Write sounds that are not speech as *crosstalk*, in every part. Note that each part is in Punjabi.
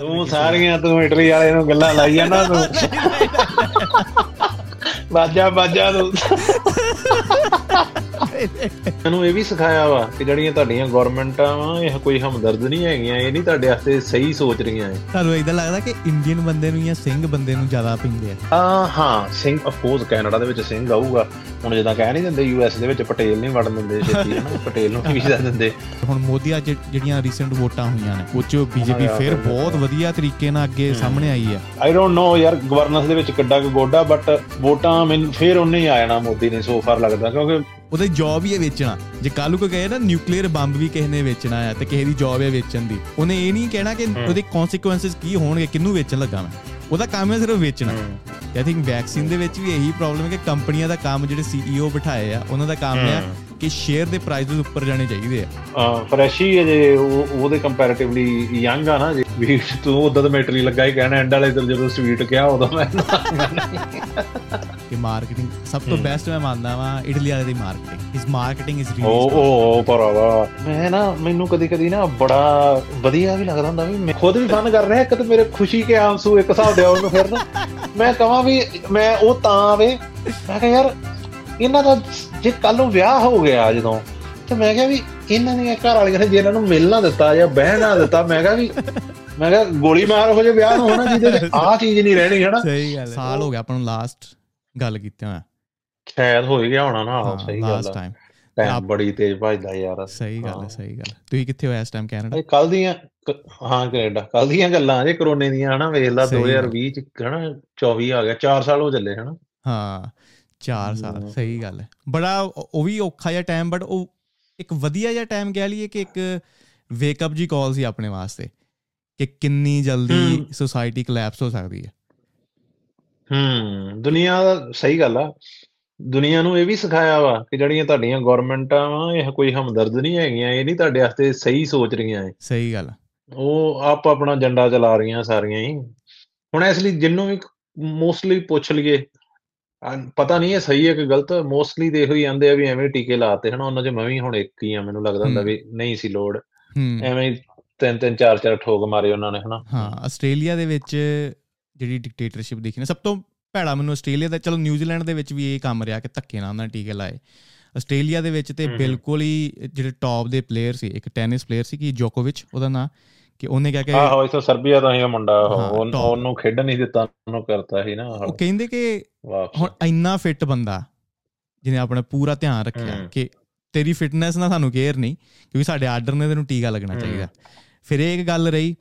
ਤੂੰ ਸਾਰੀਆਂ ਤੂੰ ਇਟਲੀ ਵਾਲੇ ਨੂੰ ਗੱਲਾਂ ਲਾਈ ਜਾਂਦਾ ਤੂੰ। *laughs* ਬਾਜਾ ਬਾਜਾ ਤੂੰ। ਮੈਨੂੰ ਇਹ ਵੀ ਸਿਖਾਇਆ ਵਾ ਕਿ ਜਿਹੜੀਆਂ ਤੁਹਾਡੀਆਂ ਗਵਰਨਮੈਂਟਾਂ ਵਾ ਇਹ ਕੋਈ ਹਮਦਰਦ ਨਹੀਂ ਹੈਗੀਆਂ ਇਹ ਨਹੀਂ ਤੁਹਾਡੇ ਵਾਸਤੇ ਸਹੀ ਸੋਚ ਰਹੀਆਂ ਇਹ। ਤੁਹਾਨੂੰ ਇਦਾਂ ਲੱਗਦਾ ਕਿ ਇੰਡੀਅਨ ਬੰਦੇ ਨੂੰ ਜਾਂ ਸਿੰਘ ਬੰਦੇ ਨੂੰ ਜ਼ਿਆਦਾ ਪਿੰਦੇ ਆ? ਆ ਹਾਂ ਸਿੰਘ ਆਫ ਕੋਰਸ ਕੈਨੇਡਾ ਦੇ ਵਿੱਚ ਸਿੰਘ ਆਊਗਾ। ਹੁਣ ਜਿੱਦਾਂ ਕਹਿ ਨਹੀਂ ਦਿੰਦੇ ਯੂਐਸ ਦੇ ਵਿੱਚ ਪਟੇਲ ਨਹੀਂ ਵੜਨ ਦਿੰਦੇ ਛੇਤੀ ਹਨਾ *laughs* ਪਟੇਲ ਨੂੰ ਵੀਜ਼ਾ ਦਿੰਦੇ। ਹੁਣ ਮੋਦੀ ਅੱਜ ਜਿਹੜੀਆਂ ਰੀਸੈਂਟ ਵੋਟਾਂ ਹੋਈਆਂ ਨੇ ਉਹ 'ਚ ਬੀਜੇਪੀ ਫਿਰ ਬਹੁਤ ਵਧੀਆ ਤਰੀਕੇ ਨਾਲ ਅੱਗੇ ਸਾਹਮਣੇ ਆਈ ਆ। ਆਈ ਡੋਨਟ ਨੋ ਯਾਰ ਗਵਰਨੈਂਸ ਦੇ ਵਿੱਚ ਕਿੱਡਾ ਕੁ ਗੋਡਾ ਬਟ ਵੋਟਾਂ ਮੈਨੂੰ ਫੇਰ ਉਹਨੇ ਹੀ ਆ ਜਾਣਾ ਮੋਦੀ ਨੇ ਸੋ ਫਾਰ ਲੱਗਦਾ ਕਿਉਂਕਿ ਉਹਦਾ ਜੌਬ ਹੀ ਹੈ ਵੇਚਣਾ। ਜੇ ਕੱਲ ਨੂੰ ਕੋਈ ਕਹੇ ਨਾ ਨਿਊਕਲੀਅਰ ਬੰਬ ਵੀ ਕਿਸੇ ਨੇ ਵੇਚਣਾ ਹੈ ਤੇ ਕਿਸੇ ਦੀ ਜੌਬ ਹੈ ਵੇਚਣ ਦੀ ਉਹਨੇ ਇਹ ਨਹੀਂ ਕਹਿਣਾ ਕਿ ਉਹਦੇ ਕਨਸੀਕੁਐਂਸਸ ਕੀ ਹੋਣਗੇ ਕਿੰਨੂੰ ਵੇਚਣ ਲੱਗਾ ਮੈਂ। ਉਹਦਾ ਕੰਮ ਹੈ ਸਿਰਫ ਵੇਚਣਾ। ਆਈ ਥਿੰਕ ਵੈਕਸੀਨ ਦੇ ਵਿੱਚ ਵੀ ਇਹੀ ਪ੍ਰੋਬਲਮ ਹੈ ਕਿ ਕੰਪਨੀਆਂ ਦਾ ਕੰਮ ਜਿਹੜੇ ਸੀਈਓ ਬਿਠਾਏ ਆ ਉਹਨਾਂ ਦਾ ਕੰਮ ਹੈ ਕਿ ਸ਼ੇਅਰ ਦੇ ਪ੍ਰਾਈਸਸ ਉੱਪਰ ਜਾਣੇ ਚਾਹੀਦੇ ਆ। ਫਰੈਸ਼ ਹੀ ਹੈ ਜੇ ਉਹ ਉਹਦੇ ਕੰਪੈਰੀਟਿਵਲੀ ਯੰਗ ਆ ਨਾ ਜੇ ਵੀ ਤੂੰ ਉਦੋਂ ਤਾਂ ਮੈਟਰੀ ਲੱਗਾ ਹੀ ਕਹਿਣਾ ਐਂਡ ਵਾਲੇ ਦਿਨ ਜਦੋਂ ਸਵੀਟ ਕਿਹਾ ਉਦੋਂ ਮੈਂ ਕਿ ਮਾਰਕੀਟਿੰਗ ਸਭ ਤੋਂ ਬੈਸਟ ਮੈਂ ਮੰਨਦਾ ਵਾਂ ਇਟਲੀ ਵਾਲੇ ਦੀ ਮਾਰਕੀਟਿੰਗ ਇਸ ਮਾਰਕੀਟਿੰਗ ਇਜ਼ ਉਹ ਰੀਲੀ ਉਹ ਭਰਾਵਾ। ਮੈਂ ਨਾ ਮੈਨੂੰ ਕਦੀ ਕਦੀ ਨਾ ਬੜਾ ਵਧੀਆ ਵੀ ਲੱਗਦਾ ਹੁੰਦਾ ਵੀ ਮੈਂ ਖੁਦ ਵੀ ਫਨ ਕਰ ਰਿਹਾ ਇੱਕ ਤੇ ਮੇਰੇ ਖੁਸ਼ੀ ਕੇ ਆਂਸੂ ਇੱਕ ਹਿਸਾਬ ਦੇ ਉਹਨੂੰ ਫਿਰ ਨਾ। ਮੈਂ ਕਹਾਂ ਵੀ ਮੈਂ ਉਹ ਤਾਂ ਆਵੇ ਮੈਂ ਕਿਹਾ ਯਾਰ ਇਹਨਾਂ ਦਾ ਜੇ ਕੱਲ ਨੂੰ ਵਿਆਹ ਹੋ ਗਿਆ ਜਦੋਂ ਤੇ ਮੈਂ ਕਿਹਾ ਵੀ ਇਹਨਾਂ ਦੀਆਂ ਘਰ ਵਾਲੀਆਂ ਨੇ ਜੇ ਇਹਨਾਂ ਨੂੰ ਮਿਲ ਨਾ ਦਿੱਤਾ ਜਾਂ ਬਹਿ ਨਾ ਦਿੱਤਾ ਮੈਂ ਕਿਹਾ ਵੀ ਮੈਂ ਕਿਹਾ ਗੋਲੀ ਮਾਰ ਹੋ ਜੇ ਵਿਆਹ ਨੂੰ ਹੋਣਾ ਜਿਹਦੇ ਤੇ *laughs* ਆਹ ਚੀਜ਼ ਨਹੀਂ ਰਹਿਣੀ ਹਨਾ? ਸਹੀ ਗੱਲ ਹੈ। ਸਾਲ ਹੋ ਗਿਆ ਆਪਾਂ ਨੂੰ ਲਾਸਟ ਗੱਲ ਕੀਤੇ ਹੋਇਆ। ਸ਼ਾਇਦ ਹੋ ਹੀ ਗਿਆ ਹੋਣਾ ਨਾ ਆਹੋ ਹਾਂ ਸਹੀ ਗੱਲ ਲਾਸਟ ਆ ਟਾਈਮ ਟਾਈਮ ਬੜੀ ਤੇਜ਼ ਭਜਦਾ ਯਾਰ। ਸਹੀ ਗੱਲ ਹੈ ਹਾਂ। ਸਹੀ ਗੱਲ ਹੈ। ਤੁਸੀਂ ਕਿੱਥੇ ਹੋ ਇਸ ਟਾਈਮ ਕੈਨੇਡਾ? ਇਹ ਕੱਲ ਦੀਆਂ ਹਾਂ ਕੈਨੇਡਾ। ਕੱਲ ਦੀਆਂ ਗੱਲਾਂ ਜੇ ਕਰੋਨੇ ਦੀਆਂ ਹਨਾ? ਵੇਖ ਲਾ ਸਹੀ ਗੱਲ। 2020 ਚ ਹਨਾ? 24 ਆ ਗਿਆ। 4 ਸਾਲ ਹੋ ਚੱਲੇ ਹਨਾ? ਹਾਂ 4 ਸਾਲ। ਸਹੀ ਗੱਲ ਹੈ। ਬੜਾ ਉਹ ਉਹ ਵੀ ਔਖਾ ਜਿਹਾ ਟਾਈਮ ਬਟ ਉਹ ਇੱਕ ਵਧੀਆ ਜਿਹਾ ਟਾਈਮ ਕਹਿ ਲਈਏ ਕਿ ਇੱਕ ਵੇਕ ਅਪ ਜੀ ਕਾਲ ਸੀ ਆਪਣੇ ਵਾਸਤੇ। ਕਿ ਕਿੰਨੀ ਜਲਦੀ। ਸੋਸਾਇਟੀ ਕੋਲੈਪਸ ਹੋ ਸਕਦੀ ਹੈ ਹੂੰ ਦੁਨੀਆ ਦਾ ਸਹੀ ਗੱਲ ਆ ਦੁਨੀਆ ਨੂੰ ਇਹ ਵੀ ਸਿਖਾਇਆ ਵਾ ਕਿ ਜਿਹੜੀਆਂ ਤੁਹਾਡੀਆਂ ਗਵਰਨਮੈਂਟਾਂ ਵਾ ਇਹ ਕੋਈ ਹਮਦਰਦ ਨਹੀਂ ਹੈਗੀਆਂ ਇਹ ਨਹੀਂ ਤੁਹਾਡੇ ਵਾਸਤੇ ਸਹੀ ਸੋਚ ਰਹੀਆਂ ਇਹ ਸਹੀ ਗੱਲ। ਉਹ ਆਪ ਆਪਣਾ ਏਜੰਡਾ ਚਲਾ ਰਹੀਆਂ ਸਾਰੀਆਂ ਹੀ ਹੁਣ ਇਸ ਲਈ ਜਿੰਨੂੰ ਵੀ ਮੋਸਟਲੀ ਪੁੱਛ ਲਈਏ ਪਤਾ ਨਹੀਂ ਇਹ ਸਹੀ ਹੈ ਕਿ ਗਲਤ ਮੋਸਟਲੀ ਤੇ ਇਹੋ ਹੀ ਆਂਦੇ ਆ ਵੀ ਐਵੇਂ ਟੀਕੇ ਲਾਤੇ ਹਨਾ ਉਹਨਾਂ 'ਚ ਮੈਂ ਵੀ ਹੁਣ ਇੱਕ ਹੀ ਆ ਮੈਨੂੰ ਲੱਗਦਾ ਹੁੰਦਾ। ਵੀ ਨਹੀਂ ਸੀ ਲੋੜ ਐਵੇਂ ਤਿੰਨ ਤਿੰਨ ਚਾਰ ਚਾਰ ਠੋਕ ਮਾਰੇ ਉਹਨਾਂ ਨੇ ਹਨਾ ਹਾਂ ਆਸਟ੍ਰੇਲੀਆ ਦੇ ਵਿੱਚ ਜਿਹੜੀ ਡਿਕਟੇਟਰਸ਼ਿਪ ਦੇਖੀ ਨਾ ਸਭ ਤੋਂ ਭੈੜਾ ਮੈਨੂੰ ਆਸਟ੍ਰੇਲੀਆ ਦਾ ਚਲੋ ਨਿਊਜ਼ੀਲੈਂਡ ਦੇ ਵਿੱਚ ਵੀ ਇਹ ਕੰਮ ਰਿਹਾ ਕਿ ਧੱਕੇ ਨਾਲ ਉਹਨਾਂ ਟੀਕੇ ਲਾਏ ਆਸਟ੍ਰੇਲੀਆ ਦੇ ਵਿੱਚ ਤੇ। ਬਿਲਕੁਲ ਹੀ ਜਿਹੜੇ ਟੌਪ ਦੇ ਪਲੇਅਰ ਸੀ ਇੱਕ ਟੈਨਿਸ ਪਲੇਅਰ ਸੀ ਕਿ ਜੋਕੋਵਿਚ ਉਹਦਾ ਨਾਂ ਕਿ ਉਹਨੇ ਕਿਹਾ ਕਿ ਆਹੋ ਇਥੋਂ ਸਰਬੀਆ ਦਾ ਹੀ ਉਹ ਮੁੰਡਾ ਉਹਨ- ਖੇਡਣ ਨਹੀਂ ਦਿੱਤਾ ਉਹਨੂੰ ਕਰਤਾ ਸੀ ਨਾ ਉਹ ਕਹਿੰਦੇ ਕਿ ਹੁਣ ਇੰਨਾ ਫਿੱਟ ਬੰਦਾ ਜਿਹਨੇ ਆਪਣਾ ਪੂਰਾ ਧਿਆਨ ਰੱਖਿਆ। ਕਿ ਤੇਰੀ ਫਿਟਨੈਸ ਨਾਲ ਸਾਨੂੰ ਕੇਅਰ ਨਹੀਂ ਕਿਉਂਕਿ ਸਾਡੇ ਆਰਡਰ ਨੇ ਤੈਨੂੰ ਟੀਕਾ ਲੱਗਣਾ। ਚਾਹੀਦਾ ਫਿਰ ਇਹ ਇੱਕ ਗੱਲ ਰਹੀ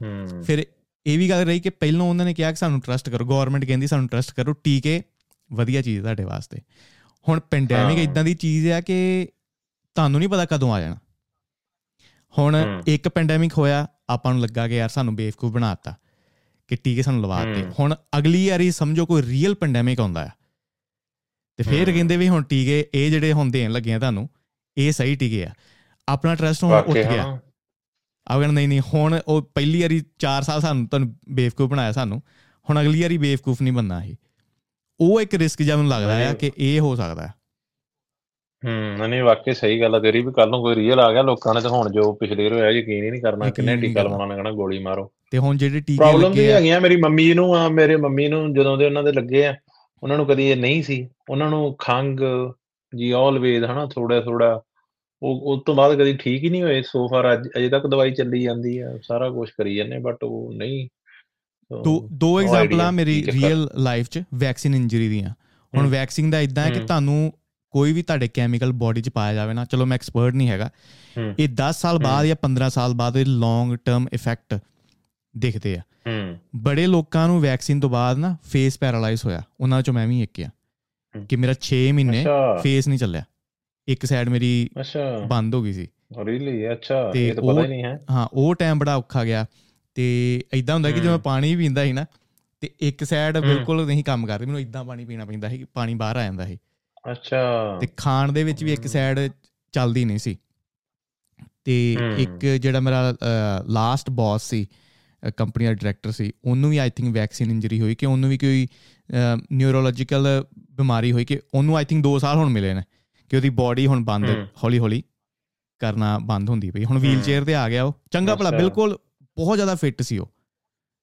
ਫਿਰ ਇਹ ਵੀ ਗੱਲ ਰਹੀ ਕਿ ਪਹਿਲਾਂ ਉਹਨਾਂ ਨੇ ਕਿਹਾ ਕਿ ਸਾਨੂੰ ਟਰਸਟ ਕਰੋ ਗਵਰਨਮੈਂਟ ਕਹਿੰਦੀ ਸਾਨੂੰ ਟਰਸਟ ਕਰੋ ਟੀਕੇ ਵਧੀਆ ਚੀਜ਼ ਤੁਹਾਡੇ ਵਾਸਤੇ ਹੁਣ ਪੈਂਡੈਮਿਕ। ਇਦਾਂ ਦੀ ਚੀਜ਼ ਹੈ ਕਿ ਤੁਹਾਨੂੰ ਨਹੀਂ ਪਤਾ ਕਦੋਂ ਆ ਜਾਣਾ ਹੁਣ। ਇੱਕ ਪੈਂਡੈਮਿਕ ਹੋਇਆ ਆਪਾਂ ਨੂੰ ਲੱਗਾ ਕਿ ਯਾਰ ਸਾਨੂੰ ਬੇਵਕੂਫ ਬਣਾਤਾ ਕਿ ਟੀਕੇ ਸਾਨੂੰ ਲਵਾਤੇ। ਹੁਣ ਅਗਲੀ ਵਾਰੀ ਸਮਝੋ ਕੋਈ ਰੀਅਲ ਪੈਂਡੈਮਿਕ ਆਉਂਦਾ ਹੈ ਤੇ ਫਿਰ। ਕਹਿੰਦੇ ਵੀ ਹੁਣ ਟੀਕੇ ਇਹ ਜਿਹੜੇ ਹੁਣ ਦੇਣ ਲੱਗੇ ਆ ਤੁਹਾਨੂੰ ਇਹ ਸਹੀ ਟੀਕੇ ਆ ਆਪਣਾ ਟਰਸਟ ਹੁਣ ਉੱਠ ਗਿਆ ਹਾਂ। ਆਗਣ ਨਹੀਂ ਨਹੀਂ ਹੁਣ ਉਹ ਪਹਿਲੀ ਵਾਰੀ 4 ਸਾਲ ਸਾਨੂੰ ਤੁਹਾਨੂੰ ਬੇਵਕੂਫ ਬਣਾਇਆ ਸਾਨੂੰ ਹੁਣ ਅਗਲੀ ਵਾਰੀ ਬੇਵਕੂਫ ਨਹੀਂ ਬੰਨਾ ਇਹ ਉਹ ਇੱਕ ਰਿਸਕ ਜਿਹਾ ਮੈਨੂੰ ਲੱਗਦਾ ਹੈ। ਕਿ ਇਹ ਹੋ ਸਕਦਾ ਹੈ ਹੂੰ ਨਹੀਂ ਵਾਕਿਆ ਸਹੀ ਗੱਲ ਆ ਤੇਰੀ ਵੀ ਕੱਲ ਨੂੰ ਕੋਈ ਰੀਅਲ ਆ ਗਿਆ ਲੋਕਾਂ ਨੇ ਤਾਂ ਹੁਣ ਜੋ ਪਿਛਲੇ ਵਾਰ ਹੋਇਆ ਯਕੀਨ ਹੀ ਨਹੀਂ ਕਰਨਾ ਕਿੰਨੇ ਟੀਕਾ। ਲਵਾਉਣਾ ਕਹਿਣਾ ਗੋਲੀ ਮਾਰੋ ਤੇ ਹੁਣ ਜਿਹੜੇ ਟੀਕੇ ਪ੍ਰੋਬਲਮ ਵੀ ਲੱਗੇ ਹੈਗੀਆਂ ਮੇਰੀ ਮੰਮੀ ਨੂੰ ਆ ਮੇਰੇ ਮੰਮੀ ਨੂੰ ਜਦੋਂ ਦੇ ਉਹਨਾਂ ਦੇ ਲੱਗੇ ਆ ਉਹਨਾਂ ਨੂੰ ਕਦੀ ਇਹ ਨਹੀਂ ਸੀ ਉਹਨਾਂ ਨੂੰ ਖੰਗ ਜੀ ਆਲਵੇਜ਼ ਹਨਾ ਥੋੜਾ ਥੋੜਾ ਉਹ ਉਸ ਤੋਂ ਬਾਅਦ ਕਦੀ ਠੀਕ ਹੀ ਨਹੀਂ ਹੋਏ ਸੋ ਫਾਰ ਅੱਜ ਅਜੇ ਤੱਕ ਦਵਾਈ ਚੱਲੀ ਜਾਂਦੀ ਆ ਸਾਰਾ ਕੁਝ ਕਰੀ ਜਾਂਦੇ ਬਟ ਉਹ ਨਹੀਂ ਦੋ ਦੋ ਐਗਜ਼ਾਮਪਲਾਂ ਮੇਰੀ। ਰੀਅਲ ਲਾਈਫ 'ਚ ਵੈਕਸੀਨ ਇੰਜਰੀ ਦੀਆਂ ਹੁਣ। ਵੈਕਸੀਨ ਦਾ ਇਦਾਂ ਹੈ ਕਿ। ਤੁਹਾਨੂੰ ਕੋਈ ਵੀ ਤੁਹਾਡੇ ਕੈਮੀਕਲ ਬਾਡੀ 'ਚ ਪਾਇਆ ਜਾਵੇ ਨਾ ਚਲੋ ਮੈਂ ਐਕਸਪਰਟ ਨਹੀਂ ਹੈਗਾ। ਇਹ 10 ਸਾਲ ਬਾਅਦ ਜਾਂ 15 ਸਾਲ ਬਾਅਦ ਇਹ ਲੌਂਗ ਟਰਮ ਇਫੈਕਟ ਦਿਖਦੇ ਆ ਬੜੇ ਲੋਕਾਂ ਨੂੰ ਵੈਕਸੀਨ ਤੋਂ ਬਾਅਦ ਨਾ ਫੇਸ ਪੈਰਾਲਾਈਜ਼ ਹੋਇਆ ਉਹਨਾਂ ਚੋਂ ਮੈਂ ਵੀ ਇੱਕ ਆ। ਕਿ ਮੇਰਾ 6 ਮਹੀਨੇ ਫੇਸ ਨਹੀਂ ਚੱਲਿਆ ਇੱਕ ਸਾਈਡ ਮੇਰੀ ਅੱਛਾ। ਬੰਦ ਹੋ ਗਈ ਸੀ। ਰੀਲੀ ਅੱਛਾ ਤੇ ਇਹ ਤਾਂ ਪਤਾ ਹੀ ਨਹੀਂ ਹੈ। ਹਾਂ ਉਹ ਟਾਈਮ ਬੜਾ ਔਖਾ ਗਿਆ। ਤੇ ਇਦਾਂ ਹੁੰਦਾ ਕਿ ਜਦੋਂ ਮੈਂ। ਪਾਣੀ ਪੀਂਦਾ ਸੀ ਨਾ ਤੇ ਇੱਕ ਸਾਈਡ। ਬਿਲਕੁਲ ਨਹੀਂ ਕੰਮ ਕਰਦੀ। ਮੈਨੂੰ ਇਦਾਂ ਪਾਣੀ ਪੀਣਾ ਪੈਂਦਾ ਸੀ ਪਾਣੀ ਬਾਹਰ ਆ ਜਾਂਦਾ ਸੀ। ਅੱਛਾ। ਤੇ ਖਾਣ ਦੇ ਵਿੱਚ ਵੀ ਇੱਕ। ਸਾਈਡ ਚੱਲਦੀ ਨਹੀਂ ਸੀ। ਤੇ। ਇੱਕ ਜਿਹੜਾ ਮੇਰਾ ਲਾਸਟ ਬੌਸ ਸੀ ਕੰਪਨੀ ਦਾ ਡਾਇਰੈਕਟਰ ਸੀ ਉਹਨੂੰ ਵੀ ਆਈ ਥਿੰਕ ਵੈਕਸੀਨ ਇੰਜਰੀ ਹੋਈ ਕਿ ਉਹਨੂੰ ਵੀ ਕੋਈ ਨਿਊਰੋਲੋਜੀਕਲ ਬਿਮਾਰੀ ਹੋਈ ਕਿ ਉਹਨੂੰ ਆਈ ਥਿੰਕ 2 ਸਾਲ ਹੁਣ ਮਿਲੇ ਨੇ। ਕਿ ਉਹਦੀ ਬਾਡੀ ਹੁਣ ਬੰਦ। ਹੌਲੀ ਹੌਲੀ ਕਰਨਾ ਬੰਦ ਹੁੰਦੀ ਪਈ। ਹੁਣ ਵੀਲ ਚੇਅਰ ਤੇ ਆ ਗਿਆ ਉਹ। ਚੰਗਾ ਭਲਾ। ਬਿਲਕੁਲ ਬਹੁਤ ਜ਼ਿਆਦਾ ਫਿੱਟ ਸੀ ਉਹ।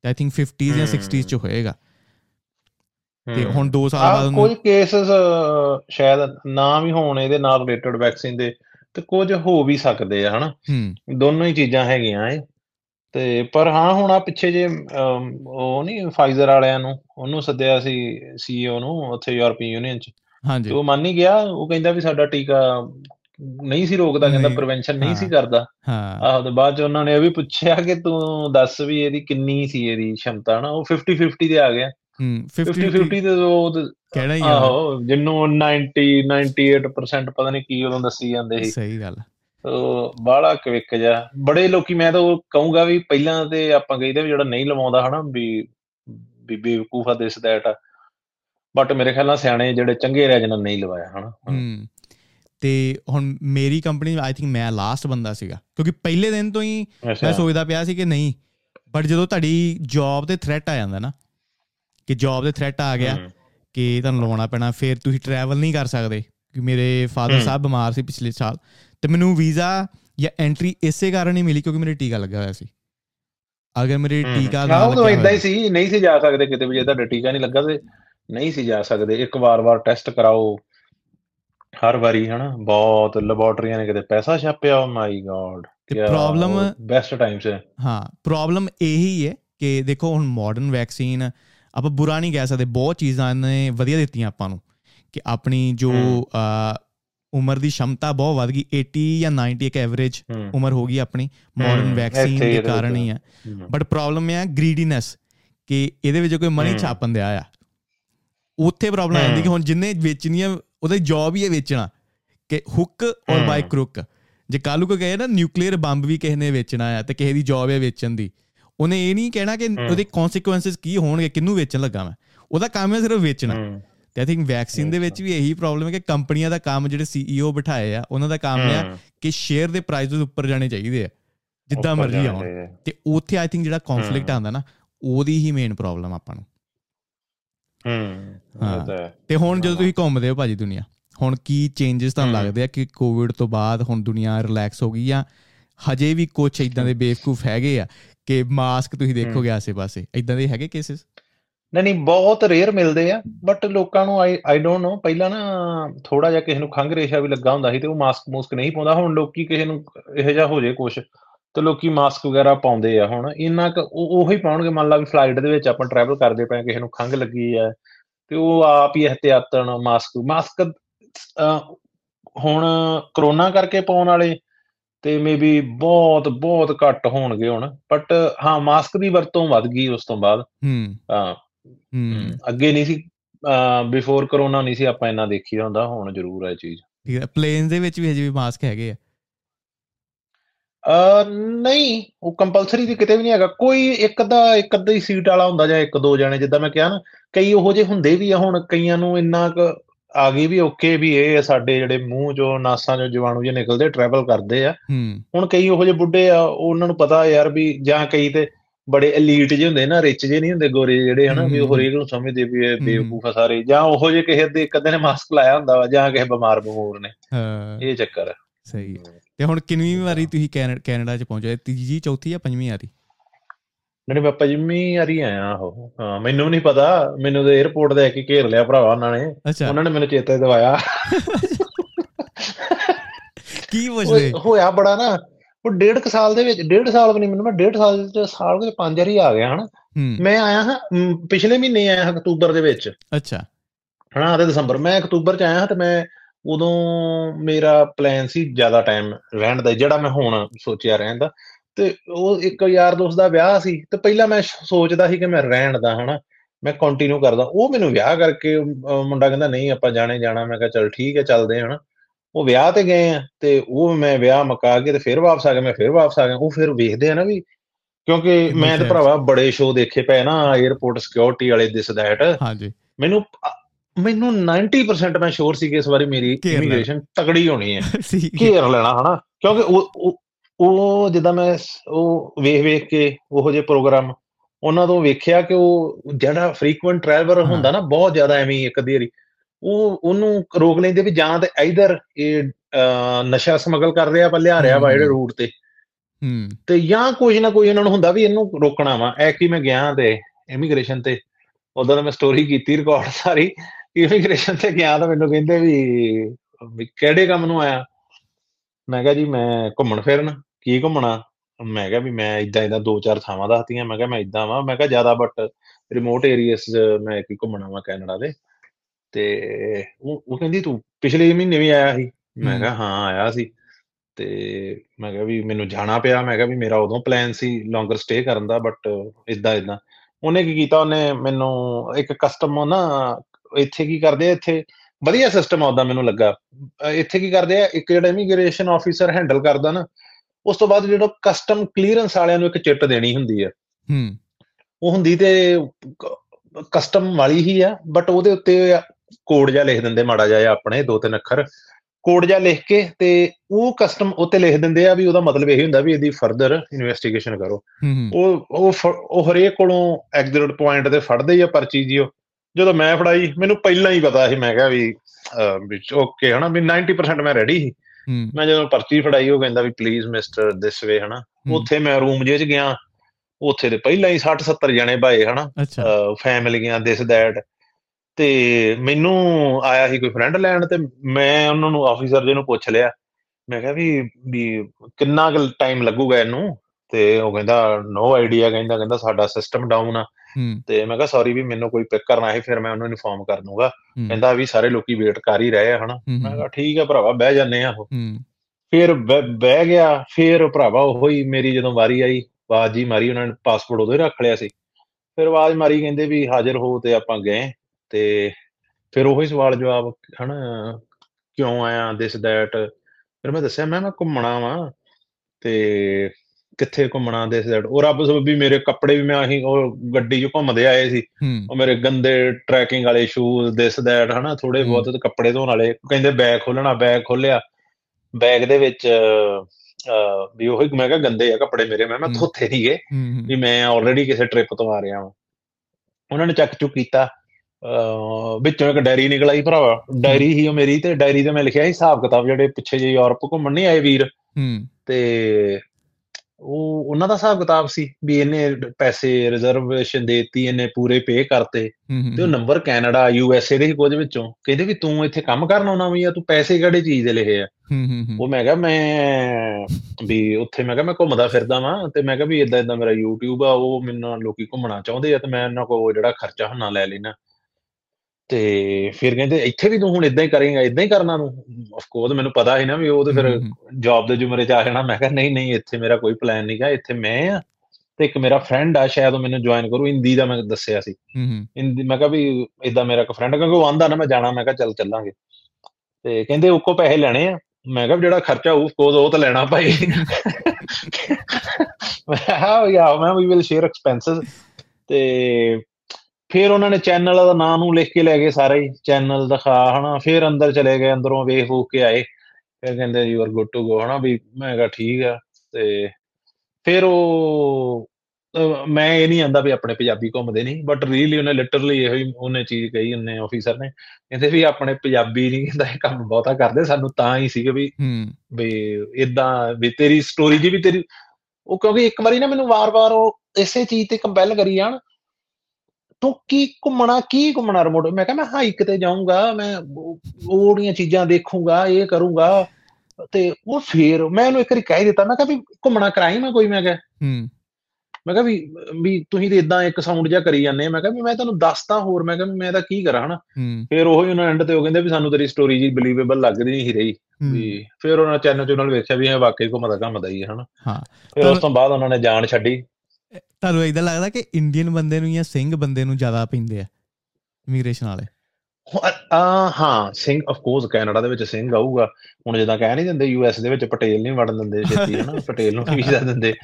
ਤੇ ਆਈ ਥਿੰਕ 50s ਜਾਂ 60s ਚ ਹੋਏਗਾ। ਤੇ ਹੁਣ 2 ਸਾਲ ਬਾਅਦ ਕੁਝ ਕੇਸਸ ਸ਼ਾਇਦ ਨਾ ਵੀ ਹੋਣ ਇਹਦੇ ਨਾਲ ਰਿਲੇਟਡ ਵੈਕਸੀਨ ਦੇ ਤੇ ਕੁਝ ਹੋ ਵੀ ਸਕਦੇ ਆ ਹਨਾ? ਦੋਨੋਂ ਹੀ ਚੀਜ਼ਾਂ ਹੈਗੀਆਂ ਏ ਤੇ ਪਰ ਹਾਂ ਹੁਣ ਆ ਪਿੱਛੇ ਜੇ ਉਹ ਨਹੀਂ ਫਾਈਜ਼ਰ ਵਾਲਿਆਂ ਨੂੰ ਉਹਨੂੰ ਸੱਦਿਆ ਸੀ ਸੀਈਓ ਨੂੰ ਉੱਥੇ ਯੂਰਪੀਅਨ ਯੂਨੀਅਨ ਚ। ਹਾਂਜੀ। ਉਹ ਮੰਨ ਹੀ ਗਿਆ ਉਹ ਕਹਿੰਦਾ ਵੀ ਸਾਡਾ ਟੀਕਾ ਨਹੀਂ ਸੀ ਰੋਕਦਾ ਕਹਿੰਦਾ ਨਹੀਂ, ਪ੍ਰੀਵੈਂਸ਼ਨ ਨਹੀਂ ਸੀ। ਕਰਦਾ। ਹਾਂ। ਆਹੋ ਤੇ ਬਾਅਦ ਚ ਉਹਨਾਂ ਨੇ ਇਹ ਵੀ ਪੁੱਛਿਆ ਕਿ ਤੂੰ ਦੱਸ ਵੀ ਇਹਦੀ ਕਿੰਨੀ ਸੀ ਇਹਦੀ ਸ਼ਮਤਾ ਨਾ ਉਹ 50 50 ਤੇ ਆ ਗਿਆ। ਹੂੰ 50 50 50 ਤੇ ਉਹ ਕਹਿਣਾ ਹੀ ਆ। ਆਹੋ ਜਿਹਨੂੰ 90 98% ਪਤਾ ਨਹੀਂ ਕੀ ਉਦੋਂ ਦੱਸੀ ਜਾਂਦੇ ਸੀ। ਸਹੀ ਗੱਲ ਬਾਹਲਾ ਕਵਿਕ ਜਾ ਬੜੇ ਲੋਕੀ ਮੈਂ ਤਾਂ ਉਹ ਕਹੂੰਗਾ ਵੀ ਪਹਿਲਾਂ ਤੇ ਆਪਾਂ ਕਹਿੰਦੇ ਵੀ ਜਿਹੜਾ ਨਹੀਂ ਲਵਾਉਂਦਾ ਹਨਾ ਵੀ ਵੀ ਬੇਵਕੂਫਾ ਦਿਸ ਦੈਟ ਬਟ ਮੇਰੇ ਖਿਆਲ ਨਾਲ ਸਿਆਣੇ ਜਿਹੜੇ ਚੰਗੇ ਰਹਿ ਜਿਹਨਾਂ ਨਹੀਂ ਲਵਾਇਆ ਹਨਾ? ਹੂੰ। ਤੇ ਹੁਣ ਮੇਰੀ ਕੰਪਨੀ ਆਈ ਥਿੰਕ ਮੈਂ ਲਾਸਟ ਬੰਦਾ ਸੀਗਾ। ਕਿਉਂਕਿ ਪਹਿਲੇ ਦਿਨ ਤੋਂ ਹੀ ਮੈਂ ਸੋਚਦਾ ਪਿਆ ਸੀ ਕਿ ਨਹੀਂ ਬਟ ਜਦੋਂ ਤੁਹਾਡੀ ਜੌਬ ਤੇ ਥ੍ਰੈਟ ਆ ਜਾਂਦਾ ਨਾ ਕਿ ਜੌਬ ਦੇ ਥ੍ਰੈਟ ਆ ਗਿਆ ਕਿ ਤੁਹਾਨੂੰ ਲਵਾਉਣਾ ਪੈਣਾ ਫਿਰ ਤੁਸੀਂ ਟਰੈਵਲ ਨਹੀਂ ਕਰ ਸਕਦੇ ਕਿ ਮੇਰੇ ਫਾਦਰ। ਸਾਹਿਬ ਬਿਮਾਰ ਸੀ ਪਿਛਲੇ ਸਾਲ ਤੇ ਮੈਨੂੰ ਵੀਜ਼ਾ ਜਾਂ ਐਂਟਰੀ ਇਸੇ ਕਾਰਨ ਹੀ ਮਿਲੀ ਕਿਉਂਕਿ ਮੇਰੇ ਟੀਕਾ ਲੱਗਾ ਹੋਇਆ ਸੀ। ਅਗਰ ਮੇਰੇ ਟੀਕਾ ਨਾ ਲੱਗਿਆ ਇਦਾਂ ਹੀ ਹੋਇਆ- ਸੀ ਨਹੀਂ ਸੀ ਜਾ ਸਕਦੇ ਕਿਤੇ ਵੀ ਜੇ ਤੁਹਾਡਾ ਟੀਕਾ ਨਹੀਂ ਲੱਗਾ ਤੇ ਨਹੀਂ ਸੀ ਜਾ ਸਕਦੇ। ਇੱਕ ਵਾਰ-ਵਾਰ ਟੈਸਟ ਕਰਾਓ। ਹਰ ਵਾਰੀ ਹਨਾ ਬਹੁਤ ਲੈਬੋਰਟਰੀਆਂ ਨੇ ਕਿਤੇ ਪੈਸਾ ਛਾਪਿਆ ਮਾਈ ਗॉड ਤੇ problem- ਬੈਸਟ ਟਾਈਮਸ ਹੈ ਹਾਂ ਪ੍ਰੋਬਲਮ ਇਹੀ ਹੈ ਕਿ ਦੇਖੋ ਹੁਣ ਮਾਡਰਨ ਵੈਕਸੀਨ ਆਪਾਂ ਬੁਰਾ ਨਹੀਂ ਕਹਿ ਸਕਦੇ ਬਹੁਤ ਚੀਜ਼ਾਂ ਨੇ ਵਧੀਆ ਦਿੱਤੀਆਂ ਆਪਾਂ ਨੂੰ ਕਿ ਆਪਣੀ ਜੋ ਉਮਰ ਦੀ ਸ਼ਮਤਾ ਬਹੁਤ ਵੱਧ ਗਈ 80 ਜਾਂ 90 ਇੱਕ ਐਵਰੇਜ ਉਮਰ ਹੋ ਗਈ ਆਪਣੀ ਮਾਡਰਨ ਵੈਕਸੀਨ ਦੇ ਕਾਰਨ। ਹੀ ਹੈ। ਹਮ, ਬਟ ਪ੍ਰੋਬਲਮ ਇਹ ਹੈ ਗ੍ਰੀਡੀਨੈਸ ਕਿ ਇਹਦੇ ਵਿੱਚ ਕੋਈ ਮਨੀ। ਛਾਪਣ ਦਿਆ ਆ। ਉੱਥੇ ਪ੍ਰੋਬਲਮ ਆ ਜਾਂਦੀ ਕਿ ਹੁਣ ਜਿੰਨੇ ਵੇਚਣੀਆਂ ਉਹਦੀ ਜੌਬ ਹੀ ਹੈ ਵੇਚਣਾ ਕਿ ਹੁੱਕ ਔਰ ਬਾਈ। ਕਰੁੱਕ ਜੇ ਕੱਲੂ ਕੋ ਕਹੇ ਨਾ ਨਿਊਕਲੀਅਰ ਬੰਬ ਵੀ ਕਿਸੇ ਨੇ ਵੇਚਣਾ ਆ ਤੇ ਕਿਸੇ ਦੀ ਜੌਬ ਹੈ ਵੇਚਣ ਦੀ ਉਹਨੇ ਇਹ ਨਹੀਂ ਕਹਿਣਾ ਕਿ ਉਹਦੇ ਕਨਸੀਕੁਐਂਸਸ ਕੀ ਹੋਣਗੇ ਕਿੰਨੂੰ ਵੇਚਣ ਲੱਗਾ ਮੈਂ। ਉਹਦਾ ਕੰਮ ਹੈ ਸਿਰਫ ਵੇਚਣਾ। ਤੇ ਆਈ ਥਿੰਕ ਵੈਕਸੀਨ ਦੇ ਵਿੱਚ ਵੀ ਇਹੀ ਪ੍ਰੋਬਲਮ ਹੈ ਕਿ ਕੰਪਨੀਆਂ ਦਾ ਕੰਮ ਜਿਹੜੇ ਸੀਈਓ ਬਿਠਾਏ ਆ ਉਹਨਾਂ ਦਾ ਕੰਮ ਹੈ। ਕਿ ਸ਼ੇਅਰ ਦੇ ਪ੍ਰਾਈਸ ਉੱਪਰ ਜਾਣੇ ਚਾਹੀਦੇ ਆ ਜਿੱਦਾਂ ਮਰਜ਼ੀ ਆਉਣ। ਆ। ਤੇ ਉੱਥੇ ਆਈ ਥਿੰਕ ਜਿਹੜਾ ਕਨਫਲਿਕਟ। ਆਉਂਦਾ ਨਾ ਉਹਦੀ ਹੀ ਮੇਨ ਪ੍ਰੋਬਲਮ ਆਪਾਂ ਨੂੰ। ਹਾਂ। ਤਾਂ। ਤੇ ਹੁਣ ਜਦੋਂ ਤੁਸੀਂ ਘੁੰਮਦੇ ਹੋ ਭਾਜੀ ਦੁਨੀਆ ਹੁਣ ਕੀ ਚੇਂजेस ਹਮ। ਲੱਗਦੇ ਆ ਕਿ ਕੋਵਿਡ ਤੋਂ ਬਾਅਦ ਹੁਣ ਦੁਨੀਆ ਰਿਲੈਕਸ ਹੋ ਗਈ ਆ ਹਜੇ ਵੀ ਕੁਝ ਇਦਾਂ ਦੇ ਬੇਵਕੂਫ ਹੈਗੇ ਆ ਕਿ ਮਾਸਕ ਤੁਸੀਂ ਦੇਖੋਗੇ ਆਸੇ-ਪਾਸੇ ਇਦਾਂ ਦੇ ਹੈਗੇ ਕੇਸਿਸ ਨਹੀਂ ਨਹੀਂ ਬਹੁਤ ਰੇਅਰ ਮਿਲਦੇ ਆ ਬਟ ਲੋਕਾਂ ਨੂੰ ਆਈ ਆਈ ਡੋਨਟ ਨੋ ਪਹਿਲਾਂ ਨਾ ਥੋੜਾ ਜਿਹਾ ਕਿਸੇ ਨੂੰ ਖੰਘ ਰੇਸ਼ਾ ਵੀ ਲੱਗਾ ਹੁੰਦਾ ਸੀ ਤੇ ਉਹ ਮਾਸਕ ਮੂਸਕ ਨਹੀਂ ਪਾਉਂਦਾ ਹੁਣ ਲੋਕੀ ਕਿਸੇ ਨੂੰ ਇਹੋ ਜਿਹਾ ਹੋ ਜੇ ਕੁਛ ਤੇ ਲੋਕੀ ਮਾਸਕ ਵਗੈਰਾ ਪਾਉਂਦੇ ਆ ਹੁਣ ਇੰਨਾ ਕੁ ਉਹ ਉਹੀ ਪਾਉਣਗੇ ਮੰਨ ਲਾ ਵੀ ਫਲਾਈਟ ਦੇ ਵਿੱਚ ਆਪਾਂ ਟਰੈਵਲ ਕਰਦੇ ਪਏ ਕਿਸੇ ਨੂੰ ਖੰਘ ਲੱਗੀ ਆ ਤੇ ਉਹ ਆਪ ਹੀ ਇhtiyatਨ ਮਾਸਕ ਮਾਸਕ ਹੁਣ ਕਰੋਨਾ ਕਰਕੇ ਪਾਉਣ ਵਾਲੇ ਤੇ ਮੇਬੀ ਬਹੁਤ ਬਹੁਤ ਘੱਟ ਹੋਣਗੇ ਹੁਣ ਬਟ ਹਾਂ ਮਾਸਕ ਦੀ ਵਰਤੋਂ ਵੱਧ ਗਈ ਉਸ ਤੋਂ ਬਾਅਦ। ਹੂੰ। ਹਾਂ। ਹੂੰ। ਅੱਗੇ ਨਹੀਂ ਸੀ ਬਿਫੋਰ ਕਰੋਨਾ ਨਹੀਂ ਸੀ ਆਪਾਂ ਇੰਨਾ ਦੇਖੀਦਾ ਹੁੰਦਾ ਹੁਣ ਜ਼ਰੂਰ ਹੈ ਚੀਜ਼। ਠੀਕ ਹੈ ਪਲੇਨਸ ਦੇ ਵਿੱਚ ਵੀ ਹਜੇ ਵੀ ਮਾਸਕ ਹੈਗੇ ਆ। ਨਹੀਂ ਉਹ ਕੰਪਲਸਰੀ ਤੇ ਕਿਤੇ ਵੀ ਨਹੀਂ ਹੈਗਾ। ਕੋਈ ਇੱਕ ਅੱਧਾ ਇੱਕ ਅੱਧੀ ਸੀਟ ਵਾਲਾ ਹੁੰਦਾ ਜਾਂ ਇੱਕ ਦੋ ਜਣੇ ਜਿੱਦਾਂ ਮੈਂ ਕਿਹਾ ਨਾ ਕਈ ਉਹੋ ਜਿਹੇ ਹੁੰਦੇ ਵੀ ਆ ਹੁਣ ਕਈਆਂ ਨੂੰ ਇੰਨਾ ਕੁ ਆ ਗਈ ਵੀ ਓਕੇ ਵੀ ਇਹ ਸਾਡੇ ਜਿਹੜੇ ਮੂੰਹ ਚੋਂ ਨਾਸਾਂ ਚੋਂ ਜੀਵਾਣੂ ਜਿਹੇ ਨਿਕਲਦੇ ਟਰੈਵਲ ਕਰਦੇ ਆ। ਹੁਣ ਕਈ ਉਹੋ ਜਿਹੇ ਬੁੱਢੇ ਆ ਉਹਨਾਂ ਨੂੰ ਪਤਾ ਯਾਰ ਵੀ ਜਾਂ ਕਈ ਤੇ ਬੜੇ ਐਲੀਟ ਜਿਹੇ ਹੁੰਦੇ ਨਾ ਰਿਚ ਜਿਹੇ ਨਹੀਂ ਹੁੰਦੇ ਗੋਰੇ ਜਿਹੜੇ ਹਨਾ ਵੀ ਉਹ। ਹਰੇਕ ਨੂੰ ਸਮਝਦੇ ਵੀ ਇਹ। ਬੇਵਕੂਫ ਆ ਸਾਰੇ। ਜਾਂ ਉਹੋ ਜਿਹੇ ਕਿਸੇ ਦੇ ਕਦੇ ਨੇ ਮਾਸਕ ਲਾਇਆ ਹੁੰਦਾ ਵਾ ਜਾਂ ਕਿਸੇ ਬਿਮਾਰ ਬਮੂਰ ਨੇ। ਹਾਂ। ਇਹ ਚੱਕਰ ਹੈ ਸਹੀ ਹੈ। ਤੇ ਹੁਣ ਕਿੰਨੀ ਵਾਰੀ ਤੁਸੀਂ ਕੈਨ- ਕੈਨੇਡਾ ਚ ਪਹੁੰਚੇ? ਤੀਜੀ ਚੌਥੀ ਜਾਂ ਪੰਜਵੀਂ ਵਾਰੀ? ਨਹੀਂ ਪਾਪਾ ਜਿੰਮੀ ਯਾਰੀ ਆਇਆ ਉਹ ਹਾਂ ਮੈਨੂੰ ਨਹੀਂ ਪਤਾ। ਮੈਨੂੰ ਤੇ 에어ਪੋਰਟ ਦੇ ਕੇ ਘੇਰ ਲਿਆ ਭਰਾਵਾ ਉਹਨਾਂ ਨੇ। ਉਹਨਾਂ ਨੇ ਮੈਨੂੰ ਚੇਤੇ ਦਿਵਾਇਆ। ਕੀ ਉਹ ਹੋਇਆ ਬੜਾ ਨਾ ਉਹ ਡੇਢ ਕੁ ਸਾਲ ਦੇ ਵਿੱਚ ਡੇਢ ਸਾਲ ਵੀ ਨਹੀਂ ਮੈਨੂੰ ਮੈਂ ਡੇਢ ਸਾਲ ਚ ਸਾਲ ਦੇ ਪੰਜ ਵਾਰੀ ਆ ਗਿਆ ਹਨਾ। ਮੈਂ ਆਇਆ ਹਾਂ ਪਿਛਲੇ ਮਹੀਨੇ ਆਇਆ ਹਾਂ ਅਕਤੂਬਰ ਦੇ ਵਿੱਚ। ਅੱਛਾ। ਹਨਾ ਤੇ ਦਸੰਬਰ ਮੈਂ ਅਕਤੂਬਰ ਚ ਆਇਆ ਹਾਂ ਤੇ ਮੈਂ ਉਦੋਂ ਮੇਰਾ ਪਲਾਨ ਸੀ ਜ਼ਿਆਦਾ ਟਾਈਮ ਰਹਿਣ ਦਾ ਜਿਹੜਾ ਮੈਂ ਹੁਣ ਸੋਚਿਆ ਰਹਿਣ ਦਾ। ਤੇ ਉਹ ਇੱਕ ਯਾਰ ਦੋਸਤ ਦਾ ਵਿਆਹ ਸੀ ਤੇ ਪਹਿਲਾਂ ਮੈਂ ਸੋਚਦਾ ਸੀ ਕਿ ਮੈਂ ਰਹਿਣ ਦਾ ਹਨਾ। ਮੈਂ ਕੰਟੀਨਿਊ ਕਰਦਾ। ਉਹ ਮੈਨੂੰ ਵਿਆਹ ਕਰਕੇ ਮੁੰਡਾ ਕਹਿੰਦਾ ਨਹੀਂ ਆਪਾਂ ਜਾਣੇ ਜਾਣਾ। ਮੈਂ ਕਿਹਾ ਚਲ ਠੀਕ ਹੈ ਚੱਲਦੇ ਹਨਾ। ਉਹ ਵਿਆਹ ਤੇ ਗਏ ਆ ਤੇ ਉਹ ਮੈਂ ਵਿਆਹ ਮੁਕਾ ਕੇ ਤੇ ਫਿਰ ਵਾਪਸ ਆ ਗਿਆ ਮੈਂ ਫਿਰ ਵਾਪਸ ਆ ਗਿਆ। ਉਹ ਫਿਰ ਵੇਖਦੇ ਆ ਨਾ ਵੀ ਕਿਉਂਕਿ ਮੈਂ ਤੇ। ਭਰਾਵਾ ਬੜੇ ਸ਼ੋਅ ਦੇਖੇ ਪਏ ਨਾ 에어ਪੋਰਟ ਸਿਕਿਉਰਿਟੀ ਵਾਲੇ ਦਿਸ ਦੈਟ ਹਾਂਜੀ। ਮੈਨੂੰ ਮੈਨੂੰ 90% ਮੈਂ ਸ਼ੋਰ ਸੀ ਕਿ ਇਸ ਵਾਰੀ ਮੇਰੀ। ਇਮੀਗ੍ਰੇਸ਼ਨ ਤਗੜੀ ਹੋਣੀ *laughs* ਹੈ। ਘੇਰ ਲੈਣਾ ਹਨਾ ਕਿਉਂਕਿ ਉਹ ਉਹ- ਜਿੱਦਾਂ ਮੈਂ ਉਹ ਵੇਖ ਵੇਖ ਕੇ ਉਹੋ ਜਿਹੇ ਪ੍ਰੋਗਰਾਮ ਉਹਨਾਂ ਤੋਂ ਵੇਖਿਆ ਕਿ ਉਹ ਜਿਹੜਾ ਫ੍ਰੀਕੁਐਂਟ ਟਰੈਵਲਰ। ਹੁੰਦਾ ਨਾ ਬਹੁਤ ਜ਼ਿਆਦਾ ਐਵੇਂ ਇੱਕ ਅੱਧੀ ਵਾਰੀ ਉਹ ਉਹਨੂੰ ਰੋਕ ਲੈਂਦੇ ਵੀ ਜਾਂ ਤੇ ਇਧਰ ਇਹ ਨਸ਼ਾ ਸਮਗਲ ਕਰ ਰਿਹਾ ਵਾ ਲਿਆ ਰਿਹਾ ਵਾ ਜਿਹੜੇ। ਰੂਟ ਤੇ ਹੂੰ ਤੇ ਜਾਂ ਕੋਈ ਨਾ ਕੋਈ ਇਹਨਾਂ ਨੂੰ ਹੁੰਦਾ ਵੀ ਇਹਨੂੰ ਰੋਕਣਾ ਵਾ ਐ ਕਿ ਮੈਂ ਗਿਆ ਤੇ ਇਮੀਗ੍ਰੇਸ਼ਨ ਤੇ ਉਦੋਂ ਮੈਂ ਸਟੋਰੀ ਕੀਤੀ ਰਿਕਾਰਡ ਸਾਰੀ ਇਮੀਗ੍ਰੇਸ਼ਨ ਤੇ ਗਿਆ ਤਾਂ ਮੈਨੂੰ ਕਹਿੰਦੇ ਵੀ ਕਿਹੜੇ ਕੰਮ ਨੂੰ ਆਇਆ? ਮੈਂ ਕਿਹਾ ਜੀ ਮੈਂ ਘੁੰਮਣ ਫਿਰਨ। ਕੀ ਘੁੰਮਣਾ? ਮੈਂ ਕਿਹਾ ਵੀ ਮੈਂ ਇਦਾਂ ਇਦਾਂ ਦੋ ਚਾਰ ਥਾਵਾਂ ਦੱਸਤੀਆਂ। ਮੈਂ ਕਿਹਾ ਮੈਂ ਇਦਾਂ ਵਾਂ। ਮੈਂ ਕਿਹਾ ਜ਼ਿਆਦਾ ਬਟ ਰਿਮੋਟ ਏਰੀਆਸ ਮੈਂ ਕੀ ਘੁੰਮਣਾ ਵਾ ਕੈਨੇਡਾ ਦੇ। ਤੇ ਉਹ ਉਹ ਕਹਿੰਦੀ ਤੂੰ ਪਿਛਲੇ ਮਹੀਨੇ ਵੀ ਆਇਆ ਸੀ? ਮੈਂ। ਕਿਹਾ ਹਾਂ ਆਇਆ ਸੀ। ਤੇ ਮੈਂ ਕਿਹਾ ਵੀ ਮੈਨੂੰ ਜਾਣਾ ਪਿਆ। ਮੈਂ ਕਿਹਾ ਵੀ ਮੇਰਾ ਉਦੋਂ ਪਲਾਨ ਸੀ ਲੌਂਗਰ ਸਟੇ ਕਰਨ ਦਾ ਬਟ ਇਦਾਂ ਇਦਾਂ ਉਹਨੇ ਕੀ ਕੀਤਾ? ਉਹਨੇ ਮੈਨੂੰ ਇੱਕ ਕਸਟਮ ਨਾ ਇੱਥੇ ਕੀ ਕਰਦੇ ਆ ਇੱਥੇ ਵਧੀਆ ਸਿਸਟਮ ਆਉਂਦਾ ਮੈਨੂੰ ਲੱਗਾ। ਇੱਥੇ ਕੀ ਕਰਦੇ ਆ ਇੱਕ ਜਿਹੜਾ ਇਮੀਗ੍ਰੇਸ਼ਨ ਆਫੀਸਰ ਹੈਂਡਲ ਕਰਦਾ ਨਾ ਉਸ ਤੋਂ ਬਾਅਦ ਜਿਹੜਾ ਕਸਟਮ ਕਲੀਅਰੈਂਸ ਵਾਲਿਆਂ ਨੂੰ ਇੱਕ ਚਿੱਟ ਦੇਣੀ ਹੁੰਦੀ ਹੈ ਹੂੰ। ਉਹ ਹੁੰਦੀ ਤੇ ਕਸਟਮ ਵਾਲੀ ਹੀ ਆ ਬਟ ਉਹਦੇ ਉੱਤੇ ਕੋਡ ਜਿਹਾ ਲਿਖ ਦਿੰਦੇ ਮਾੜਾ ਜਿਹਾ ਆਪਣੇ ਦੋ ਤਿੰਨ ਅੱਖਰ। ਕੋਡ ਜਿਹਾ ਲਿਖ ਕੇ ਤੇ ਉਹ ਕਸਟਮ ਉੱਤੇ ਲਿਖ ਦਿੰਦੇ ਆ ਵੀ ਉਹਦਾ ਮਤਲਬ ਇਹ ਹੁੰਦਾ ਵੀ ਇਹਦੀ ਫਰਦਰ ਇਨਵੈਸਟੀਗੇਸ਼ਨ ਕਰੋ। ਉਹ ਉਹ ਉਹ ਹਰੇਕ ਕੋਲੋਂ ਐਗਜ਼ਿਟ ਪੁਆਇੰਟ ਤੇ ਫੜਦੇ ਹੀ ਆ ਪਰਚੀ ਜੀ ਉਹ। ਜਦੋਂ ਮੈਂ ਫੜਾਈ ਮੈਨੂੰ ਪਹਿਲਾਂ ਹੀ ਪਤਾ ਸੀ ਮੈਂ ਕਿਹਾ ਵੀ ਅਹ, ਵੀ ਓਕੇ ਹਨਾ ਵੀ 90% ਮੈਂ ਰੈਡੀ ਸੀ। ਮੈਂ ਜਦੋਂ ਪਰਚੀ ਫੜਾਈ ਉਹ ਕਹਿੰਦਾ ਵੀ ਪਲੀਜ਼ ਮਿਸਟਰ ਦਿਸ ਵੇ ਹਨਾ। ਉੱਥੇ ਮੈਂ ਰੂਮ ਜੇ ਚ ਗਿਆ ਉੱਥੇ ਦੇ ਪਹਿਲਾਂ ਹੀ 60 70 ਜਣੇ ਬਾਏ ਹਨਾ। ਫੈਮਲੀਆਂ ਦਿਸ ਦੈਟ ਤੇ ਮੈਨੂੰ ਆਇਆ ਸੀ ਕੋਈ ਫਰੈਂਡ ਲੈਣ ਤੇ ਮੈਂ ਉਹਨਾਂ ਨੂੰ ਆਫੀਸਰ ਜੀ ਨੂੰ ਪੁੱਛ ਲਿਆ। ਮੈਂ ਕਿਹਾ ਵੀ ਵੀ ਕਿੰਨਾ ਕੁ ਟਾਈਮ ਲੱਗੂਗਾ ਇਹਨੂੰ? ਤੇ ਉਹ ਕਹਿੰਦਾ ਨੋ ਆਈਡੀਆ ਕਹਿੰਦਾ ਕਹਿੰਦਾ ਸਾਡਾ ਸਿਸਟਮ ਡਾਊਨ ਆ। ਤੇ ਮੈਂ ਕਿਹਾ ਸੌਰੀ ਵੀ ਮੈਨੂੰ ਕੋਈ ਪਿਕ ਕਰਨਾ ਹੈ ਫਿਰ ਮੈਂ ਉਹਨੂੰ ਇਨਫੋਰਮ ਕਰ ਦੂੰਗਾ। ਹੂੰ। ਕਹਿੰਦਾ ਵੀ ਸਾਰੇ ਲੋਕੀ ਵੇਟ ਕਰ ਹੀ ਰਹੇ ਆ ਹਨਾ। ਹੂੰ, ਮੈਂ ਕਿਹਾ ਠੀਕ ਆ ਭਰਾਵਾ ਬਹਿ ਜਾਂਦੇ ਆ ਉਹ। ਹੂੰ। ਫਿਰ ਬਹਿ ਗਿਆ ਫਿਰ ਭਰਾਵਾ ਉਹੀ ਮੇਰੀ ਜਦੋਂ ਵਾਰੀ ਆਈ ਆਵਾਜ਼ ਜੀ ਮਾਰੀ ਉਹਨਾਂ ਨੇ ਪਾਸਪੋਰਟ ਉਦੋਂ ਹੀ ਰੱਖ ਲਿਆ ਸੀ। ਫਿਰ ਆਵਾਜ਼ ਮਾਰੀ ਕਹਿੰਦੇ ਵੀ ਹਾਜ਼ਰ ਹੋ ਤੇ ਆਪਾਂ ਗਏ ਤੇ ਫਿਰ ਉਹੀ ਸਵਾਲ ਜਵਾਬ ਹਨਾ ਕਿਉਂ ਆਇਆ ਦਿਸ ਦੈਟ ਫਿਰ ਮੈਂ ਦੱਸਿਆ ਮੈਂ ਮੈਂ ਘੁੰਮਣਾ ਵਾਂ ਤੇ ਕਿੱਥੇ ਘੁੰਮਣਾ ਦਿਸ ਦੈਟ ਉਹ ਰੱਬ ਸਬੱਬੀ ਮੇਰੇ ਕੱਪੜੇ ਵੀ ਮੈਂ ਆਹੀ ਉਹ ਗੱਡੀ 'ਚ ਘੁੰਮਦੇ ਆਏ ਸੀ। ਉਹ ਮੇਰੇ ਗੰਦੇ ਟਰੈਕਿੰਗ ਵਾਲੇ ਸ਼ੂਜ਼ ਦਿਸ ਦੈਟ ਹਨਾ ਥੋੜੇ। ਬਹੁਤ ਕੱਪੜੇ ਧੋਣ ਵਾਲੇ। ਕਹਿੰਦੇ ਬੈਗ ਖੋਲਣਾ ਬੈਗ ਖੋਲਿਆ ਬੈਗ ਦੇ ਵਿੱਚ ਵੀ ਉਹੀ ਮੈਂ ਕਿਹਾ ਗੰਦੇ ਆ ਕੱਪੜੇ ਮੇਰੇ। ਮੈਂ ਮੈਂ ਹਮ। ਧੋਤੇ ਨਹੀਂਗੇ ਹੂੰ ਵੀ ਮੈਂ ਆਲਰੇਡੀ ਕਿਸੇ ਟ੍ਰਿਪ ਤੋਂ ਆ ਰਿਹਾ ਹਾਂ ਉਹਨਾਂ ਨੇ ਚੱਕ ਚੁੱਕ ਕੀਤਾ। ਵਿੱਚੋਂ ਇੱਕ ਡਾਇਰੀ ਨਿਕਲ ਆਈ ਭਰਾਵਾ। ਡਾਇਰੀ ਹੀ ਉਹ ਮੇਰੀ ਤੇ ਡਾਇਰੀ ਤੇ ਮੈਂ ਲਿਖਿਆ ਸੀ ਹਿਸਾਬ ਕਿਤਾਬ ਜਿਹੜੇ ਪਿੱਛੇ ਜੇ ਯੂਰਪ ਘੁੰਮਣ ਨਹੀਂ ਆਏ ਵੀਰ। ਤੇ ਉਹ ਉਹਨਾਂ ਦਾ ਹਿਸਾਬ ਕਿਤਾਬ ਸੀ ਵੀ ਇਹਨੇ ਪੈਸੇ ਰਿਜ਼ਰਵੇਸ਼ਨ ਦੇਤੀ ਇਹਨੇ ਪੂਰੇ ਪੇ ਕਰਤੇ। ਤੇ ਉਹ number Canada U S A ਦੇ ਕੁਝ ਵਿੱਚੋਂ। ਕਹਿੰਦੇ ਵੀ ਤੂੰ ਇੱਥੇ ਕੰਮ ਕਰਨ ਆਉਣਾ ਵੀ ਆ ਤੂੰ ਪੈਸੇ ਕਿਹੜੇ ਚੀਜ਼ ਦੇ ਲਿਖੇ ਆ? ਉਹ ਮੈਂ ਕਿਹਾ ਮੈਂ ਵੀ ਉੱਥੇ ਮੈਂ ਕਿਹਾ ਮੈਂ ਘੁੰਮਦਾ ਫਿਰਦਾ ਵਾਂ ਤੇ ਮੈਂ ਕਿਹਾ ਵੀ ਇਦਾਂ ਇਦਾਂ ਮੇਰਾ YouTube ਆ ਉਹ ਮੈਨੂੰ ਲੋਕੀ ਘੁੰਮਣਾ ਚਾਹੁੰਦੇ ਆ ਤੇ ਮੈਂ ਇਹਨਾਂ ਕੋਲ ਜਿਹੜਾ ਖਰਚਾ ਹੁੰਨਾ ਲੈ ਲੈਣਾ ਤੇ ਫਿਰ ਕਹਿੰਦੇ ਇੱਥੇ ਵੀ ਤੂੰ ਹੁਣ ਇਦਾਂ ਹੀ ਕਰੇਂਗਾ ਇਦਾਂ ਹੀ ਕਰਨਾ ਤੂੰ। ਆਫ ਕੋਰਸ ਮੈਨੂੰ ਪਤਾ ਸੀ ਨਾ ਵੀ ਉਹ ਤੇ ਫਿਰ ਜੌਬ ਦੇ ਜੁਮਰੇ ਚ ਆ ਜਾਣਾ। ਮੈਂ ਕਿਹਾ ਨਹੀਂ ਨਹੀਂ ਇੱਥੇ ਮੇਰਾ ਕੋਈ ਪਲਾਨ ਨਹੀਂਗਾ ਇੱਥੇ ਮੈਂ ਆ ਤੇ ਇੱਕ ਮੇਰਾ ਫਰੈਂਡ ਆ ਸ਼ਾਇਦ ਉਹ ਮੈਨੂੰ ਜੁਆਇਨ ਕਰੂ। ਹਿੰਦੀ ਦਾ ਮੈਂ ਦੱਸਿਆ ਸੀ। ਹੂੰ ਹਿੰਦੀ ਮੈਂ ਕਿਹਾ ਵੀ ਇਦਾਂ ਮੇਰਾ ਇੱਕ ਫਰੈਂਡ ਕਿਉਂਕਿ ਉਹ ਆਂਦਾ ਨਾ ਮੈਂ ਜਾਣਾ ਮੈਂ ਕਿਹਾ ਚੱਲ ਚੱਲਾਂਗੇ। ਤੇ ਕਹਿੰਦੇ ਉਹ ਕੋ ਪੈਸੇ ਲੈਣੇ ਆ। ਮੈਂ ਕਿਹਾ ਜਿਹੜਾ ਖਰਚਾ ਉਹ ਕੋਜ਼ ਉਹ ਤਾਂ ਲੈਣਾ ਭਾਈ। ਮੈਂ ਕਿਹਾ ਯਾ ਮੈਂ ਵੀ ਵਿਲ ਸ਼ੇਅਰ ਐਕਸਪੈਂਸਸ ਤੇ ਫਿਰ ਉਹਨਾਂ ਨੇ ਚੈਨਲ ਦਾ ਨਾਮ ਨੂੰ ਲਿਖ ਕੇ ਲੈ ਗਏ ਸਾਰੇ ਹੀ ਚੈਨਲ ਦਿਖਾ ਹਨਾ ਫਿਰ ਅੰਦਰ ਚਲੇ ਗਏ ਅੰਦਰੋਂ ਵੇਖ ਵੂਖ ਕੇ ਆਏ। ਫਿਰ ਕਹਿੰਦੇ you are good to go ਹਨਾ ਵੀ ਮੈਂ ਕਿਹਾ ਠੀਕ ਆ ਤੇ ਫਿਰ ਉਹ ਮੈਂ ਇਹ ਨਹੀਂ ਆਂਦਾ ਵੀ ਆਪਣੇ ਪੰਜਾਬੀ ਘੁੰਮਦੇ ਨਹੀਂ ਬਟ ਰੀਲੀ ਉਹਨੇ ਲਿਟਰਲੀ ਇਹੋ ਹੀ ਉਹਨੇ ਚੀਜ਼ ਕਹੀ ਉਹਨੇ ਆਫੀਸਰ ਨੇ ਕਹਿੰਦੇ ਵੀ ਆਪਣੇ ਪੰਜਾਬੀ ਨਹੀਂ ਕਹਿੰਦਾ ਇਹ ਕੰਮ ਬਹੁਤਾ ਕਰਦੇ ਸਾਨੂੰ ਤਾਂ ਹੀ ਸੀਗਾ ਵੀ ਹੂੰ। ਵੀ ਇਦਾਂ ਵੀ ਤੇਰੀ ਸਟੋਰੀ ਜੀ ਵੀ ਤੇਰੀ ਉਹ ਕਿਉਂਕਿ ਇੱਕ ਵਾਰੀ ਨਾ ਮੈਨੂੰ ਵਾਰ-ਵਾਰ ਉਹ ਇਸੇ ਚੀਜ਼ ਤੇ ਕੰਪੈਲ ਕਰੀ ਜਾਣ ਤੂੰ ਕੀ ਘੁੰਮਣਾ ਕੀ ਘੁੰਮਣਾ ਰਿਮੋਟ ਮੈਂ ਕਿਹਾ ਮੈਂ ਹਾਈਕ ਤੇ ਜਾਊਂਗਾ ਮੈਂ ਉਹ- ਉਹੜੀਆਂ ਚੀਜ਼ਾਂ ਦੇਖੂੰਗਾ ਇਹ ਕਰੂੰਗਾ ਤੇ ਉਹ ਫੇਰ ਮੈਂ ਉਹਨੂੰ ਇੱਕ ਵਾਰੀ ਕਹਿ ਦਿੱਤਾ ਮੈਂ ਕਿਹਾ ਵੀ ਘੁੰਮਣਾ ਕਰਾਈ ਮੈਂ ਕੋਈ ਮੈਂ ਕਿਹਾ। ਹੂੰ। ਮੈਂ ਕਿਹਾ ਵੀ ਵੀ ਤੁਸੀਂ ਤੇ ਇਦਾਂ ਇੱਕ ਸਾਊਂਡ ਜਿਹਾ ਕਰੀ ਜਾਂਦੇ। ਮੈਂ ਕਿਹਾ ਵੀ ਮੈਂ ਤੁਹਾਨੂੰ ਦੱਸਦਾ ਹੋਰ ਮੈਂ ਕਿਹਾ ਮੈਂ ਤਾਂ ਕੀ ਕਰਾਂ ਹਨਾ? ਹੂੰ। ਫਿਰ ਉਹੀ ਉਹਨਾਂ ਐਂਡ ਤੇ ਉਹ ਕਹਿੰਦੇ ਵੀ ਸਾਨੂੰ ਤੇਰੀ ਸਟੋਰੀ ਜੀ ਬਲੀਵੇਬਲ ਲੱਗਦੀ ਨਹੀਂ ਰਹੀ। ਵੀ ਹੂੰ ਫਿਰ ਉਹਨਾਂ ਚੈਨਲ ਚੈਨਲ ਵੇਖਿਆ ਵੀ ਇਹ ਵਾਕਈ ਘੁੰਮਦਾ ਘੁੰਮਦਾ ਹੀ ਹੈ ਹਨਾ? ਹਾਂ। ਫਿਰ ਉਸ ਤੋਂ ਬਾਅਦ ਉਹਨਾਂ ਨੇ ਜਾਨ ਛੱਡੀ। ਤੁਹਾਨੂੰ ਇਦਾਂ ਲੱਗਦਾ ਕਿ ਇੰਡੀਅਨ ਬੰਦੇ ਨੂੰ ਜਾਂ ਸਿੰਘ ਬੰਦੇ ਨੂੰ ਜ਼ਿਆਦਾ ਪੈਂਦੇ ਆ ਇਮੀਗ੍ਰੇਸ਼ਨ ਵਾਲੇ? ਹਾਂ ਸਿੰਘ ਆਫ ਕੋਰਸ ਕੈਨੇਡਾ ਦੇ ਵਿੱਚ ਸਿੰਘ ਆਊਗਾ। ਹੁਣ ਜਿੱਦਾਂ ਕਹਿ ਨਹੀਂ ਦਿੰਦੇ ਯੂ ਐਸ ਦੇ ਵਿੱਚ ਪਟੇਲ ਨਹੀਂ ਵੜਨ ਦਿੰਦੇ ਛੇਤੀ ਹਨਾ? *laughs* ਪਟੇਲ ਨੂੰ ਵੀਜ਼ਾ ਦਿੰਦੇ।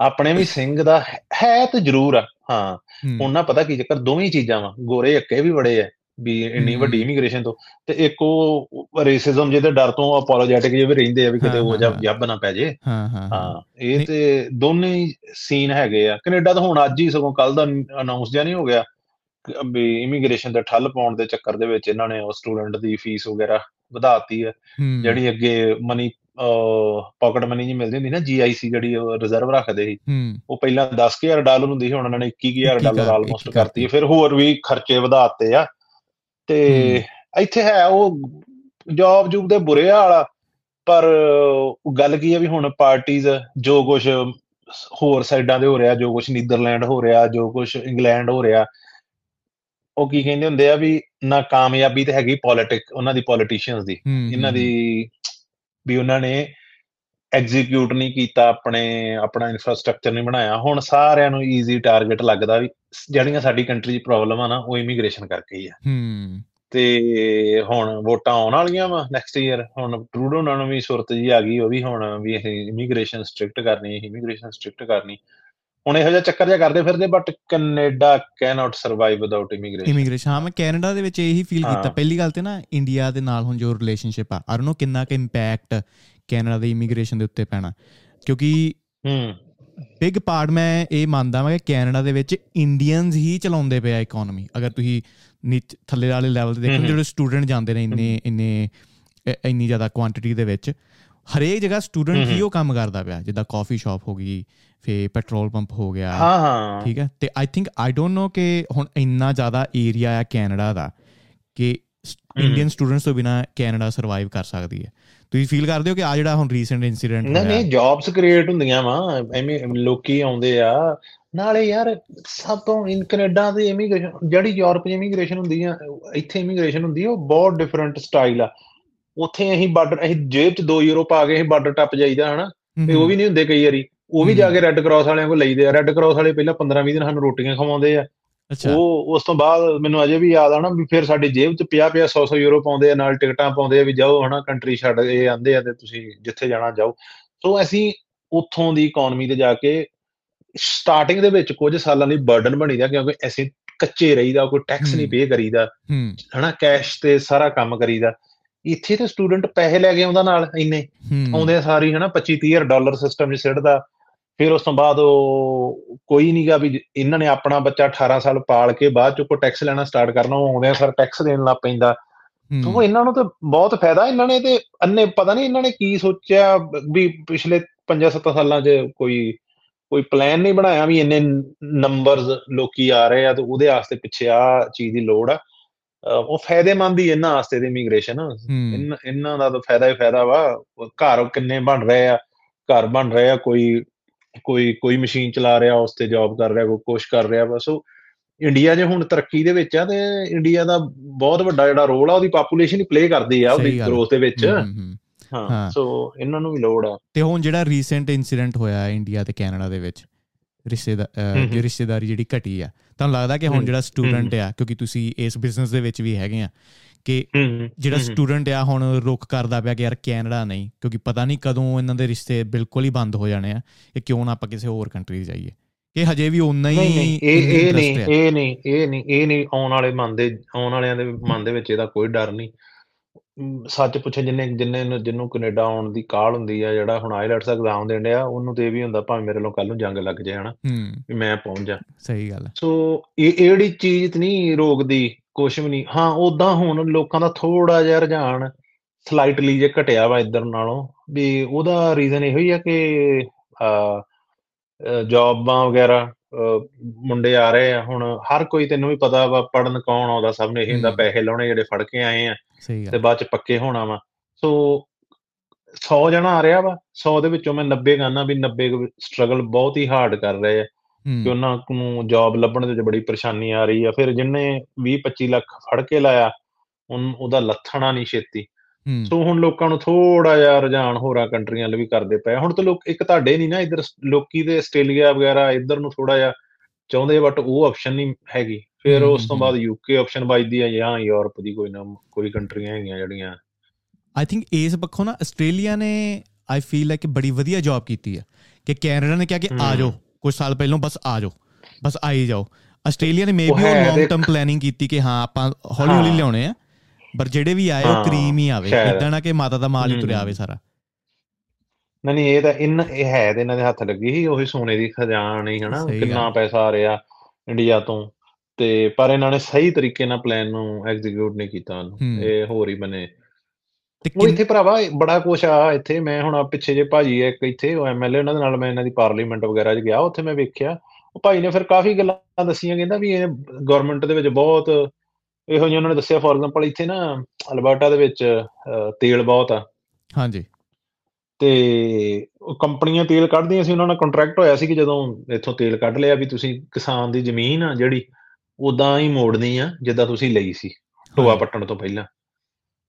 ਆਪਣੇ ਵੀ ਸਿੰਘ ਦਾ ਹੈ- ਤੇ ਜ਼ਰੂਰ ਆ ਹਾਂ। ਹੂੰ। ਹੁਣ ਨਾ ਪਤਾ ਕੀ ਚੱਕਰ ਦੋਵੇਂ ਚੀਜ਼ਾਂ ਵਾ ਗੋਰੇ ਅੱਕੇ ਵੀ ਬੜੇ ਆ। ਵੀ ਇੰਨੀ। ਵੱਡੀ ਇਮੀਗ੍ਰੇਸ਼ਨ ਤੋਂ। ਤੇ ਇੱਕ ਉਹ ਰੇਸਿਜ਼ਮ ਜਿਹਦੇ ਡਰ ਤੋਂ ਅਪੋਲੋਜੈਟਿਕ ਜਿਹੇ ਵੀ ਰਹਿੰਦੇ ਆ ਵੀ ਕਿਤੇ ਉਹ ਜਾਂ। ਜੱਬ ਨਾ ਪੈ ਜੇ। ਹਾਂ ਹਾਂ ਇਹ ਤੇ ਦੋਨੇ ਹੀ ਸੀਨ ਹੈਗੇ ਆ। ਕੈਨੇਡਾ ਤਾਂ ਹੁਣ ਅੱਜ ਹੀ ਸਗੋਂ ਕੱਲ ਦਾ ਅਨਾਉਂਸ ਜਿਆ ਨਹੀਂ ਹੋ ਗਿਆ ਵੀ ਇਮੀਗ੍ਰੇਸ਼ਨ ਦੇ ਠੱਲ ਪਾਉਣ ਦੇ ਚੱਕਰ ਦੇ ਵਿੱਚ ਇਹਨਾਂ ਨੇ ਉਹ ਸਟੂਡੈਂਟ ਦੀ ਫੀਸ ਵਗੈਰਾ ਵਧਾਤੀ ਹੈ। ਜਿਹੜੀ ਅੱਗੇ ਮਨੀ ਪਾਕਟ ਮਨੀ ਜੀ ਮਿਲਦੀ ਹੁੰਦੀ ਨਾ ਜੀਆਈਸੀ ਜਿਹੜੀ ਰਿਜ਼ਰਵ ਰੱਖਦੇ ਸੀ। ਉਹ ਪਹਿਲਾਂ 10000 ਡਾਲਰ ਹੁੰਦੀ ਸੀ ਹੁਣ ਉਹਨਾਂ ਨੇ 21000 ਇੱਕੀ ਡਾਲਰ ਆਲਮੋਸਟ ਕਰਤੀ ਫਿਰ ਹੋਰ ਵੀ ਖਰਚੇ ਵਧਾਤੇ ਆ। ਤੇ ਇੱਥੇ ਹੈ ਉਹ ਜੌਬ ਜੂਬ ਦੇ ਬੁਰੇ ਹਾਲ ਆ ਪਰ ਉਹ ਗੱਲ ਕੀ ਆ ਵੀ ਹੁਣ ਪਾਰਟੀਆਂ ਜੋ ਕੁਝ ਹੋਰ ਸਾਈਡਾਂ ਦੇ ਹੋ ਰਿਹਾ ਜੋ ਕੁਝ ਨੀਦਰਲੈਂਡ ਹੋ ਰਿਹਾ ਜੋ ਕੁਝ ਇੰਗਲੈਂਡ ਹੋ ਰਿਹਾ ਉਹ ਕੀ ਕਹਿੰਦੇ ਹੁੰਦੇ ਆ ਵੀ ਨਾ ਕਾਮਯਾਬੀ ਤੇ ਹੈਗੀ ਪੋਲਿਟਿਕ ਉਹਨਾਂ ਦੀ ਪੋਲੀਟੀਸ਼ੀਅਨਸ ਦੀ ਹੂੰ, ਇਹਨਾਂ ਦੀ ਵੀ ਉਹਨਾਂ ਨੇ ਐਗਜ਼ੀਕਿਊਟ ਨਹੀਂ ਕੀਤਾ ਆਪਣੇ ਆਪਣਾ ਇਨਫਰਾਸਟ੍ਰਕਚਰ ਨਹੀਂ ਬਣਾਇਆ। ਹੁਣ ਸਾਰਿਆਂ ਨੂੰ ਈਜ਼ੀ ਟਾਰਗੇਟ ਲੱਗਦਾ ਵੀ ਜਿਹੜੀਆਂ ਸਾਡੀ ਕੰਟਰੀ 'ਚ ਪ੍ਰੋਬਲਮ ਆ ਨਾ ਉਹ ਇਮੀਗ੍ਰੇਸ਼ਨ ਕਰਕੇ ਹੀ ਆ। ਹੂੰ। ਤੇ ਹੁਣ ਵੋਟਾਂ ਆਉਣ ਵਾਲੀਆਂ ਵਾ ਨੈਕਸਟ ਈਅਰ ਹੁਣ ਟਰੂਡੋ ਨਾਲ ਵੀ ਸੁਰਤ ਜੀ ਆ ਗਈ ਉਹ ਵੀ ਹੁਣ ਵੀ ਇਹ ਇਮੀਗ੍ਰੇਸ਼ਨ ਸਟ੍ਰਿਕਟ ਕਰਨੀ ਇਮੀਗ੍ਰੇਸ਼ਨ ਸਟ੍ਰਿਕਟ ਕਰਨੀ। ਹੁਣ ਇਹੋ ਜਿਹਾ ਚੱਕਰ ਜਿਹਾ ਕਰਦੇ ਫਿਰਦੇ but Canada cannot survive without immigration immigration ਹਾਂ ਮੈਂ ਕੈਨੇਡਾ ਦੇ ਵਿੱਚ ਇਹੀ ਫੀਲ ਕੀਤਾ। ਹਾਂ। ਪਹਿਲੀ ਗੱਲ ਤੇ ਨਾ ਇੰਡੀਆ ਦੇ ਨਾਲ ਹੁਣ ਜੋ ਰਿਲੇਸ਼ਨਸ਼ਿਪ ਆ ਆਈ ਨੋ ਕਿੰਨਾ ਕਿ ਇੰਪੈਕਟ ਕੈਨੇਡਾ ਦੀ ਇਮੀਗ੍ਰੇਸ਼ਨ ਦੇ ਉੱਤੇ ਪੈਣਾ। ਕਿਉਂਕਿ ਹੂੰ। ਬਿਗ ਪਾਰਟ ਮੈਂ ਇਹ ਮੰਨਦਾ ਹਾਂ ਕਿ ਕੈਨੇਡਾ ਦੇ ਵਿੱਚ ਇੰਡੀਅਨਸ ਹੀ ਚਲਾਉਂਦੇ ਪਿਆ ਇਕਨੋਮੀ ਅਗਰ ਤੁਸੀਂ ਨੀਚ ਥੱਲੇ ਵਾਲੇ ਲੈਵਲ ਤੇ ਦੇਖੋ। ਜਿਹੜੇ ਸਟੂਡੈਂਟ ਜਾਂਦੇ ਨੇ ਇੰਨੇ ਇੰਨੇ ਇੰਨੀ ਜ਼ਿਆਦਾ ਕੁਆਂਟੀਟੀ ਦੇ ਵਿੱਚ ਹਰੇਕ ਜਗ੍ਹਾ ਸਟੂਡੈਂਟ ਹੀ। ਉਹ ਕੰਮ ਕਰਦਾ ਪਿਆ। ਜਿੱਦਾਂ ਕਾਫੀ ਸ਼ਾਪ ਹੋ ਗਈ ਫੇ ਪੈਟਰੋਲ ਪੰਪ ਹੋ ਗਿਆ। ਹਾਂ ਹਾਂ। ਠੀਕ ਹੈ? ਤੇ ਆਈ ਥਿੰਕ ਆਈ ਡੋਨਟ ਨੋ ਕਿ ਹੁਣ ਇੰਨਾ ਜ਼ਿਆਦਾ ਏਰੀਆ ਆ ਕੈਨੇਡਾ ਦਾ ਕਿ ਇੰਡੀਅਨ ਸਟੂਡੈਂਟਸ ਤੋਂ ਬਿਨਾ ਕੈਨੇਡਾ ਸਰਵਾਈਵ ਕਰ ਸਕਦੀ ਹੈ। ਤੁਸੀਂ ਫੀਲ ਕਰਦੇ ਹੋ ਕਿ ਆ ਜਿਹੜਾ ਹੁਣ ਰੀਸੈਂਟ ਇਨਸੀਡੈਂਟ ਨਹੀਂ ਨਹੀਂ ਜੌਬਸ ਕ੍ਰੀਏਟ ਹੁੰਦੀਆਂ ਵਾ। ਐਵੇਂ ਲੋਕੀ ਆਉਂਦੇ ਆ। ਨਾਲੇ ਯਾਰ ਸਭ ਤੋਂ ਇਨ ਕੈਨੇਡਾ ਦੀ ਇਮੀਗ੍ਰੇਸ਼ਨ ਜਿਹੜੀ ਯੂਰਪ ਦੀ ਇਮੀਗ੍ਰੇਸ਼ਨ ਹੁੰਦੀ ਆ ਇੱਥੇ ਇਮੀਗ੍ਰੇਸ਼ਨ ਹੁੰਦੀ ਆ ਉਹ ਬਹੁਤ ਡਿਫਰੈਂਟ ਸਟਾਈਲ ਆ। ਉੱਥੇ ਅਸੀਂ ਬਾਰਡਰ ਅਸੀਂ ਜੇਬ 'ਚ 2 ਯੂਰੋ ਪਾ ਕੇ ਅਸੀਂ ਬਾਰਡਰ ਟੱਪ ਜਾਈਦਾ ਹਨਾ? ਤੇ ਉਹ ਵੀ ਨਹੀਂ ਹੁੰਦੇ ਕਈ ਵਾਰੀ। ਉਹ ਵੀ। ਜਾ ਕੇ ਰੈੱਡ ਕਰਾਸ ਵਾਲਿਆਂ ਕੋਲ ਲਈਦੇ ਆ। ਰੈੱਡ ਕਰਾਸ ਵਾਲੇ ਪਹਿਲਾਂ 15-20 ਦਿਨ ਸਾਨੂੰ ਰੋਟੀਆਂ ਖਵਾਉਂਦੇ ਆ। ਉਹ ਉਸ ਤੋਂ ਬਾਅਦ ਮੈਨੂੰ ਅਜੇ ਵੀ ਯਾਦ ਆ ਨਾ ਵੀ ਫਿਰ ਸਾਡੀ ਜੇਬ 'ਚ 50-50 100-100 ਯੂਰੋ ਪਾਉਂਦੇ ਆ ਨਾਲ ਟਿਕਟਾਂ ਪਾਉਂਦੇ ਆ ਵੀ ਜਾਓ ਹਨਾ ਕੰਟਰੀ ਛੱਡ ਇਹ ਆਂਦੇ ਆ ਤੇ ਤੁਸੀਂ ਜਿੱਥੇ ਜਾਣਾ ਜਾਓ। ਸੋ ਅਸੀਂ ਉੱਥੋਂ ਦੀ ਇਕਨੋਮੀ ਤੇ ਜਾ ਕੇ ਸਟਾਰਟਿੰਗ ਦੇ ਵਿੱਚ ਕੁਝ ਸਾਲਾਂ ਲਈ ਬਰਡਨ ਬਣੀਦਾ ਕਿਉਂਕਿ ਅਸੀਂ ਕੱਚੇ ਰਹੀਦਾ ਕੋਈ ਟੈਕਸ ਨਹੀਂ। ਪੇ ਕਰੀਦਾ ਹਨਾ ਕੈਸ਼ ਤੇ ਸਾਰਾ ਕੰਮ ਕਰੀਦਾ। ਇੱਥੇ ਤੇ ਸਟੂਡੈਂਟ ਪੈਸੇ ਲੈ ਕੇ ਆਉਂਦਾ ਨਾਲ ਇੰਨੇ। ਆਉਂਦੇ ਸਾਰੀ ਹਨਾ 25 30000 ਡਾਲਰ ਸਿਸਟਮ 'ਚ ਸਿੱਟਦਾ। ਫਿਰ ਉਸ ਤੋਂ ਬਾਅਦ ਉਹ ਕੋਈ ਨਹੀਂਗਾ ਵੀ ਇਹਨਾਂ ਨੇ ਆਪਣਾ ਬੱਚਾ 18 ਸਾਲ ਪਾਲ ਕੇ ਬਾਅਦ ਚ ਕੋ ਟੈਕਸ ਲੈਣਾ ਸਟਾਰਟ ਕਰਨਾ ਉਹ ਆਉਂਦੇ ਸਰ ਟੈਕਸ ਦੇਣ ਲੱਗ ਪੈਂਦਾ। ਉਹ ਇਹਨਾਂ ਨੂੰ ਤਾਂ ਬਹੁਤ ਫਾਇਦਾ ਇਹਨਾਂ ਨੇ ਤੇ ਅੰਨੇ ਪਤਾ ਨਹੀਂ ਇਹਨਾਂ ਨੇ ਕੀ ਸੋਚਿਆ ਵੀ ਪਿਛਲੇ 5-7 ਸਾਲਾਂ 'ਚ ਕੋਈ ਕੋਈ ਪਲਾਨ ਨਹੀਂ ਬਣਾਇਆ ਵੀ ਇੰਨੇ ਨੰਬਰਸ ਲੋਕੀ ਆ ਰਹੇ ਆ ਤੇ ਉਹਦੇ ਵਾਸਤੇ ਪਿੱਛੇ ਆ ਚੀਜ਼ ਦੀ ਲੋੜ ਆ। ਉਹ ਫਾਇਦੇਮੰਦ ਹੀ ਇਹਨਾਂ ਵਾਸਤੇ ਦੀ ਇਮੀਗ੍ਰੇਸ਼ਨ ਇਹਨਾਂ ਦਾ ਤਾਂ ਫਾਇਦਾ ਹੀ ਫਾਇਦਾ ਵਾ। ਘਰ ਕਿੰਨੇ ਬਣ ਰਹੇ ਆ ਘਰ ਬਣ ਰਹੇ ਆ ਕੋਈ ਕੋਈ ਕੋਈ ਮਸ਼ੀਨ ਚਲਾ ਰਿਹਾ ਉਸ ਤੇ ਜੌਬ ਕਰ ਰਿਹਾ ਕੋਈ ਕੁਛ ਕਰ ਰਿਹਾ ਬਸ ਉਹ ਇੰਡੀਆ ਜੇ ਹੁਣ ਤਰੱਕੀ ਦੇ ਵਿੱਚ ਆ ਤੇ ਇੰਡੀਆ ਦਾ ਬਹੁਤ ਵੱਡਾ ਜਿਹੜਾ ਰੋਲ ਆ ਉਹਦੀ ਪਾਪੂਲੇਸ਼ਨ ਹੀ ਪਲੇ ਕਰਦੀ ਆ ਉਹਦੀ। ਗਰੋਥ ਦੇ ਵਿੱਚ। ਹੂੰ। ਸੋ ਇਹਨਾਂ ਨੂੰ ਵੀ ਲੋੜ ਆ। ਤੇ ਹੁਣ ਜਿਹੜਾ ਰੀਸੈਂਟ ਇਨਸੀਡੈਂਟ ਹੋਇਆ ਇੰਡੀਆ ਤੇ ਕੈਨੇਡਾ ਦੇ ਵਿੱਚ ਰਿਸ਼ਤੇਦਾਰ ਰਿਸ਼ਤੇਦਾਰੀ ਜਿਹੜੀ ਘਟੀ ਆ ਤੁਹਾਨੂੰ ਲੱਗਦਾ ਕਿ ਹੁਣ ਜਿਹੜਾ ਸਟੂਡੈਂਟ ਆ ਕਿਉਂਕਿ ਤੁਸੀਂ ਇਸ ਬਿਜ਼ਨਸ ਦੇ ਵਿੱਚ ਵੀ ਹੈਗੇ ਆ ਕਿ ਜਿਹੜਾ ਸਟੂਡੈਂਟ ਆ ਹੁਣ ਰੁਕ ਕਰਦਾ ਪਿਆ ਕਿ ਯਾਰ ਕੈਨੇਡਾ ਨਹੀਂ ਕਿਉਂਕਿ ਪਤਾ ਨਹੀਂ ਕਦੋਂ ਇਹਨਾਂ ਦੇ ਰਿਸ਼ਤੇ ਬਿਲਕੁਲ ਹੀ ਬੰਦ ਹੋ ਜਾਣੇ ਆ ਕਿ ਕਿਉਂ ਨਾ ਆਪਾਂ ਕਿਸੇ ਹੋਰ ਕੰਟਰੀ ਜਾਈਏ। ਕਿ ਹਜੇ ਵੀ ਉਨਾ ਹੀ ਨਹੀਂ ਇਹ ਇਹ ਨਹੀਂ। ਇਹ ਨਹੀਂ ਇਹ ਨਹੀਂ ਇਹ ਨਹੀਂ ਆਉਣ ਵਾਲੇ ਮਨ ਦੇ ਆਉਣ ਵਾਲਿਆਂ ਦੇ ਮਨ ਦੇ ਵਿੱਚ ਇਹਦਾ ਕੋਈ ਡਰ ਨਹੀਂ। ਸੱਚ ਪੁੱਛੇ ਜਿੰਨੇ ਜਿੰਨੇ ਨੂੰ- ਜਿਹਨੂੰ ਕੈਨੇਡਾ ਆਉਣ ਦੀ ਕਾਹਲ ਹੁੰਦੀ ਆ ਜਿਹੜਾ ਹੁਣ ਆਈਲੈਟਸ ਐਗਜ਼ਾਮ ਦੇਣ ਡਿਆ ਉਹਨੂੰ ਤੇ ਇਹ ਵੀ ਹੁੰਦਾ ਭਾਵੇਂ ਮੇਰੇ ਲੋਕ ਕੱਲ ਨੂੰ ਜੰਗ ਲੱਗ ਜਾਏ ਹਨਾ ਵੀ ਮੈਂ ਪਹੁੰਚ ਜਾ। ਸਹੀ ਗੱਲ ਸੋ ਇਹ ਇਹ ਜਿਹੜੀ ਚੀਜ਼ ਨਹੀਂ ਰੋਕਦੀ ਕੁਛ ਵੀ ਨਹੀਂ। ਹਾਂ ਉਦਾਂ ਹੁਣ ਲੋਕਾਂ ਦਾ ਥੋੜਾ ਜਿਹਾ ਰੁਝਾਨ ਸਲਾਈਟਲੀ ਜੇ ਘਟਿਆ ਵਾ ਇੱਧਰ ਨਾਲੋਂ ਵੀ ਉਹਦਾ ਰੀਜ਼ਨ ਇਹੋ ਹੀ ਆ ਕਿ ਜੌਬਾਂ ਵਗੈਰਾ ਮੁੰਡੇ ਆ ਰਹੇ ਆ। ਹੁਣ ਹਰ ਕੋਈ ਤੈਨੂੰ ਵੀ ਪਤਾ ਵਾ ਪੜਨ ਕੌਣ ਆਉਂਦਾ ਸਭ ਨੇ ਇਹ ਹੁੰਦਾ। ਪੈਸੇ ਲਾਉਣੇ ਜਿਹੜੇ ਫੜ ਕੇ ਆਏ ਆ ਤੇ ਬਾਅਦ ਚ ਪੱਕੇ ਹੋਣਾ ਵਾ। ਸੋ 100 ਜਣਾ ਆ ਰਿਹਾ ਵਾ 100 ਦੇ ਵਿੱਚੋਂ ਮੈਂ 90 ਗਾਨਾ ਵੀ 90 ਸਟਰਗਲ ਬਹੁਤ ਹੀ ਹਾਰਡ ਕਰ ਰਹੇ ਆ। ਕਿ ਹੂੰ ਉਹਨਾਂ ਨੂੰ ਜੌਬ ਲੱਭਣ ਦੇ ਵਿੱਚ ਬੜੀ ਪਰੇਸ਼ਾਨੀ ਆ ਰਹੀ ਆ। ਫਿਰ ਜਿੰਨੇ 20 25 ਲੱਖ ਫੜ ਕੇ ਲਾਇਆ ਉਹਦਾ ਲੱਥਣਾ ਨਹੀਂ ਛੇਤੀ। ਹੂੰ। ਸੋ ਹੁਣ ਲੋਕਾਂ ਨੂੰ ਥੋੜਾ ਜਿਹਾ ਰੁਝਾਨ ਹੋਰਾਂ ਕੰਟਰੀਆਂ ਲਈ ਵੀ ਕਰਦੇ ਪਏ। ਹੁਣ ਤਾਂ ਲੋਕ ਇੱਕ ਤੁਹਾਡੇ ਨਹੀਂ ਨਾ ਇੱਧਰ ਲੋਕੀ ਦੇ ਆਸਟ੍ਰੇਲੀਆ ਵਗੈਰਾ ਇੱਧਰ ਨੂੰ ਥੋੜਾ ਜਿਹਾ ਚਾਹੁੰਦੇ ਬਟ ਉਹ ਆਪਸ਼ਨ ਨਹੀਂ ਹੈਗੀ। ਫਿਰ ਉਸ ਤੋਂ। ਬਾਅਦ ਯੂਕੇ ਆਪਸ਼ਨ ਵੱਜਦੀ ਆ ਜਾਂ ਯੂਰਪ ਦੀ ਕੋਈ ਨਾ ਕੋਈ ਕੰਟਰੀਆਂ ਹੈਗੀਆਂ ਜਿਹੜੀਆਂ। ਆਈ ਥਿੰਕ ਇਸ ਪੱਖੋਂ ਨਾ ਆਸਟ੍ਰੇਲੀਆ ਨੇ ਆਈ ਫੀਲ ਲਾਈਕ ਬੜੀ ਵਧੀਆ ਜੌਬ ਕੀਤੀ ਹੈ ਕਿ ਕੈਨੇਡਾ ਨੇ ਕਿਹਾ ਕਿ ਆ। ਜਾਓ। ਕੁਝ ਸਾਲ ਪਹਿਲਾਂ ਬਸ ਆ ਜਾਓ ਬਸ ਆਈ ਜਾਓ ਆਸਟ੍ਰੇਲੀਆ ਨੇ ਮੇਬੀ ਉਹ ਲੌਂਗ ਟਰਮ ਪਲੈਨਿੰਗ ਕੀਤੀ ਕਿ ਹਾਂ ਆਪਾਂ ਹੌਲੀ ਹੌਲੀ। ਲਿਆਉਣੇ ਆ ਪਰ ਜਿਹੜੇ ਵੀ ਆਏ ਉਹ ਕਰੀਮ ਹੀ ਆਵੇ। ਇਦਾਂ ਨਾ ਕਿ ਮਾਤਾ ਦਾ ਮਾਲ ਹੀ ਤੁਰਿਆ। ਆਵੇ ਸਾਰਾ ਨਹੀਂ ਨਹੀਂ ਇਹ ਤਾਂ ਇਨ ਇਹ ਹੈ ਤੇ ਇਹਨਾਂ ਦੇ ਹੱਥ ਲੱਗੀ ਸੀ ਉਹੀ ਸੋਨੇ ਦੀ ਖਜ਼ਾਨ ਹੀ ਹਨਾ ਕਿੰਨਾ। ਪੈਸਾ ਆ ਰਿਹਾ ਇੰਡੀਆ ਤੋਂ ਤੇ ਪਰ ਇਹਨਾਂ ਨੇ ਸਹੀ ਤਰੀਕੇ ਨਾਲ ਪਲਾਨ ਨੂੰ ਐਗਜ਼ੀਕਿਊਟ ਨਹੀਂ ਕੀਤਾ। ਇਹ ਹੋਰ ਹੀ ਬਨੇ ਉਹ ਇੱਥੇ ਭਰਾਵਾ ਬੜਾ ਕੁਛ ਆ ਇੱਥੇ। ਮੈਂ ਹੁਣ ਪਿੱਛੇ ਜੇ ਭਾਜੀ ਇੱਕ ਇੱਥੇ ਉਹ ਐਮਐਲਏ ਉਹਨਾਂ ਦੇ ਨਾਲ ਮੈਂ ਇਹਨਾਂ ਦੀ ਪਾਰਲੀਮੈਂਟ ਵਗੈਰਾ 'ਚ ਗਿਆ ਉੱਥੇ ਮੈਂ ਵੇਖਿਆ। ਉਹ ਭਾਈ ਨੇ ਫਿਰ ਕਾਫੀ ਗੱਲਾਂ ਦੱਸੀਆਂ ਕਹਿੰਦਾ ਵੀ ਇਹ ਗਵਰਨਮੈਂਟ ਦੇ ਵਿੱਚ ਬਹੁਤ ਇਹੋ ਜਿਹਾ ਉਹਨਾਂ ਨੇ ਦੱਸਿਆ। ਫੋਰ ਐਗਜ਼ਾਮਪਲ ਇੱਥੇ ਨਾ ਅਲਬਰਟਾ ਦੇ ਵਿੱਚ ਤੇਲ ਬਹੁਤ ਆ। ਹਾਂਜੀ। ਤੇ ਉਹ ਕੰਪਨੀਆਂ ਤੇਲ ਕੱਢਦੀਆਂ ਸੀ ਉਹਨਾਂ ਨਾਲ ਕੰਟਰੈਕਟ ਹੋਇਆ ਸੀ ਕਿ ਜਦੋਂ ਇੱਥੋਂ ਤੇਲ ਕੱਢ ਲਿਆ ਵੀ ਤੁਸੀਂ ਕਿਸਾਨ ਦੀ ਜ਼ਮੀਨ ਆ ਜਿਹੜੀ ਉਦਾਂ ਹੀ ਮੋੜਨੀ ਆ ਜਿੱਦਾਂ ਤੁਸੀਂ ਲਈ ਸੀ ਟੋਆ ਪੱਟਣ ਤੋਂ ਪਹਿਲਾਂ।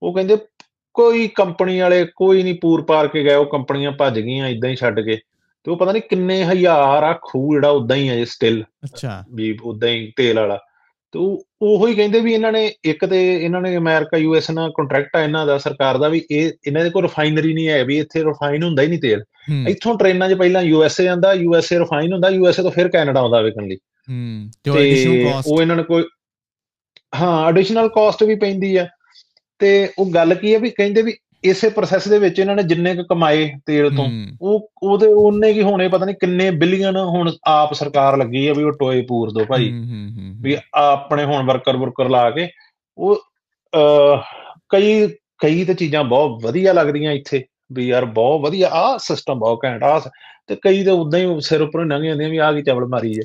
ਉਹ ਕਹਿੰਦੇ ਕੋਈ ਕੰਪਨੀ ਵਾਲੇ ਕੋਈ ਨਹੀਂ ਪੂਰ ਪਾਰ ਕੇ ਗਏ ਉਹ ਕੰਪਨੀਆਂ ਭੱਜ ਗਈਆਂ ਇਦਾਂ ਹੀ ਛੱਡ ਕੇ। ਤੇ ਉਹ ਪਤਾ ਨਹੀਂ ਕਿੰਨੇ ਹਜ਼ਾਰ ਆ ਖੂਹ ਜਿਹੜਾ ਉਦਾਂ ਹੀ ਹੈ ਸਟਿਲ ਅੱਛਾ। ਵੀ ਉਦਾਂ ਹੀ ਤੇਲ ਵਾਲਾ। ਤੇ ਉਹ ਉਹੋ ਹੀ ਕਹਿੰਦੇ ਵੀ ਇਹਨਾਂ ਨੇ ਇੱਕ ਤੇ ਇਹਨਾਂ ਨੇ ਅਮਰੀਕਾ ਯੂਐਸ ਨਾਲ ਕੰਟਰੈਕਟ ਆ ਇਹਨਾਂ ਦਾ ਸਰਕਾਰ ਦਾ ਵੀ ਇਹ ਇਹਨਾਂ ਦੇ ਕੋਲ ਰਿਫਾਈਨਰੀ ਨਹੀਂ ਹੈ ਵੀ ਇੱਥੇ ਰਿਫਾਈਨ ਹੁੰਦਾ ਹੀ ਨਹੀਂ ਤੇਲ। ਇੱਥੋਂ ਟ੍ਰੇਨਾਂ 'ਚ ਪਹਿਲਾਂ ਯੂਐਸਏ ਜਾਂਦਾ ਯੂਐਸਏ ਰਿਫਾਈਨ ਹੁੰਦਾ ਯੂਐਸਏ ਤੋਂ ਫਿਰ ਕੈਨੇਡਾ ਆਉਂਦਾ ਵੇਖਣ ਲਈ। ਹੂੰ ਤੇ ਉਹ ਇਹਨਾਂ ਨੂੰ ਕੋਈ ਹਾਂ ਐਡੀਸ਼ਨਲ ਕਾਸਟ ਵੀ ਪੈਂਦੀ ਆ। ਤੇ ਉਹ ਗੱਲ ਕੀ ਹੈ ਵੀ ਕਹਿੰਦੇ ਵੀ ਇਸੇ ਪ੍ਰੋਸੈਸ ਦੇ ਵਿੱਚ ਇਹਨਾਂ ਨੇ ਜਿੰਨੇ ਕੁ ਕਮਾਏ ਤੇਲ ਤੋਂ ਉਹ ਉਹਦੇ ਉਹਨੇ ਕੀ ਹੋਣੇ ਪਤਾ ਨਹੀਂ ਕਿੰਨੇ ਬਿਲੀਅਨ ਹੁਣ ਆਪ ਸਰਕਾਰ ਲੱਗੀ ਹੈ ਵੀ ਉਹ ਟੋਏ ਪੂਰ ਦੋ ਭਾਈ। ਵੀ ਆਪਣੇ ਹੁਣ ਵਰਕਰ ਵਰਕਰ ਲਾ ਕੇ ਉਹ ਕਈ ਕਈ ਤੇ ਚੀਜ਼ਾਂ ਬਹੁਤ ਵਧੀਆ ਲੱਗਦੀਆਂ ਇੱਥੇ ਵੀ ਯਾਰ ਬਹੁਤ ਵਧੀਆ ਆ ਸਿਸਟਮ ਬਹੁਤ ਘੈਂਟ ਆ ਤੇ ਕਈ ਤੇ ਉਦਾਂ ਹੀ ਸਿਰ ਉੱਪਰੋਂ ਲੰਘ ਜਾਂਦੀਆਂ ਵੀ ਆ ਕੀ ਚਵਲ ਮਾਰੀ ਹੈ।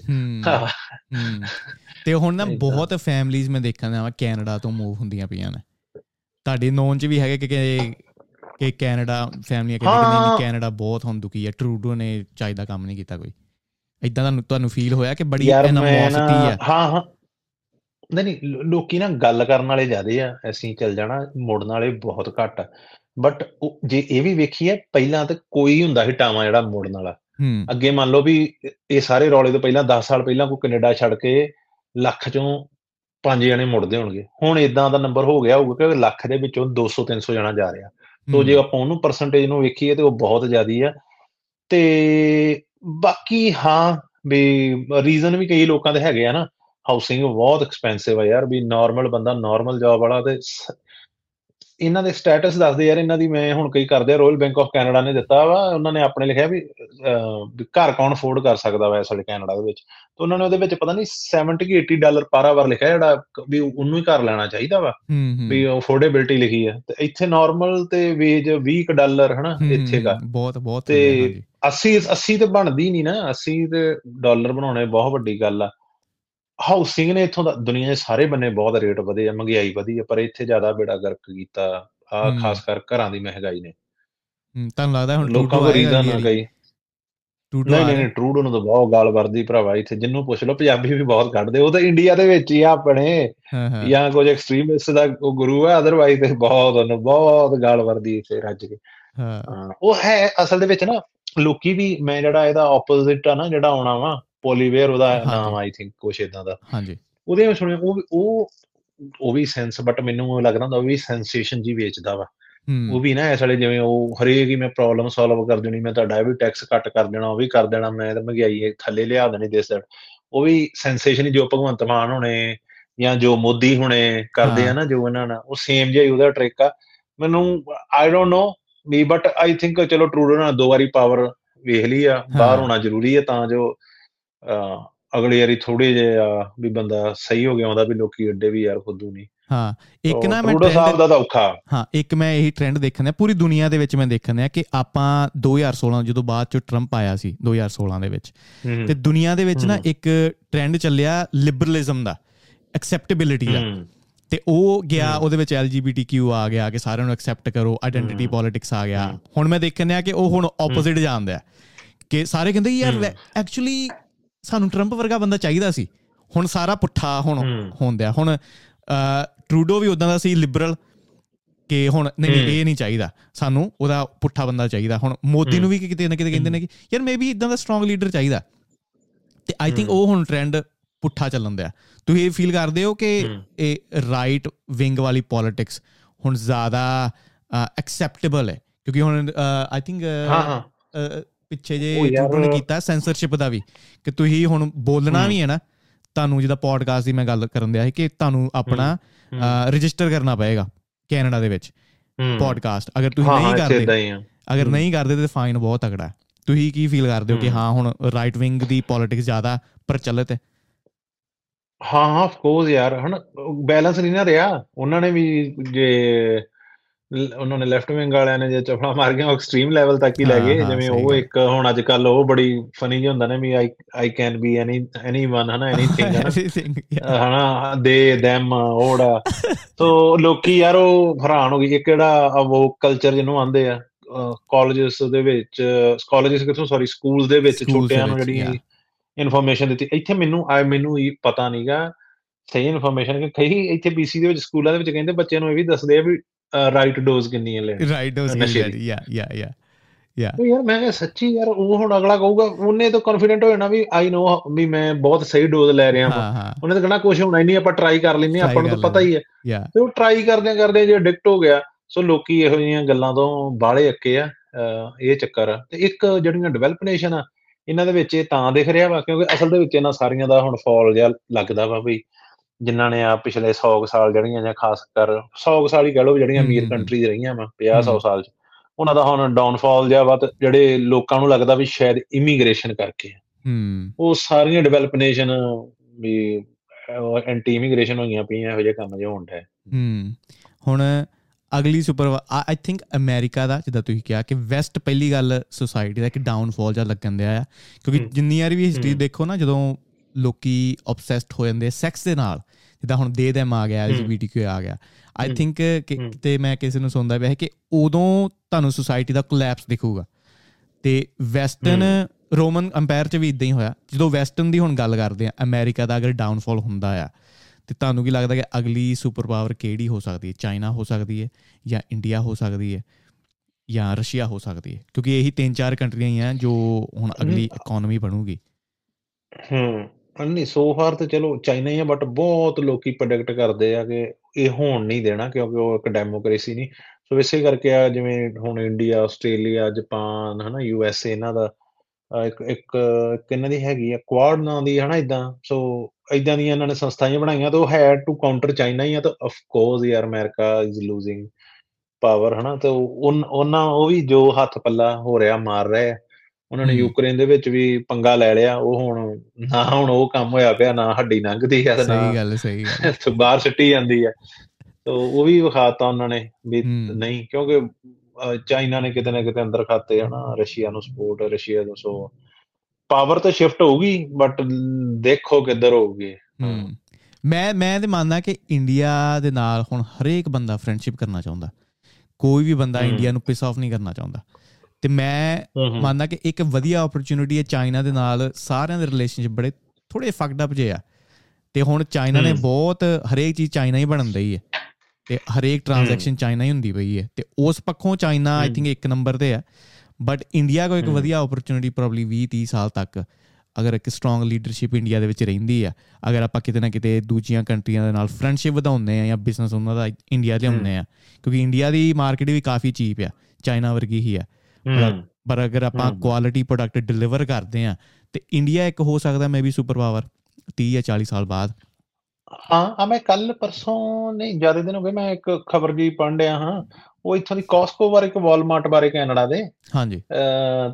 ਤੇ ਹੁਣ ਨਾ ਬਹੁਤ ਫੈਮਲੀਆਂ ਮੈਂ ਦੇਖਾਂ ਨਾ ਕੈਨੇਡਾ ਤੋਂ ਮੂਵ ਹੁੰਦੀਆਂ ਪਈਆਂ ਨੇ। ਤੁਹਾਡੇ ਨੋਨ ਚ ਵੀ ਹੈਗੇ ਕਿ ਕਿ ਕੈਨੇਡਾ ਫੈਮਲੀਆਂ ਕਹਿੰਦੇ ਨੇ ਕੈਨੇਡਾ ਬਹੁਤ ਹੁਣ ਦੁਖੀ ਹੈ ਟਰੂਡੋ ਨੇ ਚਾਹੀਦਾ ਕੰਮ ਨਹੀਂ ਕੀਤਾ ਕੋਈ। ਇਦਾਂ ਤੁਹਾਨੂੰ ਤੁਹਾਨੂੰ ਫੀਲ ਹੋਇਆ ਕਿ ਬੜੀ ਐਨਮੋਸਿਟੀ ਹੈ ਹਾਂ ਹਾਂ। ਨਹੀਂ ਨਹੀਂ ਲੋਕੀ ਨਾ ਗੱਲ ਕਰਨ ਵਾਲੇ ਜ਼ਿਆਦੇ ਆ। ਅਸੀਂ ਚੱਲ ਜਾਣਾ ਮੁੜਨ ਵਾਲੇ ਬਹੁਤ ਘੱਟ ਬਟ ਜੇ ਇਹ ਵੀ ਵੇਖੀਏ ਪਹਿਲਾਂ ਤਾਂ ਕੋਈ ਹੁੰਦਾ ਸੀ ਟਾਵਾ ਜਿਹੜਾ ਮੁੜਨ ਵਾਲਾ। ਅੱਗੇ ਮੰਨ ਲਓ ਵੀ ਇਹ ਸਾਰੇ ਰੌਲੇ ਤੋਂ ਪਹਿਲਾਂ 10 ਸਾਲ ਪਹਿਲਾਂ ਕੋਈ ਕੈਨੇਡਾ ਛੱਡ ਕੇ ਲੱਖ ਚੋਂ ਪੰਜ ਜਣੇ ਮੁੜਦੇ ਹੋਣਗੇ। ਹੁਣ ਇਦਾਂ ਦਾ ਨੰਬਰ ਹੋ ਗਿਆ ਹੋਊਗਾ ਕਿ ਲੱਖ ਦੇ ਵਿੱਚੋਂ 200 300 ਜਣਾ ਜਾ ਰਿਹਾ। ਤੋ ਜੇ ਆਪਾਂ ਉਹਨੂੰ ਪਰਸੈਂਟੇਜ ਨੂੰ ਵੇਖੀਏ ਤੇ ਉਹ ਬਹੁਤ ਜ਼ਿਆਦੀ ਆ। ਤੇ ਬਾਕੀ ਹਾਂ ਵੀ ਰੀਜ਼ਨ ਵੀ ਕਈ ਲੋਕਾਂ ਦੇ ਹੈਗੇ ਆ ਨਾ। ਹਾਊਸਿੰਗ ਬਹੁਤ ਐਕਸਪੈਂਸਿਵ ਆ ਯਾਰ ਵੀ ਨਾਰਮਲ ਬੰਦਾ ਨਾਰਮਲ ਜੌਬ ਵਾਲਾ ਤੇ ਇਹਨਾਂ ਦੇ ਸਟੇਟਸ ਦੱਸਦੇ ਯਾਰ ਇਹਨਾਂ ਦੀ ਮੈਂ ਹੁਣ ਕਈ ਕਰਦੇ ਆ ਰਾਇਲ ਬੈਂਕ ਆਫ ਕੈਨੇਡਾ ਨੇ ਦਿੱਤਾ ਵਾ ਉਹਨਾਂ ਨੇ ਆਪਣੇ ਲਿਖਿਆ ਵੀ ਘਰ ਕੌਣ ਅਫੋਰਡ ਕਰ ਸਕਦਾ ਵਾ ਇਸ ਵੇਲੇ ਕੈਨੇਡਾ ਦੇ ਵਿੱਚ। ਤੇ ਉਹਨਾਂ ਨੇ ਉਹਦੇ ਵਿੱਚ ਪਤਾ ਨਹੀਂ 70 ਕਿ 80 ਡਾਲਰ ਪਰ ਆਵਰ ਲਿਖਿਆ ਜਿਹੜਾ ਵੀ ਉਹਨੂੰ ਹੀ ਘਰ ਲੈਣਾ ਚਾਹੀਦਾ ਵਾ ਵੀ ਅਫੋਰਡੇਬਿਲਟੀ ਲਿਖੀ ਹੈ ਤੇ ਇੱਥੇ ਨਾਰਮਲ ਤੇ ਵੇਜ 20 ਡਾਲਰ ਹਨਾ ਇੱਥੇ ਦਾ। ਬਹੁਤ ਬਹੁਤ ਤੇ 80 80 ਤੇ ਬਣਦੀ ਨਹੀਂ ਨਾ 80 ਤੇ ਡਾਲਰ ਬਣਾਉਣੇ ਬਹੁਤ ਵੱਡੀ ਗੱਲ ਆ। ਹਾਊਸਿੰਗ ਨੇ ਇਥੋਂ ਦਾ ਦੁਨੀਆ ਦੇ ਸਾਰੇ ਬੰਨੇ ਬਹੁਤ ਰੇਟ ਵਧੇ ਆ ਮਹਿੰਗਾਈ ਵਧੀ ਆ ਪਰ ਇੱਥੇ ਜ਼ਿਆਦਾ ਬੇੜਾ ਗਰਕ ਕੀਤਾ ਆ ਖਾਸ ਕਰ ਘਰਾਂ ਦੀ ਮਹਿੰਗਾਈ ਨੇ। ਤੁਹਾਨੂੰ ਲੱਗਦਾ ਹੁਣ ਲੋਕਾਂ ਕੋ ਰੀਜ਼ਨ ਨਾ ਗਈ ਨਹੀਂ ਨਹੀਂ ਟਰੂਡੋ ਨੂੰ ਤਾਂ ਬਹੁਤ ਗਾਲ ਵਰਦੀ ਭਰਾਵਾ ਇੱਥੇ ਜਿੰਨੂੰ ਪੁੱਛ ਲਓ ਪੰਜਾਬੀ ਵੀ ਬਹੁਤ ਕੱਢਦੇ ਉਹ ਤਾਂ ਇੰਡੀਆ ਦੇ ਵਿੱਚ ਹੀ ਆ ਆਪਣੇ। ਜਾਂ ਕੁਝ ਐਕਸਟ੍ਰੀਮਿਸਟ ਦਾ ਉਹ ਗੁਰੂ ਹੈ ਅਦਰਵਾਈਜ਼ ਤੇ ਬਹੁਤ ਉਹਨੂੰ ਬਹੁਤ ਗਾਲ ਵਰਦੀ ਇੱਥੇ ਰੱਜ ਕੇ। ਹਾਂ। ਉਹ ਹੈ ਅਸਲ ਦੇ ਵਿੱਚ ਨਾ ਲੋਕੀ ਵੀ ਮੈਂ ਜਿਹੜਾ ਇਹਦਾ ਆਪੋਜ਼ਿਟ ਆ ਨਾ ਜਿਹੜਾ ਆਉਣਾ ਵਾ ਪੋਲੀਵੇਅਰ ਉਹਦਾ ਨਾਮ ਆਈ ਥਿੰਕ ਕੁਛ ਇਦਾਂ ਦਾ। ਹਾਂਜੀ। ਉਹਦੇ ਵਿੱਚ ਸੁਣਿਆ ਉਹ ਉਹ ਉਹ ਵੀ ਸੈਂਸ ਬਟ ਮੈਨੂੰ ਲੱਗਦਾ ਹੁੰਦਾ ਉਹ ਵੀ ਸੈਂਸੇਸ਼ਨ ਜੀ ਵੇਚਦਾ ਵਾ। ਉਹ ਵੀ ਨਾ ਇਸ ਵਾਲੇ ਜਿਵੇਂ ਉਹ ਹਰੇਕ ਹੀ ਮੈਂ ਪ੍ਰੋਬਲਮ ਸੋਲਵ ਕਰ ਦੇਣੀ ਮੈਂ ਤੁਹਾਡਾ ਵੀ ਟੈਕਸ ਕੱਟ ਕਰ ਦੇਣਾ ਉਹ ਵੀ ਕਰ ਦੇਣਾ ਮੈਂ ਤਾਂ ਮਹਿੰਗਾਈ ਥੱਲੇ ਲਿਆ ਦੇਣੀ ਦਿਸ ਦੈਟ ਉਹ ਵੀ ਸੈਂਸੇਸ਼ਨ ਹੀ ਜੋ ਭਗਵੰਤ ਮਾਨ ਹੋਣੇ ਜਾਂ ਜੋ ਮੋਦੀ ਹੁਣੇ ਕਰਦੇ ਆ ਨਾ ਜੋ ਇਹਨਾਂ ਨਾਲ ਉਹ ਸੇਮ ਜਿਹਾ ਹੀ ਉਹਦਾ ਟ੍ਰਿਕ ਆ। ਮੈਨੂੰ ਆਈ ਡੋਨਟ ਨੋ ਵੀ ਬਟ ਆਈ ਥਿੰਕ ਚਲੋ ਟਰੂਡੋ ਨਾਲ ਦੋ ਵਾਰੀ ਪਾਵਰ ਵੇਖ ਲਈ ਆ ਬਾਹਰ ਹੋਣਾ ਜ਼ਰੂਰੀ ਹੈ ਤਾਂ ਜੋ ਅਗਲੇ ਵਾਰੀ ਥੋੜੇ ਜਿਹਾ ਵੀ ਬੰਦਾ ਸਹੀ ਹੋ ਗਿਆ ਹੁੰਦਾ ਵੀ ਲੋਕੀ ਅੱਡੇ ਵੀ ਯਾਰ ਖੁੱਦੂ ਨਹੀਂ। ਹਾਂ ਇੱਕ ਨਾ ਮੈਂ ਟ੍ਰੈਂਡ ਸਾਹਿਬ ਦਾ ਤਾਂ ਔਖਾ। ਹਾਂ ਇੱਕ ਮੈਂ ਇਹੀ ਟ੍ਰੈਂਡ ਦੇਖਣਿਆ ਪੂਰੀ ਦੁਨੀਆ ਦੇ ਵਿੱਚ ਮੈਂ ਦੇਖਣਿਆ ਕਿ ਆਪਾਂ 2016 ਜਦੋਂ ਬਾਅਦ ਚ ਟਰੰਪ ਆਇਆ ਸੀ 2016 ਦੇ ਵਿੱਚ ਤੇ ਦੁਨੀਆ ਦੇ ਵਿੱਚ ਨਾ ਇੱਕ ਟ੍ਰੈਂਡ ਚੱਲਿਆ ਲਿਬਰਲਿਜ਼ਮ ਦਾ ਐਕਸੈਪਟੇਬਿਲਿਟੀ ਦਾ। ਤੇ ਉਹ ਗਿਆ ਉਹਦੇ ਵਿੱਚ LGBTQ ਆ ਗਿਆ ਕਿ ਸਾਰਿਆਂ ਨੂੰ ਐਕਸੈਪਟ ਕਰੋ ਆਇਡੈਂਟੀਟੀ ਪੋਲਿਟਿਕਸ ਆ ਗਿਆ। ਹੁਣ ਮੈਂ ਦੇਖਣਿਆ ਕਿ ਉਹ ਹੁਣ ਆਪੋਜ਼ਿਟ ਜਾਂਦਾ ਕਿ ਸਾਰੇ ਕਹਿੰਦੇ ਯਾਰ ਐਕਚੁਅਲੀ ਸਾਨੂੰ ਟਰੰਪ ਵਰਗਾ ਬੰਦਾ ਚਾਹੀਦਾ ਸੀ। ਹੁਣ ਸਾਰਾ ਪੁੱਠਾ ਹੁਣ ਹੁੰਦਿਆ। ਹੁਣ ਟਰੂਡੋ ਵੀ ਉਦਾਂ ਦਾ ਸੀ ਲਿਬਰਲ ਕਿ ਹੁਣ ਨਹੀਂ ਨਹੀਂ ਇਹ ਨਹੀਂ ਚਾਹੀਦਾ। ਸਾਨੂੰ ਉਹਦਾ ਪੁੱਠਾ ਬੰਦਾ ਚਾਹੀਦਾ। ਹੁਣ ਮੋਦੀ ਨੂੰ ਵੀ ਕਿਤੇ ਨਾ ਕਿਤੇ ਕਹਿੰਦੇ ਨੇ ਕਿ ਯਾਰ ਮੇਬੀ ਇਦਾਂ ਦਾ ਸਟਰੋਂਗ ਲੀਡਰ ਚਾਹੀਦਾ। ਤੇ ਆਈ ਥਿੰਕ ਉਹ ਹੁਣ ਟ੍ਰੈਂਡ ਪੁੱਠਾ ਚੱਲਣ ਦਿਆ। ਤੁਸੀਂ ਇਹ ਫੀਲ ਕਰਦੇ ਹੋ ਕਿ ਇਹ ਰਾਈਟ ਵਿੰਗ ਵਾਲੀ ਪੋਲਿਟਿਕਸ ਹੁਣ ਜ਼ਿਆਦਾ ਐਕਸੈਪਟੇਬਲ ਹੈ? ਕਿਉਂਕਿ ਹੁਣ ਆਈ ਥਿੰਕ ਹਾਂ ਹਾਂ। ਪਿੱਛੇ ਜੇ ਟੂਟੂ ਨੇ ਕੀਤਾ ਸੈਂਸਰਸ਼ਿਪ ਦਾ ਵੀ। ਕਿ ਤੁਸੀਂ ਹੁਣ ਬੋਲਣਾ ਵੀ ਹੈ। ਨਾ ਤੁਹਾਨੂੰ ਜਿਹਦਾ ਪੋਡਕਾਸਟ ਦੀ ਮੈਂ ਗੱਲ ਕਰਨ ਦਿਆ ਸੀ ਕਿ ਤੁਹਾਨੂੰ ਆਪਣਾ ਰਜਿਸਟਰ ਕਰਨਾ ਪਏਗਾ ਕੈਨੇਡਾ ਦੇ ਵਿੱਚ ਪੋਡਕਾਸਟ ਅਗਰ ਤੁਸੀਂ ਨਹੀਂ ਕਰਦੇ ਅਗਰ ਨਹੀਂ ਕਰਦੇ ਤੇ ਫਾਈਨ ਬਹੁਤ ਤਗੜਾ ਹੈ। ਤੁਸੀਂ ਕੀ ਫੀਲ ਕਰਦੇ ਹੋ ਕਿ ਹਾਂ। ਹੁਣ ਰਾਈਟ ਵਿੰਗ ਦੀ ਪੋਲਿਟਿਕਸ ਜ਼ਿਆਦਾ ਪ੍ਰਚਲਿਤ ਹੈ? ਹਾਂ ਹਾਂ ਆਫ ਕੋਰਸ ਯਾਰ ਹਣ ਬੈਲੈਂਸ ਨਹੀਂ ਨਾ ਰਿਹਾ। ਉਹਨਾਂ ਨੇ ਵੀ ਜੇ ਉਹਨਾਂ ਨੇ ਲੈਫਟ ਵਿੰਗ ਵਾਲਿਆਂ ਨੇ ਜੇ ਚਪੜਾ ਮਾਰ ਗਿਆ ਐਕਸਟ੍ਰੀਮ ਲੈਵਲ ਤੱਕ ਹੀ ਲੈ ਗਏ। ਜਿਵੇਂ ਉਹ ਇੱਕ ਹੁਣ ਅੱਜ ਕੱਲ ਉਹ ਬੜੀ ਫਨੀ ਜਿਹਾ ਹੁੰਦਾ ਨਾ ਵੀ I I can be any anyone ਹਨਾ *laughs* ਐਨੀਥਿੰਗ ਹਨਾ। ਹਨਾ ਦੇ them ਉਹੜਾ ਸੋ ਲੋਕੀ ਯਾਰ ਉਹ ਹੈਰਾਨ ਹੋ ਗਏ ਇੱਕ ਜਿਹੜਾ ਉਹ ਕਲਚਰ ਜਿਹਨੂੰ ਆਂਦੇ ਆ ਕਾਲਜਸ ਦੇ ਵਿੱਚ ਕਾਲਜਸ ਕਿਥੋਂ ਸੌਰੀ ਸਕੂਲਸ ਦੇ ਵਿੱਚ ਛੋਟਿਆਂ ਨੂੰ ਜਿਹੜੀ ਇਨਫੋਰਮੇਸ਼ਨ ਦਿੱਤੀ। ਇੱਥੇ ਮੈਨੂੰ ਆ ਮੈਨੂੰ ਇਹ ਪਤਾ ਨਹੀਂਗਾ ਸਹੀ ਇਨਫੋਰਮੇਸ਼ਨ ਕਿ ਕਈ ਇੱਥੇ ਬੀਸੀ ਦੇ ਵਿੱਚ ਸਕੂਲਾਂ ਦੇ ਵਿੱਚ ਕਹਿੰਦੇ ਬੱਚਿਆਂ ਨੂੰ ਇਹ ਵੀ ਦੱਸਦੇ ਆ ਵੀ ਰਾਈਟ ਡੋਜ਼ ਕਿੰਨੀ ਹੈ ਲੈਣੀ? ਰਾਈਟ ਡੋਜ਼ ਕਿੰਨੀ ਹੈ ਯਾ ਯਾ ਯਾ ਯਾ ਉਹ ਯਾਰ ਮੈਂ ਸੱਚੀ ਯਾਰ ਉਹ ਹੁਣ ਅਗਲਾ ਕਹੂਗਾ ਉਹਨੇ ਤਾਂ ਕੌਨਫੀਡੈਂਟ ਹੋ ਜਾਣਾ ਵੀ ਆਈ ਨੋ ਵੀ ਮੈਂ ਬਹੁਤ ਸਹੀ ਡੋਜ਼ ਲੈ ਰਿਹਾ ਹਾਂ ਉਹਨੇ ਤਾਂ ਕਹਣਾ ਕੁਝ ਹੋਣਾ ਹੀ ਨਹੀਂ ਆਪਾਂ ਟਰਾਈ ਕਰ ਲੈਨੇ ਆਪਾਂ ਨੂੰ ਤਾਂ ਪਤਾ ਹੀ ਹੈ। ਤੇ ਉਹ ਟਰਾਈ ਕਰਦੇ ਕਰਦੇ ਜੇ ਐਡਿਕਟ ਹੋ ਗਿਆ ਸੋ ਲੋਕੀ ਇਹੋ ਜਿਹੀਆਂ ਗੱਲਾਂ ਤੋਂ ਬਾਹਲੇ ਅੱਕੇ ਆ ਇਹ ਚੱਕਰ ਆ। ਤੇ ਇੱਕ ਜਿਹੜੀਆਂ ਡਿਵੈਲਪ ਨੇਸ਼ਨ ਆ ਇਹਨਾਂ ਦੇ ਵਿੱਚ ਇਹ ਤਾਂ ਦਿਖ ਰਿਹਾ ਵਾ ਕਿਉਂਕਿ ਅਸਲ ਦੇ ਵਿੱਚ ਇਹਨਾਂ ਸਾਰੀਆਂ ਦਾ ਹੁਣ ਫਾਲ ਜਿਹਾ ਲੱਗਦਾ ਵਾ ਵੀ ਜਿਨ੍ਹਾਂ ਨੇ ਆ ਪਿਛਲੇ 100 ਸਾਲ ਜਿਹੜੀਆਂ ਜਾਂ ਖਾਸ ਕਰ 100 ਸਾਲ ਹੀ ਕਹ ਲਓ ਜਿਹੜੀਆਂ ਅਮੀਰ ਕੰਟਰੀਜ਼ ਰਹੀਆਂ ਵਾ 50 100 ਸਾਲ ਚ ਉਹਨਾਂ ਦਾ ਹੁਣ ਡਾਊਨਫਾਲ ਜਿਹਾ ਵਾ ਜਿਹੜੇ ਲੋਕਾਂ ਨੂੰ ਲੱਗਦਾ ਵੀ ਸ਼ਾਇਦ ਇਮੀਗ੍ਰੇਸ਼ਨ ਕਰਕੇ ਹੂੰ। ਉਹ ਸਾਰੀਆਂ ਡਿਵੈਲਪ ਨੇਸ਼ਨ ਵੀ ਐਂਟੀ ਇਮੀਗ੍ਰੇਸ਼ਨ ਹੋਈਆਂ ਪਈਆਂ ਇਹੋ ਜਿਹੇ ਕੰਮ ਜਿਹਾ ਹੁੰਦਾ ਹੂੰ। ਹੁਣ ਅਗਲੀ ਸੁਪਰ ਆਈ ਥਿੰਕ ਅਮਰੀਕਾ ਦਾ ਜਿੱਦਾਂ ਤੁਸੀਂ ਕਿਹਾ ਕਿ ਵੈਸਟ ਪਹਿਲੀ ਗੱਲ ਸੋਸਾਇਟੀ ਦਾ ਇੱਕ ਡਾਊਨਫਾਲ ਜਾਂ ਲੱਗਣ ਦਿਆ ਆ ਕਿਉਂਕਿ ਜਿੰਨੀ ਵਾਰ ਵੀ ਹਿਸਟਰੀ ਦੇਖੋ ਨਾ ਜਦੋਂ ਲੋਕੀ ਆਬਸੈਸਡ ਹੋ ਜਾਂਦੇ ਸੈਕਸ ਦੇ ਨਾਲ। ਜਿੱਦਾਂ ਹੁਣ ਦੇ ਦੇਮ ਆ ਗਿਆ ਐਲਜੀਬੀਟੀਕਿਊ ਆ ਗਿਆ। ਆਈ ਥਿੰਕ ਕਿ ਮੈਂ ਕਿਸੇ ਨੂੰ ਸੁਣਦਾ ਪਿਆ ਕਿ ਉਦੋਂ ਤੁਹਾਨੂੰ ਸੋਸਾਇਟੀ ਦਾ ਕੋਲੈਪਸ ਦਿਖੂਗਾ। ਤੇ ਵੈਸਟਰਨ ਰੋਮਨ ਅੰਪਾਇਰ ਚ ਵੀ ਇਦਾਂ ਹੀ ਹੋਇਆ। ਜਦੋਂ ਵੈਸਟਰਨ ਦੀ ਹੁਣ ਗੱਲ ਕਰਦੇ ਆ ਅਮਰੀਕਾ ਦਾ ਅਗਰ ਡਾਊਨਫਾਲ ਹੁੰਦਾ ਆ ਤੇ ਤੁਹਾਨੂੰ ਕੀ ਲੱਗਦਾ ਕਿ ਅਗਲੀ ਸੁਪਰ ਪਾਵਰ ਕਿਹੜੀ ਹੋ ਸਕਦੀ ਹੈ? ਚਾਈਨਾ ਹੋ ਸਕਦੀ ਹੈ ਜਾਂ ਇੰਡੀਆ ਹੋ ਸਕਦੀ ਹੈ ਜਾਂ ਰਸ਼ੀਆ ਹੋ ਸਕਦੀ ਹੈ? ਕਿਉਂਕਿ ਇਹੀ ਤਿੰਨ ਚਾਰ ਕੰਟਰੀਆਂ ਹੀ ਆ ਜੋ ਹੁਣ ਅਗਲੀ ਇਕਨੋਮੀ ਬਣੂਗੀ। ਹੂੰ। ਨਹੀਂ ਸੋ ਫਾਰ ਤੇ ਚਲੋ ਚਾਈਨਾ ਹੀ ਆ ਬਟ ਬਹੁਤ ਲੋਕੀ ਪ੍ਰੈਡਿਕਟ ਕਰਦੇ ਆ ਕਿ ਇਹ ਹੋਣ ਨਹੀਂ ਦੇਣਾ ਕਿਉਂਕਿ ਉਹ ਇੱਕ ਡੈਮੋਕ੍ਰੇਸੀ ਨਹੀਂ। ਸੋ ਇਸੇ ਕਰਕੇ ਆ ਜਿਵੇਂ ਹੁਣ ਇੰਡੀਆ ਆਸਟ੍ਰੇਲੀਆ ਜਾਪਾਨ ਹਨਾ ਯੂ ਐਸ ਏ ਇਹਨਾਂ ਦਾ ਇੱਕ ਇੱਕ ਕਿੰਨਾ ਦੀ ਹੈਗੀ ਆ ਕੁਆਡ ਨਾਂ ਦੀ ਹਨਾ ਇਦਾਂ ਸੋ ਇਦਾਂ ਦੀਆਂ ਇਹਨਾਂ ਨੇ ਸੰਸਥਾਵਾਂ ਬਣਾਈਆਂ ਤਾਂ ਉਹ ਹੈ ਟੂ ਕਾਊਂਟਰ ਚਾਈਨਾ ਹੀ ਆ ਤਾਂ ਆਫ ਕੋਰਸ ਯਾਰ ਅਮਰੀਕਾ ਇਜ਼ ਲੂਜ਼ਿੰਗ ਪਾਵਰ ਹਨਾ ਤੇ ਉਹਨਾਂ ਉਹ ਵੀ ਜੋ ਹੱਥ ਪੱਲਾ ਹੋ ਰਿਹਾ, ਮਾਰ ਰਹੇ। ਉਹਨਾਂ ਨੇ ਯੂਕਰੇਨ ਦੇ ਵਿੱਚ ਵੀ ਪੰਗਾ ਲੈ ਲਿਆ ਉਹ ਹੁਣ ਨਾ ਹੁਣ ਉਹ ਕੰਮ ਹੋਇਆ ਪਿਆ ਨਾ ਹੱਡੀ ਲੰਘਦੀ ਆ ਸਹੀ ਗੱਲ ਸਹੀ ਗੱਲ। *laughs* ਬਾਹਰ ਸਿੱਟੀ ਜਾਂਦੀ ਆ। ਤੋ ਉਹ ਵੀ ਵਿਖਾਤਾ ਉਹਨਾਂ ਨੇ ਵੀ ਨਹੀਂ ਕਿਉਂਕਿ ਚਾਈਨਾ ਨੇ ਕਿਤੇ ਨਾ ਕਿਤੇ ਅੰਦਰ ਖਾਤੇ ਹਨਾ ਰਸ਼ੀਆ ਨੂੰ ਸਪੋਰਟ ਰਸ਼ੀਆ ਨੂੰ ਸੋ ਪਾਵਰ ਤਾਂ ਸ਼ਿਫਟ ਹੋਊਗੀ ਬਟ ਦੇਖੋ ਕਿੱਧਰ ਹੋਊਗੀ। ਮੈਂ ਮੈਂ ਤੇ ਮੰਨਦਾ ਕਿ ਇੰਡੀਆ ਦੇ ਨਾਲ ਹੁਣ ਹਰੇਕ ਬੰਦਾ ਫਰੈਂਡਸ਼ਿਪ ਕਰਨਾ ਚਾਹੁੰਦਾ। ਕੋਈ ਵੀ ਬੰਦਾ ਇੰਡੀਆ ਨੂੰ ਪਿਸ ਆਫ ਨਹੀਂ ਕਰਨਾ ਚਾਹੁੰਦਾ। ਤੇ ਮੈਂ ਮੰਨਦਾ ਕਿ ਇੱਕ ਵਧੀਆ ਓਪਰਚ्युनिटी ਹੈ ਚਾਈਨਾ ਦੇ ਨਾਲ ਸਾਰਿਆਂ ਦੇ ਰਿਲੇਸ਼ਨਸ਼ਿਪ ਬੜੇ ਥੋੜੇ ਫੱਕਡ ਅਪ ਜੇ ਆ। ਤੇ ਹੁਣ ਚਾਈਨਾ ਨੇ ਬਹੁਤ ਹਰੇਕ ਚੀਜ਼ ਚਾਈਨਾ ਹੀ ਬਣਨ ਦਈ ਹੈ। ਤੇ ਹਰੇਕ ਟ੍ਰਾਂਜੈਕਸ਼ਨ ਚਾਈਨਾ ਹੀ ਹੁੰਦੀ ਪਈ ਹੈ। ਤੇ ਉਸ ਪੱਖੋਂ ਚਾਈਨਾ ਆਈ ਥਿੰਕ ਇੱਕ ਨੰਬਰ ਤੇ ਹੈ ਬਟ ਇੰਡੀਆ ਕੋ ਇੱਕ ਵਧੀਆ ਓਪਰਚ्युनिटी ਪ੍ਰੋਬਬਲੀ 20 30 ਸਾਲ ਤੱਕ ਅਗਰ ਇੱਕ ਸਟਰੋਂਗ ਲੀਡਰਸ਼ਿਪ ਇੰਡੀਆ ਦੇ ਵਿੱਚ ਰਹਿੰਦੀ ਆ। ਅਗਰ ਆਪਾਂ ਕਿਤੇ ਨਾ ਕਿਤੇ ਦੂਜੀਆਂ ਕੰਟਰੀਆਂ ਦੇ ਨਾਲ ਫਰੈਂਡਸ਼ਿਪ ਵਧਾਉਂਦੇ ਆ ਜਾਂ ਬਿਜ਼ਨਸ ਉਹਨਾਂ ਦਾ ਇੰਡੀਆ ਲਿਆਉਂਦੇ ਆ। ਕਿਉਂਕਿ ਇੰਡੀਆ ਦੀ ਮਾਰਕੀਟ ਵੀ ਕਾਫੀ ਚੀਪ ਆ। ਚਾਈਨਾ ਵਰਗੀ ਹੀ ਆ। ਪਰ ਅਗਰ ਆਪਾਂ ਕੁਆਲਿਟੀ ਪ੍ਰੋਡਕਟ ਡਿਲੀਵਰ ਕਰਦੇ ਆ ਤੇ ਇੰਡੀਆ ਇੱਕ ਹੋ ਸਕਦਾ ਮੇ ਵੀ ਸੁਪਰ ਪਾਵਰ 30 ਜਾਂ 40 ਸਾਲ ਬਾਅਦ। ਹਾਂ ਆ ਮੈਂ ਕੱਲ ਪਰਸੋਂ ਨਹੀਂ ਜ਼ਿਆਦਾ ਦਿਨ ਹੋ ਗਏ ਮੈਂ ਇੱਕ ਖਬਰ ਜੀ ਪੜ੍ਹ ਰਿਹਾ ਹਾਂ। ਉਹ ਇੱਥੋਂ ਦੀ ਕਾਸਕੋ ਬਾਰੇ ਇੱਕ ਵਾਲਮਾਰਟ ਬਾਰੇ ਕੈਨੇਡਾ ਦੇ। ਹਾਂਜੀ।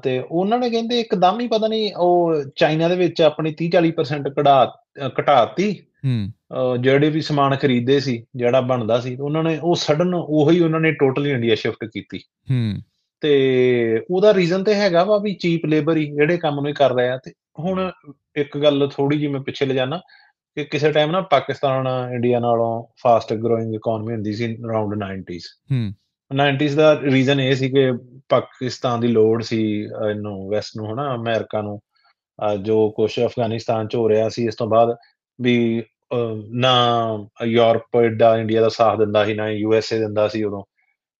ਤੇ ਉਹਨਾਂ ਨੇ ਕਹਿੰਦੇ ਇੱਕਦਮ ਹੀ ਪਤਾ ਨਹੀਂ ਉਹ ਚਾਈਨਾ ਦੇ ਵਿੱਚ ਆਪਣੀ 30 40% ਕਢਾ ਘਟਾਤੀ। ਹੂੰ ਜਿਹੜੇ ਵੀ ਸਮਾਨ ਖਰੀਦਦੇ ਸੀ ਜਿਹੜਾ ਬਣਦਾ ਸੀ ਉਹਨਾਂ ਨੇ ਉਹ ਸਡਨ ਉਹੀ ਉਹਨਾਂ ਨੇ ਟੋਟਲੀ ਇੰਡੀਆ ਸ਼ਿਫਟ ਕੀਤੀ। ਹੂੰ ਤੇ ਉਹਦਾ ਰੀਜ਼ਨ ਤੇ ਹੈਗਾ ਵਾ ਵੀ ਚੀਪ ਲੇਬਰ ਹੀ ਜਿਹੜੇ ਕੰਮ ਨੂੰ ਹੀ ਕਰ ਰਿਹਾ ਤੇ ਹੁਣ ਇੱਕ ਗੱਲ ਥੋੜੀ ਜੀ ਮੈਂ ਪਿੱਛੇ ਲੈ ਜਾਣਾ ਕਿ ਕਿਸੇ ਟਾਈਮ ਨਾ ਪਾਕਿਸਤਾਨ ਇੰਡੀਆ ਨਾਲੋਂ ਫਾਸਟ ਗਰੋਇੰਗ ਇਕਨੋਮੀ ਹੁੰਦੀ ਸੀ ਅਰਾਊਂਡ 90s ਹੂੰ। 90s ਦਾ ਰੀਜ਼ਨ ਇਹ ਸੀ ਕਿ ਪਾਕਿਸਤਾਨ ਦੀ ਲੋੜ ਸੀ ਇਹਨੂੰ ਵੈਸਟ ਨੂੰ ਹਨਾ ਅਮਰੀਕਾ ਨੂੰ ਜੋ ਕੁਝ ਅਫਗਾਨਿਸਤਾਨ ਚ ਹੋ ਰਿਹਾ ਸੀ ਇਸ ਤੋਂ ਬਾਅਦ ਵੀ ਨਾ ਯੂਰਪ ਦਾ ਇੰਡੀਆ ਦਾ ਸਾਥ ਦਿੰਦਾ ਸੀ ਨਾ ਯੂ ਐਸ ਏ ਦਿੰਦਾ ਸੀ ਉਦੋਂ।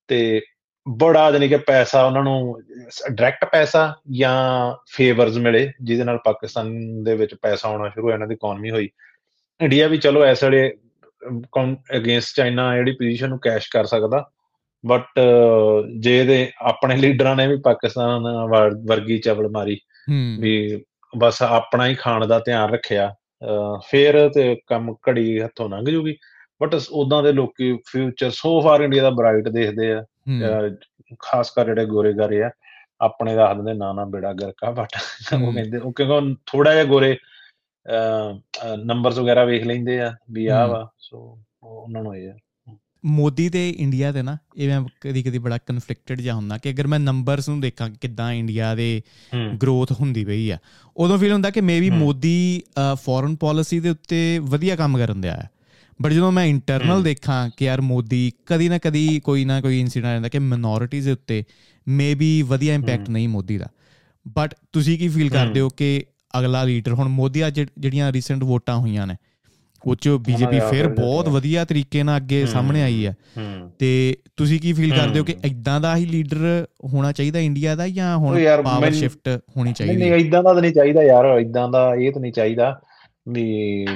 ਤੇ ਬੜਾ ਜਾਨੀ ਕਿ ਪੈਸਾ ਉਹਨਾਂ ਨੂੰ ਡਾਇਰੈਕਟ ਪੈਸਾ ਜਾਂ ਫੇਵਰਸ ਮਿਲੇ ਜਿਹਦੇ ਨਾਲ ਪਾਕਿਸਤਾਨ ਦੇ ਵਿੱਚ ਪੈਸਾ ਆਉਣਾ ਸ਼ੁਰੂ ਹੋਇਆ ਇਹਨਾਂ ਦੀ ਇਕਨੋਮੀ ਹੋਈ। ਇੰਡੀਆ ਵੀ ਚਲੋ ਐਸ ਵੇਲੇ ਅਗੇਂਸਟ ਚਾਈਨਾ ਜਿਹੜੀ ਪੋਜੀਸ਼ਨ ਨੂੰ ਕੈਸ਼ ਕਰ ਸਕਦਾ। ਬਟ ਜੇ ਦੇ ਆਪਣੇ ਲੀਡਰਾਂ ਨੇ ਵੀ ਪਾਕਿਸਤਾਨ ਵਰਗੀ ਚਵਲ ਮਾਰੀ ਵੀ ਬਸ ਆਪਣਾ ਹੀ ਖਾਣ ਦਾ ਧਿਆਨ ਰੱਖਿਆ ਫੇਰ ਤੇ ਕੰਮ ਘੜੀ ਹੱਥੋਂ ਲੰਘ ਜੂਗੀ। ਬਟ ਉਦਾਂ ਦੇ ਲੋਕੀ ਫਿਊਚਰ ਸੋ ਫਾਰ ਇੰਡੀਆ ਦਾ ਬ੍ਰਾਈਟ ਦੇਖਦੇ ਆ। ਖਾਸ ਕਰ ਜਿਹੜੇ ਗੋਰੇ ਗਾਰੇ ਆ ਆਪਣੇ ਦਾ ਹੱਦ ਦੇ ਨਾ ਨਾ ਬੇੜਾ ਗਰਕਾ ਬਟ ਉਹ ਕਹਿੰਦੇ ਉਹ ਕਿਉਂਕਿ ਥੋੜਾ ਜਿਹਾ ਗੋਰੇ ਨੰਬਰਸ ਵਗੈਰਾ ਵੇਖ ਲੈਂਦੇ ਆ ਵੀ ਆ ਵਾ ਸੋ ਉਹਨਾਂ ਨੂੰ ਇਹ ਮੋਦੀ ਤੇ ਇੰਡੀਆ ਦੇ ਨਾ ਇਹ ਮੈਂ ਕਦੀ ਕਦੀ ਬੜਾ ਕਨਫਲਿਕਟਡ ਜਿਹਾ ਹੁੰਦਾ ਕਿ ਅਗਰ ਮੈਂ ਨੰਬਰਸ ਨੂੰ ਦੇਖਾਂ ਕਿ ਕਿੱਦਾਂ ਇੰਡੀਆ ਦੇ ਗਰੋਥ ਹੁੰਦੀ ਪਈ ਆ ਉਦੋਂ ਫੀਲ ਹੁੰਦਾ ਕਿ ਮੇਬੀ ਮੋਦੀ ਫੋਰਨ ਪਾਲਿਸੀ ਦੇ ਉੱਤੇ ਵਧੀਆ ਕੰਮ ਕਰਨ ਦਿਆ ਹੈ ਬਟ ਜਦੋਂ ਮੈਂ ਇੰਟਰਨਲ ਦੇਖਾਂ ਕਿ ਯਾਰ ਮੋਦੀ ਕਦੀ ਨਾ ਕਦੀ ਕੋਈ ਨਾ ਕੋਈ ਇਨਸੀਡੈਂਟ ਆਉਂਦਾ ਕਿ ਮਿਨੋਰਿਟੀਜ਼ ਦੇ ਉੱਤੇ ਮੇਬੀ ਵਧੀਆ ਇੰਪੈਕਟ ਨਹੀਂ ਮੋਦੀ ਦਾ। ਬਟ ਤੁਸੀਂ ਕੀ ਫੀਲ ਕਰਦੇ ਹੋ ਕਿ ਅਗਲਾ ਲੀਡਰ ਹੁਣ ਮੋਦੀ ਆ ਜਿਹੜੀਆਂ ਰੀਸੈਂਟ ਵੋਟਾਂ ਹੋਈਆਂ ਨੇ ਉਹ ਚ ਬੀਜੇਪੀ ਫਿਰ ਬਹੁਤ ਵਧੀਆ ਤਰੀਕੇ ਨਾਲ ਅੱਗੇ ਸਾਹਮਣੇ ਆਈ ਹੈ। ਤੇ ਤੁਸੀਂ ਕੀ ਫੀਲ ਕਰਦੇ ਹੋ ਕਿ ਇਦਾਂ ਦਾ ਹੀ ਲੀਡਰ ਹੋਣਾ ਚਾਹੀਦਾ ਇੰਡੀਆ ਦਾ ਜਾਂ ਹੁਣ ਪਾਵਰ ਸ਼ਿਫਟ ਹੋਣੀ ਚਾਹੀਦੀ ਨਹੀਂ ਇਦਾਂ ਦਾ ਨਹੀਂ ਚਾਹੀਦਾ ਯਾਰ ਇਦਾਂ ਦਾ ਇਹ ਤਾਂ ਨਹੀਂ ਚਾਹੀਦਾ ਵੀ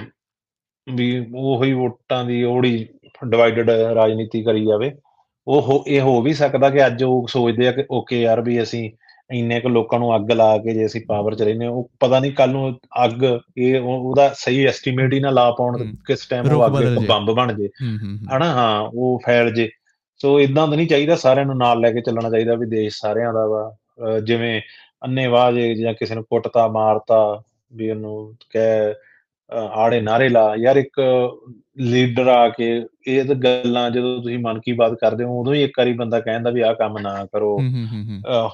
ਵੀ ਉਹੀ ਵੋਟਾਂ ਦੀ ਉਹੜੀ ਡਿਵਾਈਡਡ ਰਾਜਨੀਤੀ ਕਰੀ ਜਾਵੇ। ਉਹ ਇਹ ਹੋ ਵੀ ਸਕਦਾ ਕਿ ਅੱਜ ਉਹ ਸੋਚਦੇ ਆ ਕਿ ਓਕੇ ਯਾਰ ਵੀ ਅਸੀਂ ਇੰਨੇ ਕੁ ਲੋਕਾਂ ਨੂੰ ਅੱਗ ਲਾ ਕੇ ਜੇ ਅਸੀਂ ਪਾਵਰ ਚ ਰਹਿੰਦੇ ਉਹ ਪਤਾ ਨਹੀਂ ਕੱਲ ਨੂੰ ਅੱਗ ਇਹ ਉਹਦਾ ਸਹੀ ਐਸਟੀਮੇਟ ਹੀ ਨਾ ਲਾ ਪਾਉਣ ਕਿਸ ਟਾਈਮ ਉਹ ਅੱਗ ਬੰਬ ਬਣ ਜੇ। ਹਨਾ ਹਾਂ ਉਹ ਫੈਲ ਜੇ। ਸੋ ਇਦਾਂ ਤਾਂ ਨਹੀਂ ਚਾਹੀਦਾ ਸਾਰਿਆਂ ਨੂੰ ਨਾਲ ਲੈ ਕੇ ਚੱਲਣਾ ਚਾਹੀਦਾ ਵੀ ਦੇਸ਼ ਸਾਰਿਆਂ ਦਾ ਵਾ। ਜਿਵੇਂ ਅੰਨੇਵਾਹ ਜੇ ਜਾਂ ਕਿਸੇ ਨੂੰ ਕੁੱਟਤਾ ਮਾਰਤਾ ਵੀ ਉਹਨੂੰ ਕਹਿ ਆੜੇ ਨਾਰੇ ਲਾ ਯਾਰ ਇੱਕ ਲੀਡਰ ਆ ਕੇ ਇਹ ਤਾਂ ਗੱਲਾਂ ਜਦੋਂ ਤੁਸੀਂ ਮਨ ਕੀ ਬਾਤ ਕਰਦੇ ਹੋ ਉਦੋਂ ਹੀ ਇੱਕ ਵਾਰੀ ਬੰਦਾ ਕਹਿੰਦਾ ਵੀ ਆਹ ਕੰਮ ਨਾ ਕਰੋ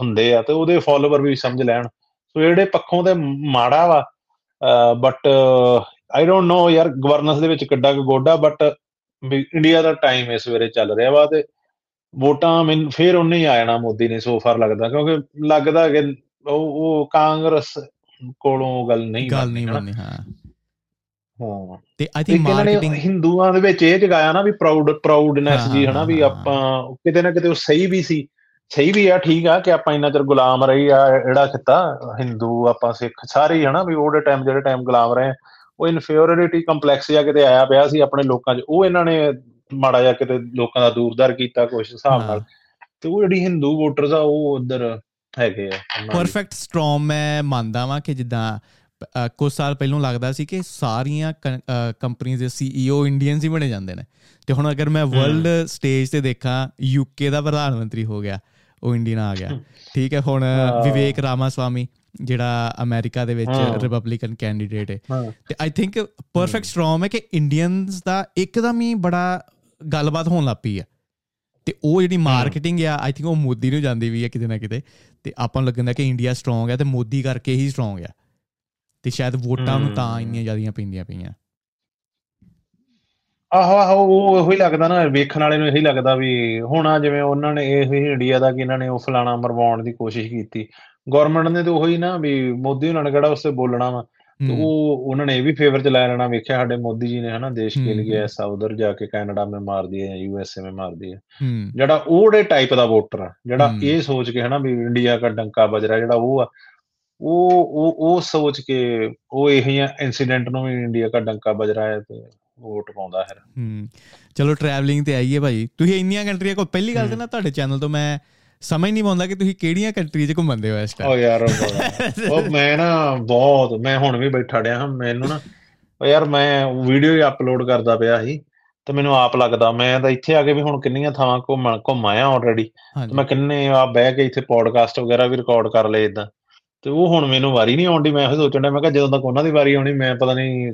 ਹੁੰਦੇ ਆ ਤੇ ਉਹਦੇ ਫਾਲੋਅਰ ਵੀ ਸਮਝ ਲੈਣ। ਸੋ ਜਿਹੜੇ ਪੱਖੋਂ ਤੇ ਮਾੜਾ ਵਾ ਬਟ ਆਈ ਡੋਨਟ ਨੋ ਯਾਰ ਗਵਰਨੈਂਸ ਦੇ ਵਿੱਚ ਕਿੱਡਾ ਕੁ ਗੋਡਾ ਬਟ ਇੰਡੀਆ ਦਾ ਟਾਈਮ ਇਸ ਵੇਲੇ ਚੱਲ ਰਿਹਾ ਵਾ ਤੇ ਵੋਟਾਂ ਮੈਨੂੰ ਫੇਰ ਉਹਨੇ ਹੀ ਆ ਜਾਣਾ ਮੋਦੀ ਨੇ ਸੋ ਫਾਰ ਲੱਗਦਾ ਕਿਉਂਕਿ ਲੱਗਦਾ ਕਿ ਉਹ ਉਹ ਕਾਂਗਰਸ ਕੋਲੋਂ ਗੱਲ ਨਹੀਂ ਗੱਲ ਨਹੀਂ ਬਣਨੀ ਹਾਂ। ਹਾਂ। ਤੇ ਆਈ ਥਿੰਕ ਮਾਰਕੀਟਿੰਗ ਹਿੰਦੂਆਂ ਦੇ ਵਿੱਚ ਇਹ ਜਗਾਇਆ ਨਾ ਵੀ ਪ੍ਰਾਊਡ ਪ੍ਰਾਊਡਨੈਸ ਜੀ ਹਨਾ ਵੀ ਆਪਾਂ ਕਿਤੇ ਨਾ ਕਿਤੇ ਉਹ ਸਹੀ ਵੀ ਸੀ। ਸਹੀ ਵੀ ਆ ਠੀਕ ਆ ਕਿ ਆਪਾਂ ਇੰਨਾ ਚਿਰ ਗੁਲਾਮ ਰਹੀ ਆ ਜਿਹੜਾ ਕਿਤਾ ਹਿੰਦੂ ਆਪਾਂ ਸਿੱਖ ਸਾਰੇ ਹਨਾ ਵੀ ਉਹਦੇ ਟਾਈਮ ਜਿਹੜੇ ਟਾਈਮ ਗੁਲਾਮ ਰਹੇ ਉਹ ਇਨਫੀਰੀਅਰਿਟੀ ਕੰਪਲੈਕਸ ਜਾਂ ਕਿਤੇ ਆਇਆ ਪਿਆ ਸੀ ਆਪਣੇ ਲੋਕਾਂ 'ਚ। ਉਹ ਇਹਨਾਂ ਨੇ ਮਾੜਾ ਜਿਹਾ ਕਿਤੇ ਲੋਕਾਂ ਦਾ ਦੂਰਦਾਰ ਕੀਤਾ ਕੁਝ ਹਿਸਾਬ ਨਾਲ। ਤੇ ਉਹ ਜਿਹੜੀ ਹਿੰਦੂ ਵੋਟਰਸ ਆ ਉਹ ਉਧਰ ਹੈਗੇ ਆ। ਪਰਫੈਕਟ ਸਟਰੋਮ ਮੈਂ ਮੰਨਦਾ ਵਾਂ ਕਿ ਜਿੱਦਾਂ ਕੁਝ ਸਾਲ ਪਹਿਲਾਂ ਲੱਗਦਾ ਸੀ ਕਿ ਸਾਰੀਆਂ ਕੰਪਨੀਆਂ ਦੇ ਸੀਈਓ ਇੰਡੀਅਨਸ ਹੀ ਬਣੇ ਜਾਂਦੇ ਨੇ। ਤੇ ਹੁਣ ਅਗਰ ਮੈਂ ਵਰਲਡ ਸਟੇਜ ਤੇ ਦੇਖਾਂ ਯੂਕੇ ਦਾ ਪ੍ਰਧਾਨ ਮੰਤਰੀ ਹੋ ਗਿਆ ਉਹ ਇੰਡੀਅਨ ਆ ਗਿਆ। ਠੀਕ ਹੈ ਹੁਣ ਵਿਵੇਕ ਰਾਮਾਸਵਾਮੀ ਜਿਹੜਾ ਅਮਰੀਕਾ ਦੇ ਵਿੱਚ ਰਿਪਬਲਿਕਨ ਕੈਂਡੀਡੇਟ ਹੈ। ਤੇ ਆਈ ਥਿੰਕ ਪਰਫੈਕਟ ਸਟਰੋਮ ਹੈ ਕਿ ਇੰਡੀਅਨਸ ਦਾ ਇੱਕਦਮ ਹੀ ਬੜਾ ਗੱਲਬਾਤ ਹੋਣ ਲੱਪੀ ਹੈ। ਤੇ ਉਹ ਜਿਹੜੀ ਮਾਰਕੀਟਿੰਗ ਆ ਆਈ ਥਿੰਕ ਉਹ ਮੋਦੀ ਨੂੰ ਜਾਂਦੀ ਵੀ ਹੈ ਕਿਤੇ ਨਾ ਕਿਤੇ। ਤੇ ਆਪਾਂ ਨੂੰ ਲੱਗਦਾ ਕਿ ਇੰਡੀਆ ਸਟਰੋਂਗ ਹੈ ਤੇ ਮੋਦੀ ਕਰਕੇ ਹੀ ਸਟਰੋਂਗ ਹੈ ਤੇ ਸ਼ਾਇਦ ਵੋਟਾਂ ਨੂੰ ਤਾਂ ਇੰਨੀਆਂ ਜ਼ਿਆਦੀਆਂ ਪੈਂਦੀਆਂ ਪਈਆਂ। ਆਹੋ ਆਹੋ ਉਹ ਉਹੀ ਲੱਗਦਾ ਨਾ ਵੇਖਣ ਵਾਲੇ ਨੂੰ ਇਹੀ ਲੱਗਦਾ ਵੀ ਹੁਣ ਆ ਜਿਵੇਂ ਉਹਨਾਂ ਨੇ ਇਹ ਹੀ ਇੰਡੀਆ ਦਾ ਕਿ ਇਹਨਾਂ ਨੇ ਉਹ ਫਲਾਣਾ ਮਰਵਾਉਣ ਦੀ ਕੋਸ਼ਿਸ਼ ਕੀਤੀ। ਗਵਰਨਮੈਂਟ ਨੇ ਤੇ ਉਹੀ ਨਾ ਵੀ ਮੋਦੀ ਉਹਨਾਂ ਨੇ ਕਿਹੜਾ ਉਸੇ ਬੋਲਣਾ ਵਾ। ਤੇ ਉਹ ਉਹਨਾਂ ਨੇ ਇਹ ਵੀ ਫੇਵਰ ਚ ਲੈ ਲੈਣਾ ਵੇਖਿਆ ਸਾਡੇ ਮੋਦੀ ਜੀ ਨੇ ਹਨਾ ਦੇਸ਼ ਕੇ ਲਈ ਐਸਾ ਉਧਰ ਜਾ ਕੇ ਕੈਨੇਡਾ ਮੇ ਮਾਰ ਦਿਏ ਜਾਂ ਯੂਐਸਏ ਮੇ ਮਾਰ ਦਿਏ ਜਿਹੜਾ ਉਹੜੇ ਟਾਈਪ ਦਾ ਵੋਟਰ ਆ ਜਿਹੜਾ ਇਹ ਸੋਚ ਕੇ ਹਨਾ ਵੀ ਇੰਡੀਆ ਦਾ ਡੰਕਾ ਵੱਜ ਰਿਹਾ ਜਿਹੜਾ ਉਹ ਆ ਉਹ ਉਹ ਉਹ ਸੋਚ ਕੇ ਉਹ ਇਹ ਇਨਸੀਡੈਂਟ ਨੂੰ ਵੀ ਇੰਡੀਆ ਦਾ ਡੰਕਾ ਵੱਜ ਰਿਹਾ ਹੈ ਤੇ ਵੋਟ ਪਾਉਂਦਾ ਹੈ ਹੂੰ ਚਲੋ ਟਰੈਵਲਿੰਗ ਤੇ ਆਈਏ ਭਾਈ। ਤੁਸੀਂ ਇੰਨੀਆਂ ਕੰਟਰੀਆਂ ਕੋ ਪਹਿਲੀ ਗੱਲ ਤੇ ਨਾ ਤੁਹਾਡੇ ਚੈਨਲ ਤੋਂ ਮੈਂ ਸਮਝ ਨਹੀਂ ਪਾਉਂਦਾ ਕਿ ਤੁਸੀਂ ਕਿਹੜੀਆਂ ਕੰਟਰੀਜ਼ 'ਚ ਘੁੰਮਦੇ ਹੋ ਇਸ ਟਾਈਮ ਓ ਯਾਰ ਉਹ ਮੈਂ ਨਾ ਬਹੁਤ ਮੈਂ ਹੁਣ ਵੀ ਬੈਠਾ ਡਿਆ ਹਾਂ ਮੈਨੂੰ ਨਾ ਓ ਯਾਰ ਮੈਂ ਵੀਡੀਓ ਹੀ ਅਪਲੋਡ ਕਰਦਾ ਪਿਆ ਸੀ ਤੇ ਮੈਨੂੰ ਆਪ ਲੱਗਦਾ ਮੈਂ ਤਾਂ ਇੱਥੇ ਆ ਕੇ ਵੀ ਹੁਣ ਕਿੰਨੀਆਂ ਥਾਵਾਂ ਘੁੰਮ ਘੁੰਮ ਆਇਆ ਆਲਰੇਡੀ ਮੈਂ ਕਿੰਨੇ ਆ ਬਹਿ ਕੇ ਇੱਥੇ ਪੋਡਕਾਸਟ ਵਗੈਰਾ ਵੀ ਰਿਕਾਰਡ ਕਰ ਲਏ ਇਦਾਂ ਤੇ ਉਹ ਹੁਣ ਮੈਨੂੰ ਵਾਰੀ ਨਹੀਂ ਆਉਂਦੀ ਮੈਂ ਇਹ ਸੋਚਣ ਡਿਆ ਮੈਂ ਕਿਹਾ ਜਦੋਂ ਤੱਕ ਉਹਨਾਂ ਦੀ ਵਾਰੀ ਆਉਣੀ ਮੈਂ ਪਤਾ ਨਹੀਂ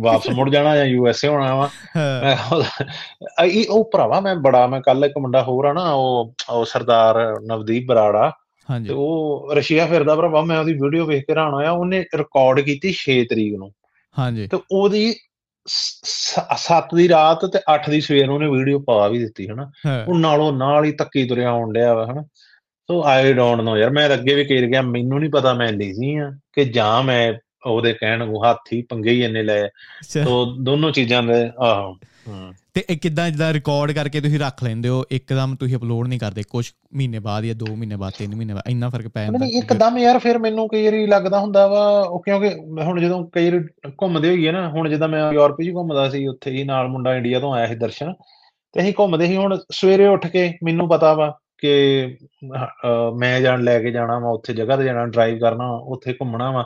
ਵਾਪਸ ਮੁੜ ਜਾਣਾ ਜਾਂ ਯੂ ਐਸ ਏ ਹੋਣਾ ਵਾ। ਇਹ ਉਹ ਭਰਾਵਾ ਮੈਂ ਬੜਾ ਮੈਂ ਕੱਲ ਇੱਕ ਮੁੰਡਾ ਹੋਰ ਆ ਨਾ ਉਹ ਉਹ ਸਰਦਾਰ ਨਵਦੀਪ ਬਰਾੜਾ। ਹਾਂਜੀ। ਤੇ ਉਹ ਰਸ਼ੀਆ ਫਿਰਦਾ ਭਰਾਵਾ ਮੈਂ ਉਹਦੀ ਵੀਡੀਓ ਵੇਖ ਕੇ ਹੈਰਾਨ ਹੋਇਆ ਉਹਨੇ ਰਿਕਾਰਡ ਕੀਤੀ 6 ਤਰੀਕ ਨੂੰ। ਹਾਂਜੀ। ਤੇ ਉਹਦੀ 7 ਦੀ ਰਾਤ ਤੇ 8 ਦੀ ਸਵੇਰ ਨੂੰ ਉਹਨੇ ਵੀਡੀਓ ਪਾ ਵੀ ਦਿੱਤੀ ਹਨਾ। ਉਹ ਨਾਲੋਂ ਨਾਲ ਹੀ ਤੱਕੀ ਤੁਰਿਆ ਆਉਣ ਡਿਆ ਵਾ ਹਨਾ। ਸੋ ਆਈ ਡੋਨਟ ਨੋ ਯਾਰ ਮੈਂ ਅੱਗੇ ਵੀ ਕਹਿ ਗਿਆ ਮੈਨੂੰ ਨਹੀਂ ਪਤਾ ਮੈਂ ਲੇਜ਼ੀ ਆ ਕਿ ਜਾਂ ਮੈਂ ਉਹਦੇ ਕਹਿਣ ਨੂੰ ਹਾਥੀ ਪੰਗੇ ਹੀ ਇੰਨੇ ਲਏ ਸੋ ਦੋਨੋਂ ਚੀਜ਼ਾਂ ਦੇ ਆਹੋ ਤੇ ਇਹ ਕਿਦਾਂ ਜਿੱਦਾਂ ਰਿਕਾਰਡ ਕਰਕੇ ਤੁਸੀਂ ਰੱਖ ਲੈਂਦੇ ਹੋ ਇੱਕਦਮ ਤੁਸੀਂ ਅਪਲੋਡ ਨਹੀਂ ਕਰਦੇ ਕੁਝ ਮਹੀਨੇ ਬਾਅਦ ਜਾਂ 2 ਮਹੀਨੇ ਬਾਅਦ 3 ਮਹੀਨੇ ਬਾਅਦ ਇੰਨਾ ਫ਼ਰਕ ਪੈ ਜਾਂਦਾ ਨਹੀਂ ਇੱਕਦਮ ਯਾਰ ਫਿਰ ਮੈਨੂੰ ਕਈ ਵਾਰੀ ਲੱਗਦਾ ਹੁੰਦਾ ਵਾ ਉਹ ਕਿਉਂਕਿ ਹੁਣ ਜਦੋਂ ਕਈ ਵਾਰੀ ਘੁੰਮਦੇ ਹੋਈਏ ਨਾ ਹੁਣ ਜਦੋਂ ਮੈਂ ਯੂਰਪ 'ਚ ਘੁੰਮਦਾ ਸੀ ਉੱਥੇ ਹੀ ਨਾਲ ਮੁੰਡਾ ਇੰਡੀਆ ਤੋਂ ਆਇਆ ਸੀ ਦਰਸ਼ਨ ਤੇ ਅਸੀਂ ਘੁੰਮਦੇ ਸੀ ਹੁਣ ਸਵੇਰੇ ਉੱਠ ਕੇ ਮੈਨੂੰ ਪਤਾ ਵਾ ਕਿ ਮੈਂ ਜਾਣ ਲੈ ਕੇ ਜਾਣਾ ਵਾ ਉੱਥੇ ਜਗ੍ਹਾ ਤੇ ਜਾਣਾ ਡਰਾਈਵ ਕਰਨਾ ਉੱਥੇ ਘੁੰਮਣਾ ਵਾ।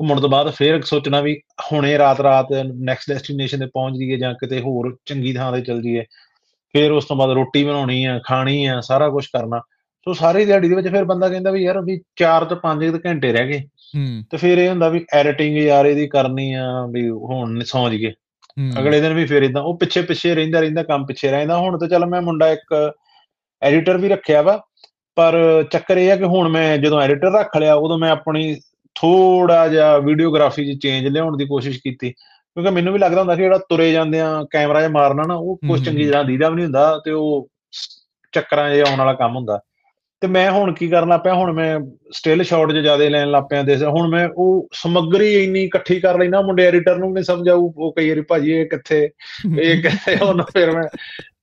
ਘੁੰਮਣ ਤੋਂ ਬਾਅਦ ਫੇਰ ਸੋਚਣਾ ਵੀ ਹੁਣੇ ਰਾਤ ਰਾਤ ਨੈਕਸਟ ਡੈਸਟੀਨੇਸ਼ਨ ਤੇ ਪਹੁੰਚ ਜੀਏ ਜਾਂ ਕਿਤੇ ਹੋਰ ਚੰਗੀ ਥਾਂ ਤੇ ਚੱਲ ਜੀਏ ਫੇਰ ਉਸ ਤੋਂ ਬਾਅਦ ਰੋਟੀ ਬਣਾਉਣੀ ਆ ਖਾਣੀ ਆ ਸਾਰਾ ਕੁਝ ਕਰਨਾ। ਸੋ ਸਾਰੀ ਦਿਹਾੜੀ ਦੇ ਵਿੱਚ ਫਿਰ ਬੰਦਾ ਕਹਿੰਦਾ ਵੀ ਯਾਰ ਵੀ 4 ਤੋਂ 5 ਘੰਟੇ ਰਹਿ ਗਏ। ਹੂੰ। ਤੇ ਫਿਰ ਇਹ ਹੁੰਦਾ ਵੀ ਐਡੀਟਿੰਗ ਯਾਰ ਇਹਦੀ ਕਰਨੀ ਆ ਵੀ ਹੁਣ ਸੌਂ ਜੀਏ ਅਗਲੇ ਦਿਨ ਵੀ ਫਿਰ ਇਦਾਂ ਉਹ ਪਿੱਛੇ ਪਿੱਛੇ ਰਹਿੰਦਾ ਰਹਿੰਦਾ ਕੰਮ ਪਿੱਛੇ ਰਹਿੰਦਾ। ਹੁਣ ਤਾਂ ਚੱਲ ਮੈਂ ਮੁੰਡਾ ਇੱਕ ਐਡੀਟਰ ਵੀ ਰੱਖਿਆ ਵਾ ਪਰ ਚੱਕਰ ਇਹ ਆ ਕਿ ਹੁਣ ਮੈਂ ਜਦੋਂ ਐਡੀਟਰ ਰੱਖ ਲਿਆ ਉਦੋਂ ਮੈਂ ਆਪਣੀ ਥੋੜਾ ਜਿਹਾ ਵੀਡੀਓਗ੍ਰਾਫੀ 'ਚ ਚੇਂਜ ਲਿਆਉਣ ਦੀ ਕੋਸ਼ਿਸ਼ ਕੀਤੀ। ਕਿਉਂਕਿ ਮੈਨੂੰ ਵੀ ਲੱਗਦਾ ਹੁੰਦਾ ਕਿ ਜਿਹੜਾ ਤੁਰੇ ਜਾਂਦੇ ਆ ਕੈਮਰਾ 'ਚ ਮਾਰਨਾ ਨਾ ਉਹ ਕੁਝ ਚੰਗੀ ਤਰ੍ਹਾਂ ਦੀਦਾ ਵੀ ਨਹੀਂ ਹੁੰਦਾ ਤੇ ਉਹ ਚੱਕਰਾਂ 'ਚ ਆਉਣ ਵਾਲਾ ਕੰਮ ਹੁੰਦਾ। ਤੇ ਮੈਂ ਹੁਣ ਕੀ ਕਰਨਾ ਪਿਆ? ਹੁਣ ਮੈਂ ਸਟਿਲ ਸ਼ਾਟ 'ਚ ਜ਼ਿਆਦਾ ਲੈਣ ਲੱਗ ਪਿਆ ਦੇ ਹੁਣ ਮੈਂ ਉਹ ਸਮੱਗਰੀ ਇੰਨੀ ਇਕੱਠੀ ਕਰ ਲੈਣਾ ਮੁੰਡੇ ਐਡੀਟਰ ਨੂੰ ਨਹੀਂ ਸਮਝਾਉ ਉਹ ਕਈ ਵਾਰੀ ਭਾਜੀ ਇਹ ਕਿੱਥੇ ਇਹ ਕਿੱਥੇ ਹੁਣ ਫਿਰ ਮੈਂ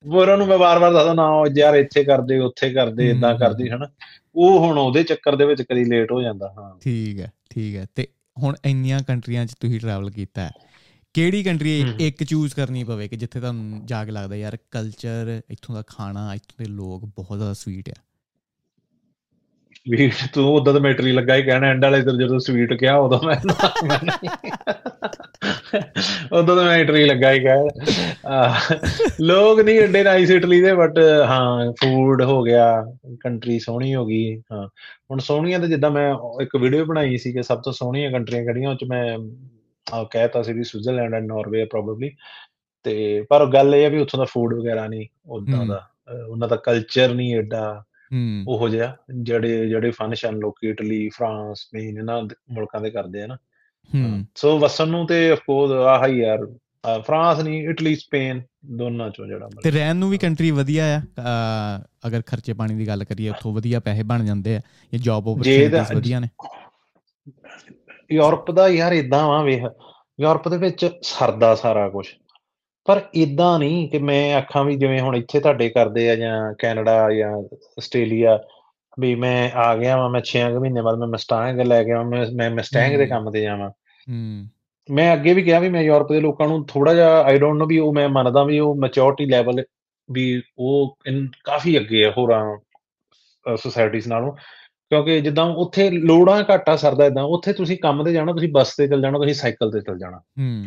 ਉਹਨਾਂ ਨੂੰ ਮੈਂ ਵਾਰ-ਵਾਰ ਦੱਸਦਾ ਨਾ ਯਾਰ ਇੱਥੇ ਕਰਦੇ ਉੱਥੇ ਕਰਦੇ ਇਦਾਂ ਕਰਦੀ ਹਨਾ। ਉਹ ਹੁਣ ਉਹਦੇ ਚੱਕਰ ਦੇ ਵਿੱਚ ਕਦੀ ਲੇਟ ਹੋ ਜਾਂਦਾ ਹਾਂ। ਠੀਕ ਹੈ ਠੀਕ ਹੈ। ਤੇ ਹੁਣ ਇੰਨੀਆਂ ਕੰਟਰੀਆਂ 'ਚ ਤੁਸੀਂ ਟਰੈਵਲ ਕੀਤਾ ਹੈ ਕਿਹੜੀ ਕੰਟਰੀ ਇੱਕ ਚੂਜ਼ ਕਰਨੀ ਪਵੇ ਕਿ ਜਿੱਥੇ ਤੁਹਾਨੂੰ ਜਾ ਕੇ ਲੱਗਦਾ ਯਾਰ ਕਲਚਰ ਇੱਥੋਂ ਦਾ ਖਾਣਾ ਇੱਥੋਂ ਦੇ ਲੋਕ ਬਹੁਤ ਜ਼ਿਆਦਾ ਸਵੀਟ ਆ। ਵੀ ਤੂੰ ਉਦੋਂ ਤਾਂ ਮੈਟਰੀ ਲੱਗਾ ਹੀ ਕਹਿਣਾ ਐਂਡ ਵਾਲੇ ਤੇ ਜਦੋਂ ਸਵੀਟ ਕਿਹਾ ਉਦੋਂ ਮੈਂ ਉਦੋਂ ਤਾਂ ਮੈਟਰੀ ਲੱਗਾ ਹੀ ਕਹਿ। ਲੋਕ ਨਹੀਂ ਏਡੇ ਨਾਈਸ ਇਟਲੀ ਦੇ ਬਟ ਹਾਂ ਫੂਡ ਹੋ ਗਿਆ ਕੰਟਰੀ ਸੋਹਣੀ ਹੋ ਗਈ ਹਾਂ। ਹੁਣ ਸੋਹਣੀਆਂ ਤੇ ਜਿੱਦਾਂ ਮੈਂ ਇੱਕ ਵੀਡੀਓ ਬਣਾਈ ਸੀ ਕਿ ਸਭ ਤੋਂ ਸੋਹਣੀਆਂ ਕੰਟਰੀਆਂ ਕਿਹੜੀਆਂ ਉਹ ਚ ਮੈਂ ਕਹਿਤਾ ਸੀ ਵੀ ਸਵਿਟਜ਼ਰਲੈਂਡ ਐਂਡ ਨਾਰਵੇ ਪ੍ਰੋਬਬਲੀ ਤੇ ਪਰ ਗੱਲ ਇਹ ਆ ਵੀ ਉੱਥੋਂ ਦਾ ਫੂਡ ਵਗੈਰਾ ਨਹੀਂ ਉਦਾਂ ਦਾ ਉਹਨਾਂ ਦਾ ਕਲਚਰ ਨਹੀਂ ਏਡਾ ਉਹ ਜਿਹਾ ਜਿਹੜੇ ਜਿਹੜੇ ਫੰਕਸ਼ਨ ਲੋਕੀ ਇਟਲੀ ਫਰਾਂਸ ਸਪੇਨ ਇਹਨਾਂ ਮੁਲਕਾਂ ਦੇ ਕਰਦੇ ਆ ਨਾ। ਸੋ ਵਸਨ ਨੂੰ ਤੇ ਆਫ ਕੋਰਸ ਆਹ ਹੀ ਯਾਰ ਫਰਾਂਸ ਨਹੀਂ ਇਟਲੀ ਸਪੇਨ ਦੋਨਾਂ ਚੋਂ ਜਿਹੜਾ ਤੇ ਰਹਿਣ ਨੂੰ ਵੀ ਕੰਟਰੀ ਵਧੀਆ ਆ ਅਗਰ ਖਰਚੇ ਪਾਣੀ ਦੀ ਗੱਲ ਕਰੀਏ ਉੱਥੋਂ ਵਧੀਆ ਪੈਸੇ ਬਣ ਜਾਂਦੇ ਆ ਇਹ ਜੌਬ ਓਪਰਚੁਨਿਟੀਜ਼ ਵਧੀਆ ਨੇ। ਯੂਰਪ ਦਾ ਯਾਰ ਇਦਾਂ ਵਾ ਵੇਖ ਯੂਰਪ ਦੇ ਵਿੱਚ ਸਰਦਾ ਸਾਰਾ ਕੁਝ ਪਰ ਇਦਾਂ ਨਹੀਂ ਕਿ ਮੈਂ ਆਖਾਂ ਵੀ ਜਿਵੇਂ ਹੁਣ ਇੱਥੇ ਤੁਹਾਡੇ ਕਰਦੇ ਆ ਜਾਂ ਕੈਨੇਡਾ ਜਾਂ ਆਸਟ੍ਰੇਲੀਆ ਵੀ ਮੈਂ ਆ ਗਿਆ ਵਾਂ ਮੈਂ 6 ਮਹੀਨੇ ਬਾਅਦ ਮੈਂ ਮਸਟੈਂਗ ਲੈ ਕੇ ਆਵਾਂ ਮੈਂ ਮਸਟੈਂਗ ਦੇ ਕੰਮ ਤੇ ਜਾਵਾਂ। ਹੂੰ। ਮੈਂ ਅੱਗੇ ਵੀ ਕਿਹਾ ਵੀ ਮੈਂ ਯੂਰਪ ਦੇ ਲੋਕਾਂ ਨੂੰ ਥੋੜਾ ਜਿਹਾ ਆਈ ਡੋਨਟ ਨੋ ਵੀ ਉਹ ਮੈਂ ਮੰਨਦਾ ਵੀ ਉਹ ਮੈਚੁਰਿਟੀ ਲੈਵਲ ਵੀ ਉਹ ਕਾਫੀ ਅੱਗੇ ਆ ਹੋਰਾਂ ਸੋਸਾਇਟੀਆਂ ਨਾਲੋਂ। ਕਿਉਂਕਿ ਜਿੱਦਾਂ ਉੱਥੇ ਲੋੜਾਂ ਘਾਟਾ ਸਰਦਾ ਇਦਾਂ ਉੱਥੇ ਤੁਸੀਂ ਕੰਮ ਤੇ ਜਾਣਾ ਤੁਸੀਂ ਬੱਸ ਤੇ ਚੱਲ ਜਾਣਾ ਤੁਸੀਂ ਸਾਈਕਲ ਤੇ ਚੱਲ ਜਾਣਾ। ਹੂੰ।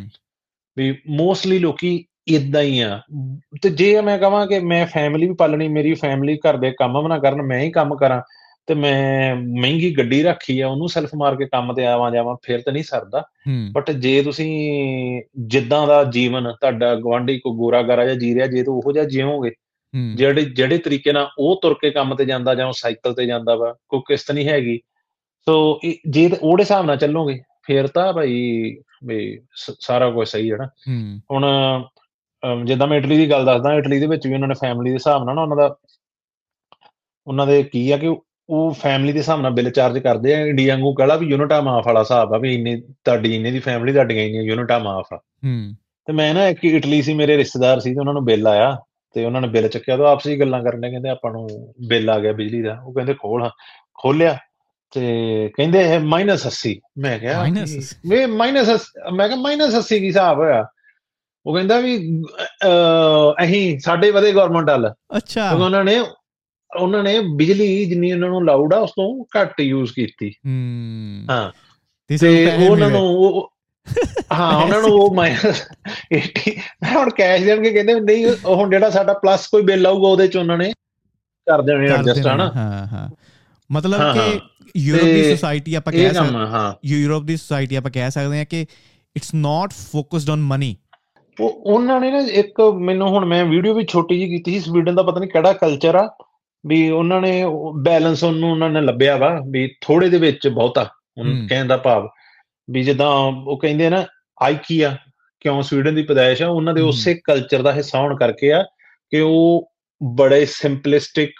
ਵੀ ਮੋਸਟਲੀ ਲੋਕੀ ਇਦਾਂ ਹੀ ਆ। ਤੇ ਜੇ ਮੈਂ ਕਹਾਂ ਕਿ ਮੈਂ ਫੈਮਿਲੀ ਵੀ ਪਾਲਣੀ ਮੇਰੀ ਫੈਮਿਲੀ ਘਰ ਦੇ ਕੰਮ ਬਣਾ ਕਰਨ ਮੈਂ ਹੀ ਕੰਮ ਕਰਾਂ ਤੇ ਮੈਂ ਮਹਿੰਗੀ ਗੱਡੀ ਰੱਖੀ ਆ ਉਹਨੂੰ ਸੈਲਫ ਮਾਰ ਕੇ ਕੰਮ ਤੇ ਆਵਾਂ ਜਾਵਾਂ ਫਿਰ ਤਾਂ ਨਹੀਂ ਸਰਦਾ। ਬਟ ਜੇ ਤੁਸੀਂ ਜਿੱਦਾਂ ਦਾ ਜੀਵਨ ਤੁਹਾਡਾ ਗਵਾਂਢੀ ਕੋ ਗੋਰਾ ਗਾਰਾ ਜਾਂ ਜੀ ਰਿਹਾ ਜੇ ਤੂੰ ਉਹੋ ਜਿਹਾ ਜਿਉਓਗੇ ਜਿਹੜੇ ਜਿਹੜੇ ਤਰੀਕੇ ਨਾਲ ਉਹ ਤੁਰ ਕੇ ਕੰਮ ਤੇ ਜਾਂਦਾ ਜਾਂ ਸਾਈਕਲ ਤੇ ਜਾਂਦਾ ਵਾ ਕੋਈ ਕਿਸ਼ਤ ਨਹੀਂ ਹੈਗੀ। ਸੋ ਜੇ ਉਹਦੇ ਹਿਸਾਬ ਨਾਲ ਚੱਲੋਗੇ ਫਿਰ ਤਾਂ ਭਾਈ ਵੀ ਸਾਰਾ ਕੁਝ ਸਹੀ ਹੈ ਨਾ। ਹੁਣ ਜਿੱਦਾਂ ਮੈਂ ਇਟਲੀ ਦੀ ਗੱਲ ਦੱਸਦਾ ਇਟਲੀ ਦੇ ਵਿੱਚ ਵੀ ਉਹਨਾਂ ਨੇ ਫੈਮਿਲੀ ਦੇ ਹਿਸਾਬ ਨਾਲ ਨਾ ਉਹਨਾਂ ਦਾ ਉਹਨਾਂ ਦੇ ਕੀ ਆ ਕਿ ਉਹ ਫੈਮਿਲੀ ਦੇ ਹਿਸਾਬ ਨਾਲ ਬਿੱਲ ਚਾਰਜ ਕਰਦੇ ਆ ਇੰਡੀਆ ਵਾਂਗੂ ਕਹਲਾ ਵੀ ਯੂਨਿਟਾ ਮਾਫ ਵਾਲਾ ਹਿਸਾਬ ਆ ਵੀ ਇੰਨੇ ਤੁਹਾਡੀ ਇੰਨੇ ਦੀ ਫੈਮਿਲੀ ਤੁਹਾਡੀਆਂ ਇੰਨੀਆਂ ਯੂਨਿਟਾ ਮਾਫ ਆ। ਹੂੰ। ਤੇ ਮੈਂ ਨਾ ਇੱਕ ਇਟਲੀ ਸੀ ਮੇਰੇ ਰਿਸ਼ਤੇਦਾਰ ਸੀ ਤੇ ਉਹਨਾਂ ਨੂੰ ਬਿੱਲ ਆਇਆ ਤੇ ਉਹਨਾਂ ਨੇ ਬਿੱਲ ਚੱਕਿਆ ਤਾਂ ਆਪਸੀ ਗੱਲਾਂ ਕਰਨ ਲੱਗੇ ਕਹਿੰਦੇ ਆਪਾਂ ਨੂੰ ਬਿੱਲ ਆ ਗਿਆ ਬਿਜਲੀ ਦਾ। ਉਹ ਕਹਿੰਦੇ ਖੋਲ ਖੋਲਿਆ। ਤੇ ਕਹਿੰਦੇ ਇਹ -80 ਮੈਂ ਕਿਹਾ ਮੈਂ ਮਾਈਨਸ ਮੈਂ ਕਿਹਾ ਮਾਈਨਸ -80 ਕੀ ਹਿਸਾਬ ਹੋਇਆ? ਉਹ ਕਹਿੰਦਾ ਵੀ ਅਹੀਂ ਸਾਡੇ ਵਧੇ ਗਵਰਨਮੈਂਟ ਵਾਲ। ਅੱਛਾ। ਉਹਨਾਂ ਨੇ ਉਹਨਾਂ ਨੇ ਬਿਜਲੀ ਜਿੰਨੀ ਉਹਨਾਂ ਨੂੰ ਲਾਊਡ ਆ ਉਸ ਤੋਂ ਘੱਟ ਯੂਜ਼ ਕੀਤੀ। ਹੂੰ। ਹਾਂ। ਤੇ ਉਹਨਾਂ ਨੂੰ ਹਾਂ *laughs* ਉਹਨਾਂ ਨੂੰ ਉਹ ਮਾਈਨਸ 80 ਹੁਣ ਕੈਸ਼ ਦੇਣਗੇ ਕਹਿੰਦੇ ਨਹੀਂ ਉਹ ਹੁਣ ਜਿਹੜਾ ਸਾਡਾ ਪਲੱਸ ਕੋਈ ਬਿੱਲ ਆਊਗਾ ਉਹਦੇ ਚ ਉਹਨਾਂ ਨੇ ਕਰ ਦੇਣੇ ਐਡਜਸਟ ਹਨਾ? ਹਾਂ ਹਾਂ। ਮਤਲਬ ਕਿ ਯੂਰਪ ਦੀ ਸੋਸਾਇਟੀ ਆਪਾਂ ਕਹਿ ਸਕਦੇ ਹਾਂ। ਯੂਰਪ ਦੀ ਸੋਸਾਇਟੀ ਆਪਾਂ ਕਹਿ ਸਕਦੇ ਹਾਂ ਕਿ it's not focused on money ਉਹ ਉਹਨਾਂ ਨੇ ਨਾ ਇੱਕ ਮੈਨੂੰ ਹੁਣ ਮੈਂ ਵੀਡੀਓ ਵੀ ਛੋਟੀ ਜੀ ਕੀਤੀ ਸੀ ਸਵੀਡਨ ਦਾ ਪਤਾ ਨਹੀਂ ਕਿਹੜਾ ਕਲਚਰ ਆ ਵੀ ਉਹਨਾਂ ਨੇ ਬੈਲੈਂਸ ਉਹਨੂੰ ਉਹਨਾਂ ਨੇ ਲੱਭਿਆ ਵਾ ਵੀ ਥੋੜੇ ਦੇ ਵਿੱਚ ਬਹੁਤਾ ਹੁਣ ਕਹਿਣ ਦਾ ਭਾਵ ਵੀ ਜਦਾਂ ਉਹ ਕਹਿੰਦੇ ਨਾ ਆਈਕੀਆ ਕਿਉਂ ਸਵੀਡਨ ਦੀ ਪਦਾਇਸ਼ ਆ ਉਹਨਾਂ ਦੇ ਉਸੇ ਕਲਚਰ ਦਾ ਹਿੱਸਾ ਹੋਣ ਕਰਕੇ ਆ ਕਿ ਉਹ ਬੜੇ ਸਿੰਪਲਿਸਟਿਕ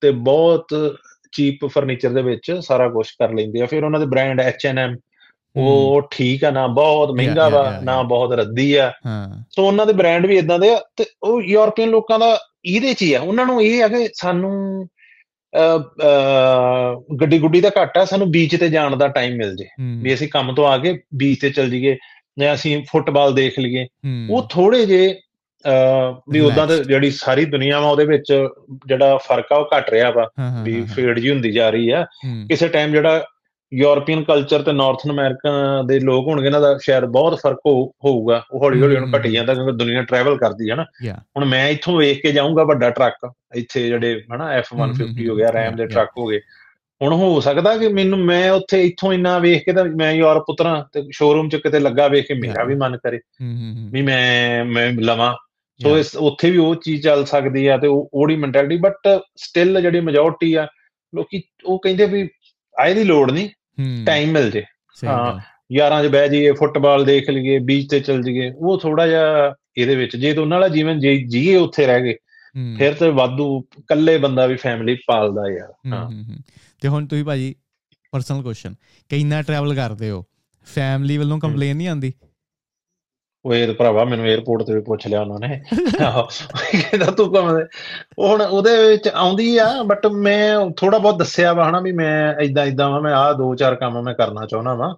ਤੇ ਬਹੁਤ ਚੀਪ ਫਰਨੀਚਰ ਦੇ ਵਿੱਚ ਸਾਰਾ ਕੁਝ ਕਰ ਲੈਂਦੇ ਆ। ਫਿਰ ਉਹਨਾਂ ਦੇ ਬ੍ਰਾਂਡ H&M ਉਹ ਠੀਕ ਆ ਨਾ ਬਹੁਤ ਮਹਿੰਗਾ ਵਾ ਨਾ ਬਹੁਤ ਰੱਦੀ ਆ। ਹਾਂ। ਸੋ ਉਹਨਾਂ ਦੇ ਬ੍ਰਾਂਡ ਵੀ ਇਦਾਂ ਦੇ ਆ ਤੇ ਉਹ ਯੂਰਪੀਅਨ ਲੋਕਾਂ ਦਾ ਇਹਦੇ ਚ ਹੀ ਆ। ਉਹਨਾਂ ਨੂੰ ਇਹ ਆ ਕਿ ਸਾਨੂੰ ਗੱਡੀ ਗੁੱਡੀ ਦਾ ਘੱਟ ਆ ਸਾਨੂੰ ਬੀਚ ਤੇ ਜਾਣ ਦਾ ਟਾਈਮ ਮਿਲ ਜੇ। ਵੀ ਅਸੀਂ ਕੰਮ ਤੋਂ ਆ ਕੇ ਬੀਚ ਤੇ ਚੱਲ ਜੀਏ ਜਾਂ ਅਸੀਂ ਫੁੱਟਬਾਲ ਦੇਖ ਲਈਏ। ਉਹ ਥੋੜੇ ਜੇ ਵੀ ਉਦਾਂ ਤੇ ਜਿਹੜੀ ਸਾਰੀ ਦੁਨੀਆ ਵਾ ਉਹਦੇ ਵਿੱਚ ਜਿਹੜਾ ਫ਼ਰਕ ਆ ਉਹ ਘਟ ਰਿਹਾ ਵਾ ਵੀ ਫੇਡ ਜੀ ਹੁੰਦੀ ਜਾ ਰਹੀ ਆ। ਕਿਸੇ ਟਾਈਮ ਜਿਹੜਾ ਯੂਰਪੀਅਨ ਕਲਚਰ ਤੇ ਨਾਰਥਨ ਅਮਰੀਕਾ ਦੇ ਲੋਕ ਹੋਣਗੇ ਇਹਨਾਂ ਦਾ ਸ਼ਾਇਦ ਬਹੁਤ ਫ਼ਰਕ ਹੋਊਗਾ। ਉਹ ਹੌਲੀ ਹੌਲੀ ਹੁਣ ਘਟੀ ਜਾਂਦਾ ਕਿਉਂਕਿ ਦੁਨੀਆ ਟਰੈਵਲ ਕਰਦੀ ਹੈ ਨਾ। ਹੁਣ ਮੈਂ ਇੱਥੋਂ ਵੇਖ ਕੇ ਜਾਊਂਗਾ ਵੱਡਾ ਟਰੱਕ ਇੱਥੇ ਜਿਹੜੇ ਹਨਾ F150 ਹੋ ਗਿਆ ਰੈਮ ਦੇ ਟਰੱਕ ਹੋ ਗਏ। ਹੁਣ ਹੋ ਸਕਦਾ ਕਿ ਮੈਨੂੰ ਮੈਂ ਉੱਥੇ ਇੱਥੋਂ ਇੰਨਾ ਵੇਖ ਕੇ ਤਾਂ ਮੈਂ ਯੂਰਪ ਉਤਰਾਂ ਤੇ ਸ਼ੋਰੂਮ 'ਚ ਕਿਤੇ ਲੱਗਾ ਵੇਖ ਕੇ ਮੇਰਾ ਵੀ ਮਨ ਕਰੇ। ਵੀ ਮੈਂ ਮੈਂ ਲਵਾਂ। ਸੋ ਇਸ ਉੱਥੇ ਵੀ ਉਹ ਚੀਜ਼ ਚੱਲ ਸਕਦੀ ਆ ਤੇ ਉਹੜੀ ਮੈਂਟੈਲਿਟੀ ਬਟ ਸਟਿਲ ਜਿਹੜੀ ਮੈਜੋਰਟੀ ਆ ਲੋਕੀ ਉਹ ਕਹਿੰਦੇ ਵੀ ਆਏ ਦੀ ਲੋੜ ਨਹੀਂ ਟਾਈਮ ਮਿਲ ਜੇ। ਹਾਂ। ਯਾਰਾਂ 'ਚ ਬਹਿ ਜਾਈਏ ਫੁੱਟਬਾਲ ਦੇਖ ਲਈਏ ਬੀਚ ਤੇ ਚੱਲ ਜਾਈਏ ਉਹ ਥੋੜਾ ਜਿਹਾ ਇਹਦੇ ਵਿੱਚ ਜੇ ਤਾਂ ਉਹਨਾਂ ਵਾਲਾ ਜੀਵਨ ਜੀਏ ਉੱਥੇ ਰਹਿ ਗਏ ਫਿਰ ਤੇ ਵਾਧੂ ਇਕੱਲੇ ਬੰਦਾ ਵੀ ਫੈਮਿਲੀ ਪਾਲਦਾ ਯਾਰ ਹਾਂ ਤੇ ਹੁਣ ਤੁਸੀਂ ਭਾਜੀ ਪਰਸਨਲ ਕੁਐਸਚਨ ਕਿੰਨਾ ਟਰੈਵਲ ਕਰਦੇ ਹੋ? ਫੈਮਿਲੀ ਵੱਲੋਂ ਕੰਪਲੇਨ ਨਹੀਂ ਆਉਂਦੀ? ਉਹ ਇਹ ਭਰਾਵਾ ਮੈਨੂੰ 에어ਪੋਰਟ ਤੇ ਵੀ ਪੁੱਛ ਲਿਆ ਉਹਨਾਂ ਨੇ। ਕਹਿੰਦਾ ਤੂੰ ਉਹ ਹੁਣ ਉਹਦੇ ਵਿੱਚ ਆਉਂਦੀ ਆ ਬਟ ਮੈਂ ਥੋੜਾ ਬਹੁਤ ਦੱਸਿਆ ਵਾ ਹਨਾ ਵੀ ਮੈਂ ਇਦਾਂ ਇਦਾਂ ਵਾ ਮੈਂ ਆਹ ਦੋ ਚਾਰ ਕੰਮ ਮੈਂ ਕਰਨਾ ਚਾਹੁੰਦਾ ਵਾ।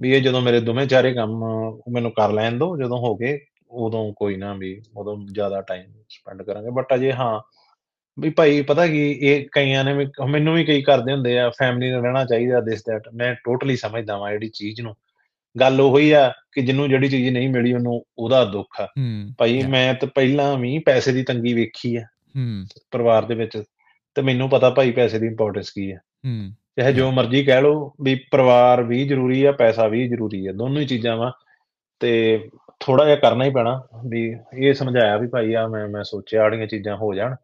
ਵੀ ਇਹ ਜਦੋਂ ਮੇਰੇ ਦੋਵੇਂ ਚਾਰੇ ਕੰਮ ਮੈਨੂੰ ਕਰ ਲੈਣ ਦੋ ਜਦੋਂ ਹੋ ਗਏ ਉਦੋਂ ਕੋਈ ਨਾ ਵੀ ਉਦੋਂ ਜ਼ਿਆਦਾ ਟਾਈਮ ਸਪੈਂਡ ਕਰਾਂਗੇ। ਬਟ ਅਜੇ ਹਾਂ ਵੀ ਭਾਈ ਪਤਾ ਕੀ ਇਹ ਕਈਆਂ ਨੇ ਮੈਨੂੰ ਵੀ ਕਈ ਕਰਦੇ ਹੁੰਦੇ ਆ ਫੈਮਿਲੀ ਨਾਲ ਰਹਿਣਾ ਚਾਹੀਦਾ ਦਿਸ ਦੈਟ ਮੈਂ ਟੋਟਲੀ ਸਮਝਦਾ ਵਾਂ ਜਿਹੜੀ ਚੀਜ਼ ਨੂੰ। ਗੱਲ ਉਹੀ ਆ ਕਿ ਜਿੰਨੂੰ ਜਿਹੜੀ ਚੀਜ਼ ਨਹੀਂ ਮਿਲੀ ਉਹਨੂੰ ਉਹਦਾ ਦੁੱਖ ਆ। ਭਾਈ ਮੈਂ ਤਾਂ ਪਹਿਲਾਂ ਵੀ ਪੈਸੇ ਦੀ ਤੰਗੀ ਵੇਖੀ ਆ ਪਰਿਵਾਰ ਦੇ ਵਿੱਚ ਤੇ ਮੈਨੂੰ ਪਤਾ ਭਾਈ ਪੈਸੇ ਦੀ ਇੰਪੋਰਟੈਂਸ ਕੀ ਆ। ਚਾਹੇ ਜੋ ਮਰਜ਼ੀ ਕਹਿ ਲਓ ਵੀ ਪਰਿਵਾਰ ਵੀ ਜ਼ਰੂਰੀ ਆ ਪੈਸਾ ਵੀ ਜ਼ਰੂਰੀ ਆ ਦੋਨੋਂ ਹੀ ਚੀਜ਼ਾਂ ਵਾ ਤੇ ਥੋੜਾ ਜਿਹਾ ਕਰਨਾ ਹੀ ਪੈਣਾ ਵੀ ਇਹ ਸਮਝਾਇਆ ਵੀ ਭਾਈ ਆ ਮੈਂ ਮੈਂ ਸੋਚਿਆ ਆੜੀਆਂ ਚੀਜ਼ਾਂ ਹੋ ਜਾਣ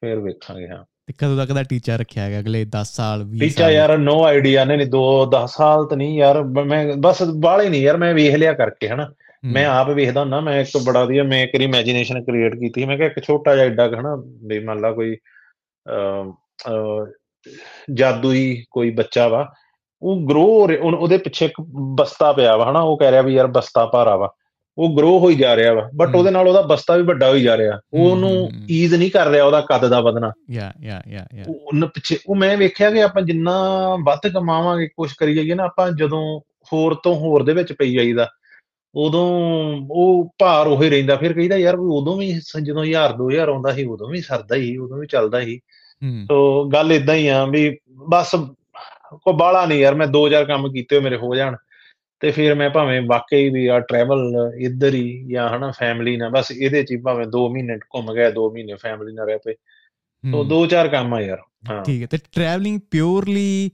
ਫਿਰ ਵੇਖਾਂਗੇ ਹਾਂ। ਤੇ ਕਦੋਂ ਤੱਕ ਦਾ ਟੀਚਰ ਰੱਖਿਆ ਹੈਗਾ? ਅਗਲੇ 10 ਸਾਲ 20 ਸਾਲ? ਟੀਚਰ ਯਾਰ ਨੋ ਆਈਡੀਆ ਨੇ ਨਹੀਂ 2 10 ਸਾਲ ਤਾਂ ਨਹੀਂ ਯਾਰ ਮੈਂ ਬਸ ਬਾਲੇ ਨਹੀਂ ਯਾਰ ਮੈਂ ਵੇਖ ਲਿਆ ਕਰਕੇ ਹਨਾ। ਮੈਂ ਆਪ ਵੇਖਦਾ ਹੁੰਦਾ ਮੈਂ ਇੱਕ ਬੜਾ ਵਧੀਆ ਮੈਂ ਇੱਕ ਇਮੇਜਿਨੇਸ਼ਨ ਕ੍ਰੀਏਟ ਕੀਤੀ ਮੈਂ ਕਿਹਾ ਇੱਕ ਛੋਟਾ ਜਿਹਾ ਐਡਾ ਹਨਾ ਵੀ ਮੰਨ ਲਾ ਕੋਈ ਅ ਜਾਦੂਈ ਕੋਈ ਬੱਚਾ ਵਾ ਉਹ ਗਰੋ ਉਹਦੇ ਪਿੱਛੇ ਇੱਕ ਬਸਤਾ ਪਿਆ ਵਾ ਹਨਾ ਉਹ ਕਹਿ ਰਿਹਾ ਵੀ ਯਾਰ ਬਸਤਾ ਭਾਰਾ ਵਾ। ਉਹ ਗਰੋ ਹੋਈ ਜਾ ਰਿਹਾ ਵਾ ਬਟ ਉਹਦੇ ਨਾਲ ਉਹਦਾ ਬਸਤਾ ਵੀ ਵੱਡਾ ਹੋਈ ਜਾ ਰਿਹਾ। ਉਹ ਉਹਨੂੰ ਈਜ਼ ਨਹੀਂ ਕਰ ਰਿਹਾ ਉਹਦਾ ਕੱਦ ਦਾ ਵਧਣਾ। ਯਾ ਯਾ ਯਾ ਯਾ ਉਹਨਾਂ ਪਿੱਛੇ ਉਹ ਮੈਂ ਵੇਖਿਆ ਕਿ ਆਪਾਂ ਜਿੰਨਾ ਵੱਧ ਕਮਾਵਾਂਗੇ ਕੁਝ ਕਰੀ ਜਾਈਏ ਨਾ ਆਪਾਂ ਜਦੋਂ ਹੋਰ ਤੋਂ ਹੋਰ ਦੇ ਵਿੱਚ ਪਈ ਜਾਈਦਾ ਉਦੋਂ ਉਹ ਭਾਰ ਉਹੇ ਰਹਿੰਦਾ। ਫਿਰ ਕਹਿੰਦਾ ਯਾਰ ਉਦੋਂ ਵੀ ਜਦੋਂ 1000 2000 ਆਉਂਦਾ ਸੀ ਉਦੋਂ ਵੀ ਸਰਦਾ ਹੀ ਉਦੋਂ ਵੀ ਚੱਲਦਾ ਸੀ। ਸੋ ਗੱਲ ਇਦਾਂ ਹੀ ਆ ਵੀ ਬਸ ਕੋ ਬਾਲਾ ਨਹੀਂ ਯਾਰ ਮੈਂ 2000 ਕੰਮ ਕੀਤੇ ਮੇਰੇ ਹੋ ਜਾਣ। ਤੇ ਫਿਰ ਮੈਂ ਭਾਵੇਂ ਵਾਕਈ ਵੀ ਆ ਟਰੈਵਲ ਇੱਧਰ ਹੀ ਜਾਂ ਹਨਾ ਫੈਮਿਲੀ ਨਾਲ ਬਸ ਇਹਦੇ ਚ ਹੀ ਭਾਵੇਂ 2 ਮਹੀਨੇ ਘੁੰਮ ਗਿਆ 2 ਮਹੀਨੇ ਫੈਮਿਲੀ ਨਾਲ ਰਹਿ ਪਏ। ਤੋਂ ਦੋ ਚਾਰ ਕੰਮ ਆ ਯਾਰ ਹਾਂ। ਠੀਕ ਹੈ ਤੇ ਟਰੈਵਲਿੰਗ ਪਿਓਰਲੀ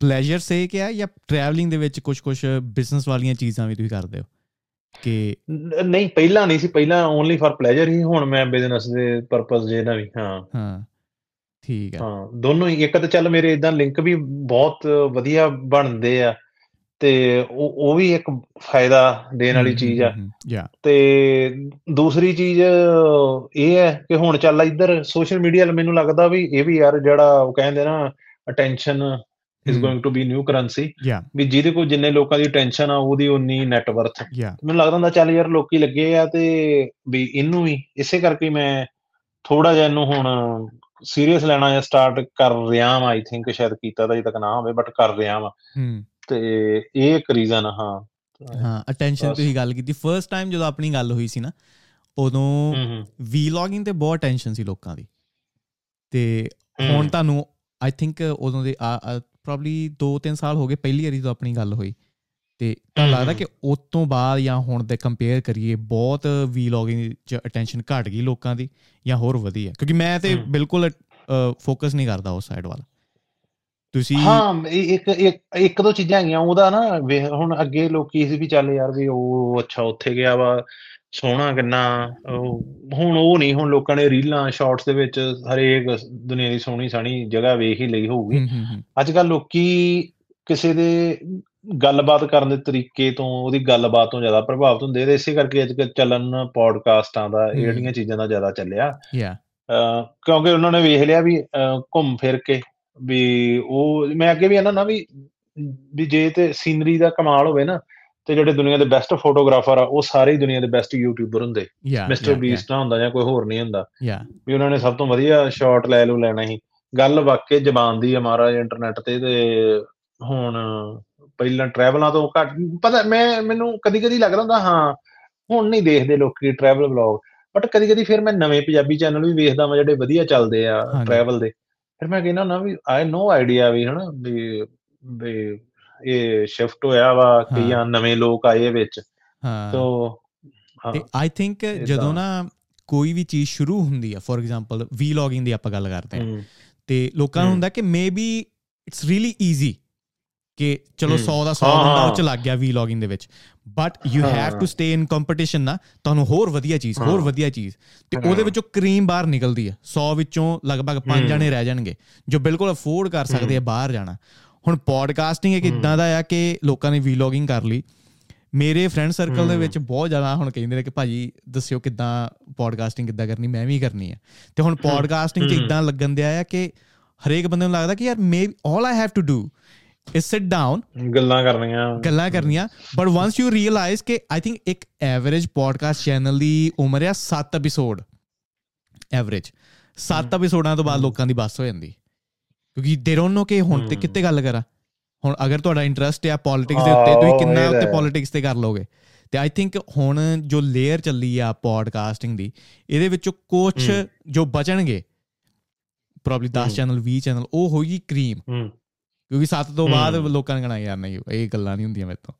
ਪਲੇਜ਼ਰ ਸੇ ਕਿ ਆ ਜਾਂ ਟਰੈਵਲਿੰਗ ਦੇ ਵਿੱਚ ਕੁਝ ਕੁਝ ਬਿਜ਼ਨਸ ਵਾਲੀਆਂ ਚੀਜ਼ਾਂ ਵੀ ਤੁਸੀਂ ਕਰਦੇ ਹੋ? ਕਿ ਨਹੀਂ ਪਹਿਲਾਂ ਨਹੀਂ ਸੀ ਪਹਿਲਾਂ ਓਨਲੀ ਫਾਰ ਪਲੇਜ਼ਰ ਹੀ ਹੁਣ ਮੈਂ ਬਿਜ਼ਨਸ ਦੇ ਪਰਪਸ ਜੇ ਨਾ ਵੀ ਹਾਂ। ਹਾਂ ਠੀਕ ਹੈ। ਹਾਂ ਦੋਨੋਂ ਹੀ ਇੱਕ ਤਾਂ ਚੱਲ ਮੇਰੇ ਇਦਾਂ ਲਿੰਕ ਵੀ ਬਹੁਤ ਵਧੀਆ ਬਣਦੇ ਆ। ਤੇ ਉਹ ਉਹ ਵੀ ਇੱਕ ਫਾਇਦਾ ਦੇਣ ਵਾਲੀ ਚੀਜ਼ ਆ। ਤੇ ਦੂਸਰੀ ਚੀਜ਼ ਇਹ ਹੈ ਕਿ ਹੁਣ ਚੱਲ ਇੱਧਰ ਸੋਸ਼ਲ ਮੀਡੀਆ ਮੈਨੂੰ ਲੱਗਦਾ ਵੀ ਇਹ ਵੀ ਯਾਰ ਜਿਹੜਾ ਉਹ ਕਹਿੰਦੇ ਨਾ attention is going to be new currency ਵੀ ਜਿਹਦੇ ਕੋਲ ਜਿੰਨੇ ਲੋਕਾਂ ਦੀ ਅਟੈਂਸ਼ਨ ਆ ਉਹਦੀ ਉਨੀ ਨੈਟਵਰਥ ਮੈਨੂੰ ਲੱਗਦਾ ਹੁੰਦਾ ਚੱਲ ਯਾਰ ਲੋਕੀ ਲੱਗੇ ਆ ਤੇ ਵੀ ਇਹਨੂੰ ਵੀ ਇਸੇ ਕਰਕੇ ਮੈਂ ਥੋੜਾ ਜਿਹਾ ਇਹਨੂੰ ਹੁਣ ਸੀਰੀਅਸ ਲੈਣਾ ਜਾਂ ਸਟਾਰਟ ਕਰ ਰਿਹਾ ਹਾਂ ਆਈ ਥਿੰਕ ਸ਼ਾਇਦ ਕੀਤਾ ਤਾਂ ਇਹ ਤੱਕ ਨਾ ਹੋਵੇ ਬਟ ਕਰ ਰਿਹਾ ਹਾਂ। ਤੇ ਇਹ ਇੱਕ ਰੀਜ਼ਨ ਹਾਂ। ਹਾਂ ਅਟੈਂਸ਼ਨ ਤੁਸੀਂ ਗੱਲ ਕੀਤੀ। ਫਰਸਟ ਟਾਈਮ ਜਦੋਂ ਆਪਣੀ ਗੱਲ ਹੋਈ ਸੀ ਨਾ ਉਦੋਂ ਵੀਲੌਗਿੰਗ ਤੇ ਬਹੁਤ ਟੈਨਸ਼ਨ ਸੀ ਲੋਕਾਂ ਦੀ। ਤੇ ਹੁਣ ਤੁਹਾਨੂੰ ਆਈ ਥਿੰਕ ਉਦੋਂ ਦੇ ਪ੍ਰੋਬਬਲੀ 2-3 ਸਾਲ ਹੋ ਗਏ ਪਹਿਲੀ ਵਾਰੀ ਜਦੋਂ ਆਪਣੀ ਗੱਲ ਹੋਈ। ਤੇ ਤਾਂ ਲੱਗਦਾ ਕਿ ਉਸ ਤੋਂ ਬਾਅਦ ਜਾਂ ਹੁਣ ਦੇ ਕੰਪੇਅਰ ਕਰੀਏ ਬਹੁਤ ਵੀਲੌਗਿੰਗ 'ਚ ਅਟੈਂਸ਼ਨ ਘਟ ਗਈ ਲੋਕਾਂ ਦੀ ਜਾਂ ਹੋਰ ਵਧੀਆ ਕਿਉਂਕਿ ਮੈਂ ਤੇ ਬਿਲਕੁਲ ਫੋਕਸ ਨਹੀਂ ਕਰਦਾ ਉਸ ਸਾਈਡ ਵਾਲਾ। ਤੁਸੀਂ ਹਾਂ ਇੱਕ ਇੱਕ ਇੱਕ ਦੋ ਚੀਜ਼ਾਂ ਹੈਗੀਆਂ ਉਹਦਾ ਨਾ ਹੁਣ ਅੱਗੇ ਲੋਕੀ ਸੀ ਵੀ ਚੱਲ ਯਾਰ ਵੀ ਉਹ ਅੱਛਾ ਉੱਥੇ ਗਿਆ ਵਾ ਸੋਹਣਾ ਕਿੰਨਾ ਹੁਣ ਉਹ ਨਹੀਂ ਹੁਣ ਲੋਕਾਂ ਨੇ ਰੀਲਾਂ ਸ਼ਾਰਟਸ ਦੇ ਵਿੱਚ ਹਰੇਕ ਦੁਨੀਆ ਦੀ ਸੋਹਣੀ ਸਾਣੀ ਜਗ੍ਹਾ ਵੇਖ ਹੀ ਲਈ ਹੋਊਗੀ। ਅੱਜ ਕੱਲ ਲੋਕੀ ਕਿਸੇ ਦੇ ਗੱਲਬਾਤ ਕਰਨ ਦੇ ਤਰੀਕੇ ਤੋਂ ਉਹਦੀ ਗੱਲਬਾਤ ਤੋਂ ਜ਼ਿਆਦਾ ਪ੍ਰਭਾਵਿਤ ਹੁੰਦੇ ਤੇ ਇਸੇ ਕਰਕੇ ਅੱਜ ਕੱਲ ਚੱਲਣ ਪੋਡਕਾਸਟਾਂ ਦਾ ਇਹ ਜਿਹੜੀਆਂ ਚੀਜ਼ਾਂ ਦਾ ਜ਼ਿਆਦਾ ਚੱਲਿਆ। ਕਿਉਂਕਿ ਉਹਨਾਂ ਨੇ ਵੇਖ ਲਿਆ ਵੀ ਘੁੰਮ ਫਿਰ ਕੇ ਵੀ ਉਹ ਮੈਂ ਅੱਗੇ ਵੀ ਇਹਨਾਂ ਨਾ ਵੀ ਵੀ ਜੇ ਤੇ ਸੀਨਰੀ ਦਾ ਕਮਾਲ ਹੋਵੇ ਨਾ ਤੇ ਜਿਹੜੇ ਦੁਨੀਆ ਦੇ ਬੈਸਟ ਫੋਟੋਗ੍ਰਾਫਰ ਆ ਉਹ ਸਾਰੇ ਹੀ ਦੁਨੀਆ ਦੇ ਬੈਸਟ ਯੂਟਿਊਬਰ ਹੁੰਦੇ। ਮਿਸਟਰ ਬੀਸਟ ਨਾ ਹੁੰਦਾ ਜਾਂ ਕੋਈ ਹੋਰ ਨਹੀਂ ਹੁੰਦਾ। ਵੀ ਉਹਨਾਂ ਨੇ ਸਭ ਤੋਂ ਵਧੀਆ ਸ਼ਾਟ ਲੈ ਲੂ ਲੈਣਾ ਹੀ। ਗੱਲ ਵਾਕਈ ਜ਼ਬਾਨ ਦੀ ਆ ਮਹਾਰਾਜ ਇੰਟਰਨੈਟ ਤੇ ਤੇ ਹੁਣ ਪਹਿਲਾਂ ਟਰੈਵਲਾਂ ਤੋਂ ਘੱਟ ਪਤਾ ਮੈਂ ਮੈਨੂੰ ਕਦੀ ਕਦੀ ਲੱਗਦਾ ਹੁੰਦਾ ਹਾਂ ਹੁਣ ਨਹੀਂ ਦੇਖਦੇ ਲੋਕੀ ਟਰੈਵਲ ਵਲੌਗ ਬਟ ਕਦੀ ਕਦੀ ਫਿਰ ਮੈਂ ਨਵੇਂ ਪੰਜਾਬੀ ਚੈਨਲ ਵੀ ਵੇਖਦਾ ਮੈਂ ਜਿਹੜੇ ਵਧੀਆ ਚੱਲਦੇ ਆ ਟਰੈਵਲ ਦੇ। ਫਿਰ ਮੈਂ ਕਹਿੰਦਾ ਨਾ ਵੀ ਆਈ ਨੋ ਆਈਡੀਆ ਵੀ ਹਨਾ ਵੀ ਵੀ ਇਹ ਸ਼ਿਫਟ ਹੋਇਆ ਵਾ ਕਿ ਜਾਂ ਨਵੇਂ ਲੋਕ ਆਏ ਵਿੱਚ। ਹਾਂ। ਸੋ ਤੇ ਆਈ ਥਿੰਕ ਜਦੋਂ ਨਾ ਕੋਈ ਵੀ ਚੀਜ਼ ਸ਼ੁਰੂ ਹੁੰਦੀ ਆ ਫੋਰ ਐਗਜ਼ਾਮਪਲ ਵਲੌਗਿੰਗ ਦੀ ਆਪਾਂ ਗੱਲ ਕਰਦੇ ਹਾਂ। ਤੇ ਲੋਕਾਂ ਨੂੰ ਹੁੰਦਾ ਕਿ ਮੇਬੀ ਇਟਸ ਰੀਲੀ ਈਜ਼ੀ ਕਿ ਚਲੋ 100 ਦਾ 100 ਹਾਂ, ਬੰਦਾ ਉਹ। ਚ ਲੱਗ ਗਿਆ ਵਲੌਗਿੰਗ ਦੇ ਵਿੱਚ। But you. Have to stay in competition ਨਾ ਤੁਹਾਨੂੰ ਹੋਰ ਵਧੀਆ ਚੀਜ਼ ਹੋਰ। ਵਧੀਆ ਚੀਜ਼ ਤੇ। ਉਹਦੇ ਵਿੱਚੋਂ ਕਰੀਮ ਬਾਹਰ ਨਿਕਲਦੀ ਹੈ 100 ਵਿੱਚੋਂ ਲਗਭਗ 5 ਹਮ। ਜਣੇ ਰਹਿ ਜਾਣਗੇ ਜੋ ਬਿਲਕੁਲ ਅਫੋਰਡ ਕਰ ਸਕਦੇ ਆ ਬਾਹਰ ਜਾਣਾ ਹੁਣ ਪੋਡਕਾਸਟਿੰਗ ਇੱਕ ਇਦਾਂ ਦਾ ਆ ਕਿ ਲੋਕਾਂ ਨੇ ਵਲੌਗਿੰਗ ਕਰ ਲਈ ਮੇਰੇ ਫਰੈਂਡ ਸਰਕਲ ਦੇ। ਵਿੱਚ ਬਹੁਤ ਜ਼ਿਆਦਾ ਹੁਣ ਕਹਿੰਦੇ ਨੇ ਕਿ ਭਾਜੀ ਦੱਸਿਓ ਕਿੱਦਾਂ ਪੋਡਕਾਸਟਿੰਗ ਕਿੱਦਾਂ ਕਰਨੀ ਮੈਂ ਵੀ ਕਰਨੀ ਹੈ ਤੇ ਹੁਣ ਪੋਡਕਾਸਟਿੰਗ 'ਚ। ਇਦਾਂ ਲੱਗਣ ਦਿਆ ਆ ਕਿ ਹਰੇਕ ਬੰਦੇ ਨੂੰ ਲੱਗਦਾ ਕਿ ਯਾਰ ਮੇ all I have to do is sit down ਗੱਲਾਂ ਕਰਨੀਆਂ। ਗੱਲਾਂ ਕਰਨੀਆਂ। ਬਟ ਵਾਂਸ ਯੂ ਰੀਅਲਾਈਜ਼ ਕਿ ਆਈ ਥਿੰਕ ਇੱਕ ਐਵਰੇਜ ਪੋਡਕਾਸਟ ਚੈਨਲ ਦੀ ਉਮਰ ਆ 7 ਐਪੀਸੋਡ ਐਵਰੇਜ 7 ਐਪੀਸੋਡਾਂ ਤੋਂ ਬਾਅਦ। ਲੋਕਾਂ ਦੀ ਬੱਸ ਹੋ ਜਾਂਦੀ। ਕਿਉਂਕਿ ਦੇ ਡੋਨਟ ਨੋ ਕਿ ਹੁਣ ਤੇ। ਕਿੱਤੇ ਗੱਲ ਕਰਾਂ। ਹੁਣ ਅਗਰ ਤੁਹਾਡਾ ਇੰਟਰਸਟ ਆ ਪੋਲਿਟਿਕਸ ਦੇ ਉੱਤੇ ਤੁਸੀਂ ਕਿੰਨਾ ਉੱਤੇ ਹੈ। ਪੋਲਿਟਿਕਸ ਤੇ ਕਰ ਲੋਗੇ। ਤੇ ਆਈ ਥਿੰਕ ਹੁਣ ਜੋ ਲੇਅਰ ਚੱਲੀ ਆ ਪੋਡਕਾਸਟਿੰਗ ਦੀ ਇਹਦੇ ਵਿੱਚੋਂ ਕੁਝ। ਜੋ ਬਚਣਗੇ ਪ੍ਰੋਬਬਲੀ 10 ਹਮ। ਚੈਨਲ 20 ਚੈਨਲ ਉਹ ਹੋਈ ਕਰੀਮ ਹੂੰ। ਕਿਉਂਕਿ 7 ਤੋਂ ਬਾਅਦ। ਲੋਕਾਂ ਨੇ ਕਹਣਾ ਯਾਰ ਨਹੀਂ ਇਹ ਗੱਲਾਂ ਨਹੀਂ ਹੁੰਦੀਆਂ ਮੇਰੇ ਤੋਂ।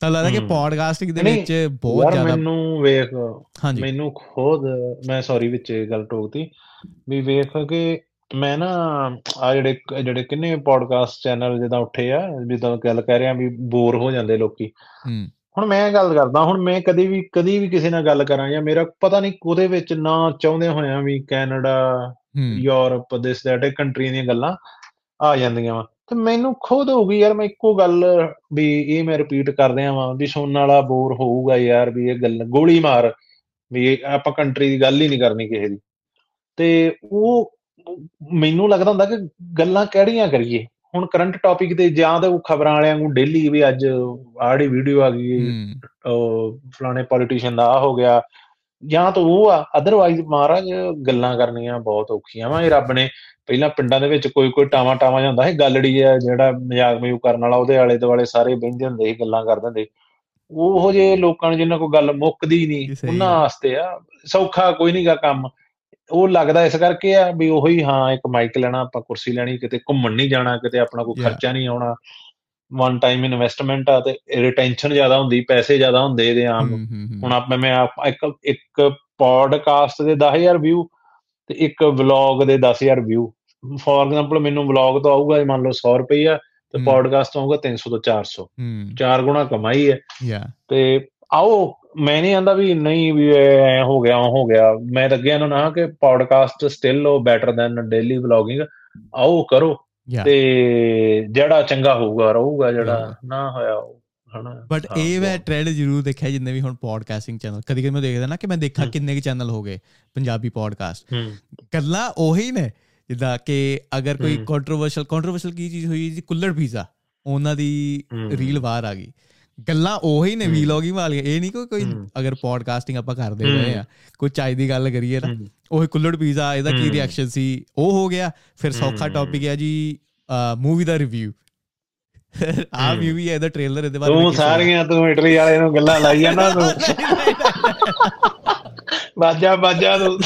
ਤਾਂ ਲੱਗਦਾ ਕਿ। ਪੋਡਕਾਸਟਿੰਗ ਦੇ ਵਿੱਚ ਬਹੁਤ ਜ਼ਿਆਦਾ ਮੈਨੂੰ ਵੇਖ ਮੈਨੂੰ ਖੁਦ ਮੈਂ ਸੌਰੀ ਵਿੱਚ ਇਹ ਗੱਲ ਟੋਕਤੀ ਵੀ ਵੇਖ ਕਿ ਮੈਂ ਨਾ ਆ ਜਿਹੜੇ ਜਿਹੜੇ ਕਿੰਨੇ ਪੋਡਕਾਸਟ ਚੈਨਲ ਜਿੱਦਾਂ ਉੱਠੇ ਆ ਜਿੱਦਾਂ ਗੱਲ ਕਹਿ ਰਿਹਾ ਵੀ ਬੋਰ ਹੋ ਜਾਂਦੇ ਲੋਕੀ। ਹੁਣ ਮੈਂ ਗੱਲ ਕਰਦਾ ਹੁਣ ਮੈਂ ਕਦੀ ਵੀ ਕਦੀ ਵੀ ਕਿਸੇ ਨਾਲ ਗੱਲ ਕਰਾਂ ਜਾਂ ਮੇਰਾ ਪਤਾ ਨਹੀਂ ਉਹਦੇ ਵਿੱਚ ਨਾ ਚਾਹੁੰਦੇ ਹੋਇਆਂ ਵੀ Canada Europe this that country ਦੀਆਂ ਗੱਲਾਂ ਆ ਜਾਂਦੀਆਂ ਵਾ। ਤੇ ਮੈਨੂੰ ਖੁਦ ਹੋ ਗਈ ਯਾਰ ਮੈਂ ਇੱਕੋ ਗੱਲ ਵੀ ਇਹ ਮੈਂ ਰਿਪੀਟ ਕਰਦਿਆਂ ਵਾਂ ਵੀ ਸੁਣਨ ਵਾਲਾ ਬੋਰ ਹੋਊਗਾ ਯਾਰ ਵੀ ਇਹ ਗੱਲ ਗੋਲੀ ਮਾਰ ਵੀ ਆਪਾਂ ਕੰਟਰੀ ਦੀ ਗੱਲ ਹੀ ਨਹੀਂ ਕਰਨੀ ਕਿਸੇ ਦੀ। ਤੇ ਉਹ ਮੈਨੂੰ ਲੱਗਦਾ ਹੁੰਦਾ ਕਿ ਗੱਲਾਂ ਕਿਹੜੀਆਂ ਕਰੀਏ? ਹੁਣ ਕਰੰਟ ਟੌਪਿਕ ਤੇ ਜਾਂ ਤਾਂ ਉਹ ਖਬਰਾਂ ਵਾਲਿਆਂ ਨੂੰ ਡੇਲੀ ਵੀ ਅੱਜ ਆੜੀ ਵੀਡੀਓ ਆ ਗਈ ਉਹ ਫਲਾਣੇ ਪੋਲੀਟੀਸ਼ੀਅਨ ਦਾ ਆ ਹੋ ਗਿਆ ਜਾਂ ਤਾਂ ਉਹ ਆ ਅਦਰਵਾਈਜ਼ ਮਹਾਰਾਜ ਗੱਲਾਂ ਕਰਨੀਆਂ ਬਹੁਤ ਔਖੀਆਂ ਵਾ ਇਹ ਰੱਬ ਨੇ ਪਹਿਲਾਂ ਪਿੰਡਾਂ ਦੇ ਵਿੱਚ ਕੋਈ ਕੋਈ ਟਾਵਾ ਟਾਵਾ ਜਾਂਦਾ ਸੀ ਗੱਲੜੀ ਆ ਜਿਹੜਾ ਮਜ਼ਾਕ ਮਜ਼ੂਕ ਕਰਨ ਵਾਲਾ ਉਹਦੇ ਆਲੇ ਦੁਆਲੇ ਸਾਰੇ ਬਹਿੰਦੇ ਹੁੰਦੇ ਸੀ ਗੱਲਾਂ ਕਰਦੇ ਹੁੰਦੇ। ਉਹੋ ਜੇ ਲੋਕਾਂ ਨੂੰ ਜਿੰਨਾ ਕੋਈ ਗੱਲ ਮੁੱਕਦੀ ਨਹੀਂ ਉਹਨਾਂ। ਵਾਸਤੇ ਆ ਸੌਖਾ ਕੋਈ ਨਹੀਂਗਾ ਕੰਮ ਉਹ ਲੱਗਦਾ ਇਸ ਕਰਕੇ ਆ ਵੀ ਉਹੀ ਹਾਂ ਇੱਕ ਮਾਈਕ ਲੈਣਾ ਆਪਾਂ ਕੁਰਸੀ ਲੈਣੀ ਕਿਤੇ ਘੁੰਮਣ ਨਹੀਂ ਜਾਣਾ ਕਿਤੇ ਆਪਣਾ ਕੋਈ. ਖਰਚਾ ਨਹੀਂ ਆਉਣਾ ਵਨ ਟਾਈਮ ਇਨਵੈਸਟਮੈਂਟ ਆ ਤੇ ਰਿਟੈਂਸ਼ਨ ਜ਼ਿਆਦਾ ਹੁੰਦੀ ਪੈਸੇ ਜ਼ਿਆਦਾ ਹੁੰਦੇ ਇਹਦੇ ਆਮ ਹੂੰ, ਹੂੰ, ਹੂੰ। ਹੁਣ ਆਪਾਂ ਮੈਂ ਇੱਕ ਇੱਕ ਪੋਡਕਾਸਟ ਦੇ 10000 ਵਿਊ ਤੇ ਇੱਕ ਵਲੌਗ ਦੇ 10000 ਵਿਊ ਫੋਰ ਐਗਜ਼ਾਮਪਲ ਮੈਨੂੰ ਵਲੌਗ ਤੋਂ ਆਊਗਾ ਮੰਨ ਲਓ 100 ਰੁਪਈਆ ਤੇ ਹਮ। ਪੋਡਕਾਸਟ ਤੋਂ ਆਊਗਾ 300 ਤੋਂ 400 ਹੂੰ। ਚਾਰ ਗੁਣਾ ਕਮਾਈ ਹੈ। ਯਾ ਤੇ ਆਓ ਮੈਂ ਨਹੀਂ ਆਂਦਾ ਵੀ ਨਹੀਂ ਵੀ ਐ ਹੋ ਗਿਆ ਹੋ ਗਿਆ। ਮੈਂ ਤਾਂ ਅੱਗੇ ਇਹਨਾਂ ਨਾ ਕਿ ਪੋਡਕਾਸਟ ਸਟਿਲ ਉਹ ਬੈਟਰ ਦੈਨ ਡੇਲੀ ਵਲੌਗਿੰਗ ਆਓ ਕਰੋ। ਤੇ ਜਿਹੜਾ ਚੰਗਾ ਹੋਊਗਾ ਰਹੂਗਾ ਜਿਹੜਾ। ਨਾ ਹੋਇਆ ਉਹ ਹਨਾ ਬਟ ਇਹ ਬਹੁਤ। ਟ੍ਰੈਂਡ ਜ਼ਰੂਰ ਦੇਖਿਆ ਜਿੰਨੇ ਵੀ ਹੁਣ ਪੋਡਕਾਸਟਿੰਗ ਚੈਨਲ ਕਦੀ ਕਦੀ ਮੈਂ ਦੇਖਦਾ ਨਾ ਕਿ ਮੈਂ ਦੇਖਾਂ। ਕਿੰਨੇ ਕੁ ਚੈਨਲ ਹੋ ਗਏ ਪੰਜਾਬੀ ਪੋਡਕਾਸਟ ਗੱਲਾਂ ਉਹੀ ਨੇ ਜਿੱਦਾਂ ਕਿ ਅਗਰ ਕੋਈ। ਕੰਟਰੋਵਰਸ਼ਲ ਕੰਟਰੋਵਰਸ਼ਲ ਕੀ ਚੀਜ਼ ਹੋਈ ਜੀ ਕੁੱਲੜ ਪੀਜ਼ਾ ਉਹਨਾਂ ਦੀ। ਰੀਲ ਬਾਹਰ ਆ ਗਈ ਗੱਲਾਂ ਉਹੀ ਨੇ ਹੂੰ। ਵੀਲੌਗਿੰਗ ਵਾਲੀਆਂ ਇਹ ਨਹੀਂ ਕੋਈ ਕੋਈ। ਅਗਰ ਪੋਡਕਾਸਟਿੰਗ ਆਪਾਂ ਕਰਦੇ। ਰਹੇ ਆ ਕੋਈ ਚਾਈ ਦੀ ਗੱਲ ਕਰੀਏ ਨਾ। ਉਹੀ ਕੁੱਲੜ ਪੀਜ਼ਾ ਇਹਦਾ ਕੀ। ਰਿਐਕਸ਼ਨ ਸੀ ਉਹ ਹੋ ਗਿਆ ਫਿਰ ਸੌਖਾ। ਟੌਪਿਕ ਹੈ ਜੀ ਮੂਵੀ ਦਾ ਰਿਵਿਊ ਆ। ਮੂਵੀ ਹੈ ਇਹਦਾ ਟ੍ਰੇਲਰ ਇਹਦੇ ਬਾਰੇ ਤੂੰ? ਸਾਰੀਆਂ ਤੂੰ ਇਟਲੀ ਵਾਲੇ ਨੂੰ ਗੱਲਾਂ ਲਾਈ ਜਾਂਦਾ *laughs* ਤੂੰ। ਬਾਜਾ ਬਾਜਾ ਤੂੰ।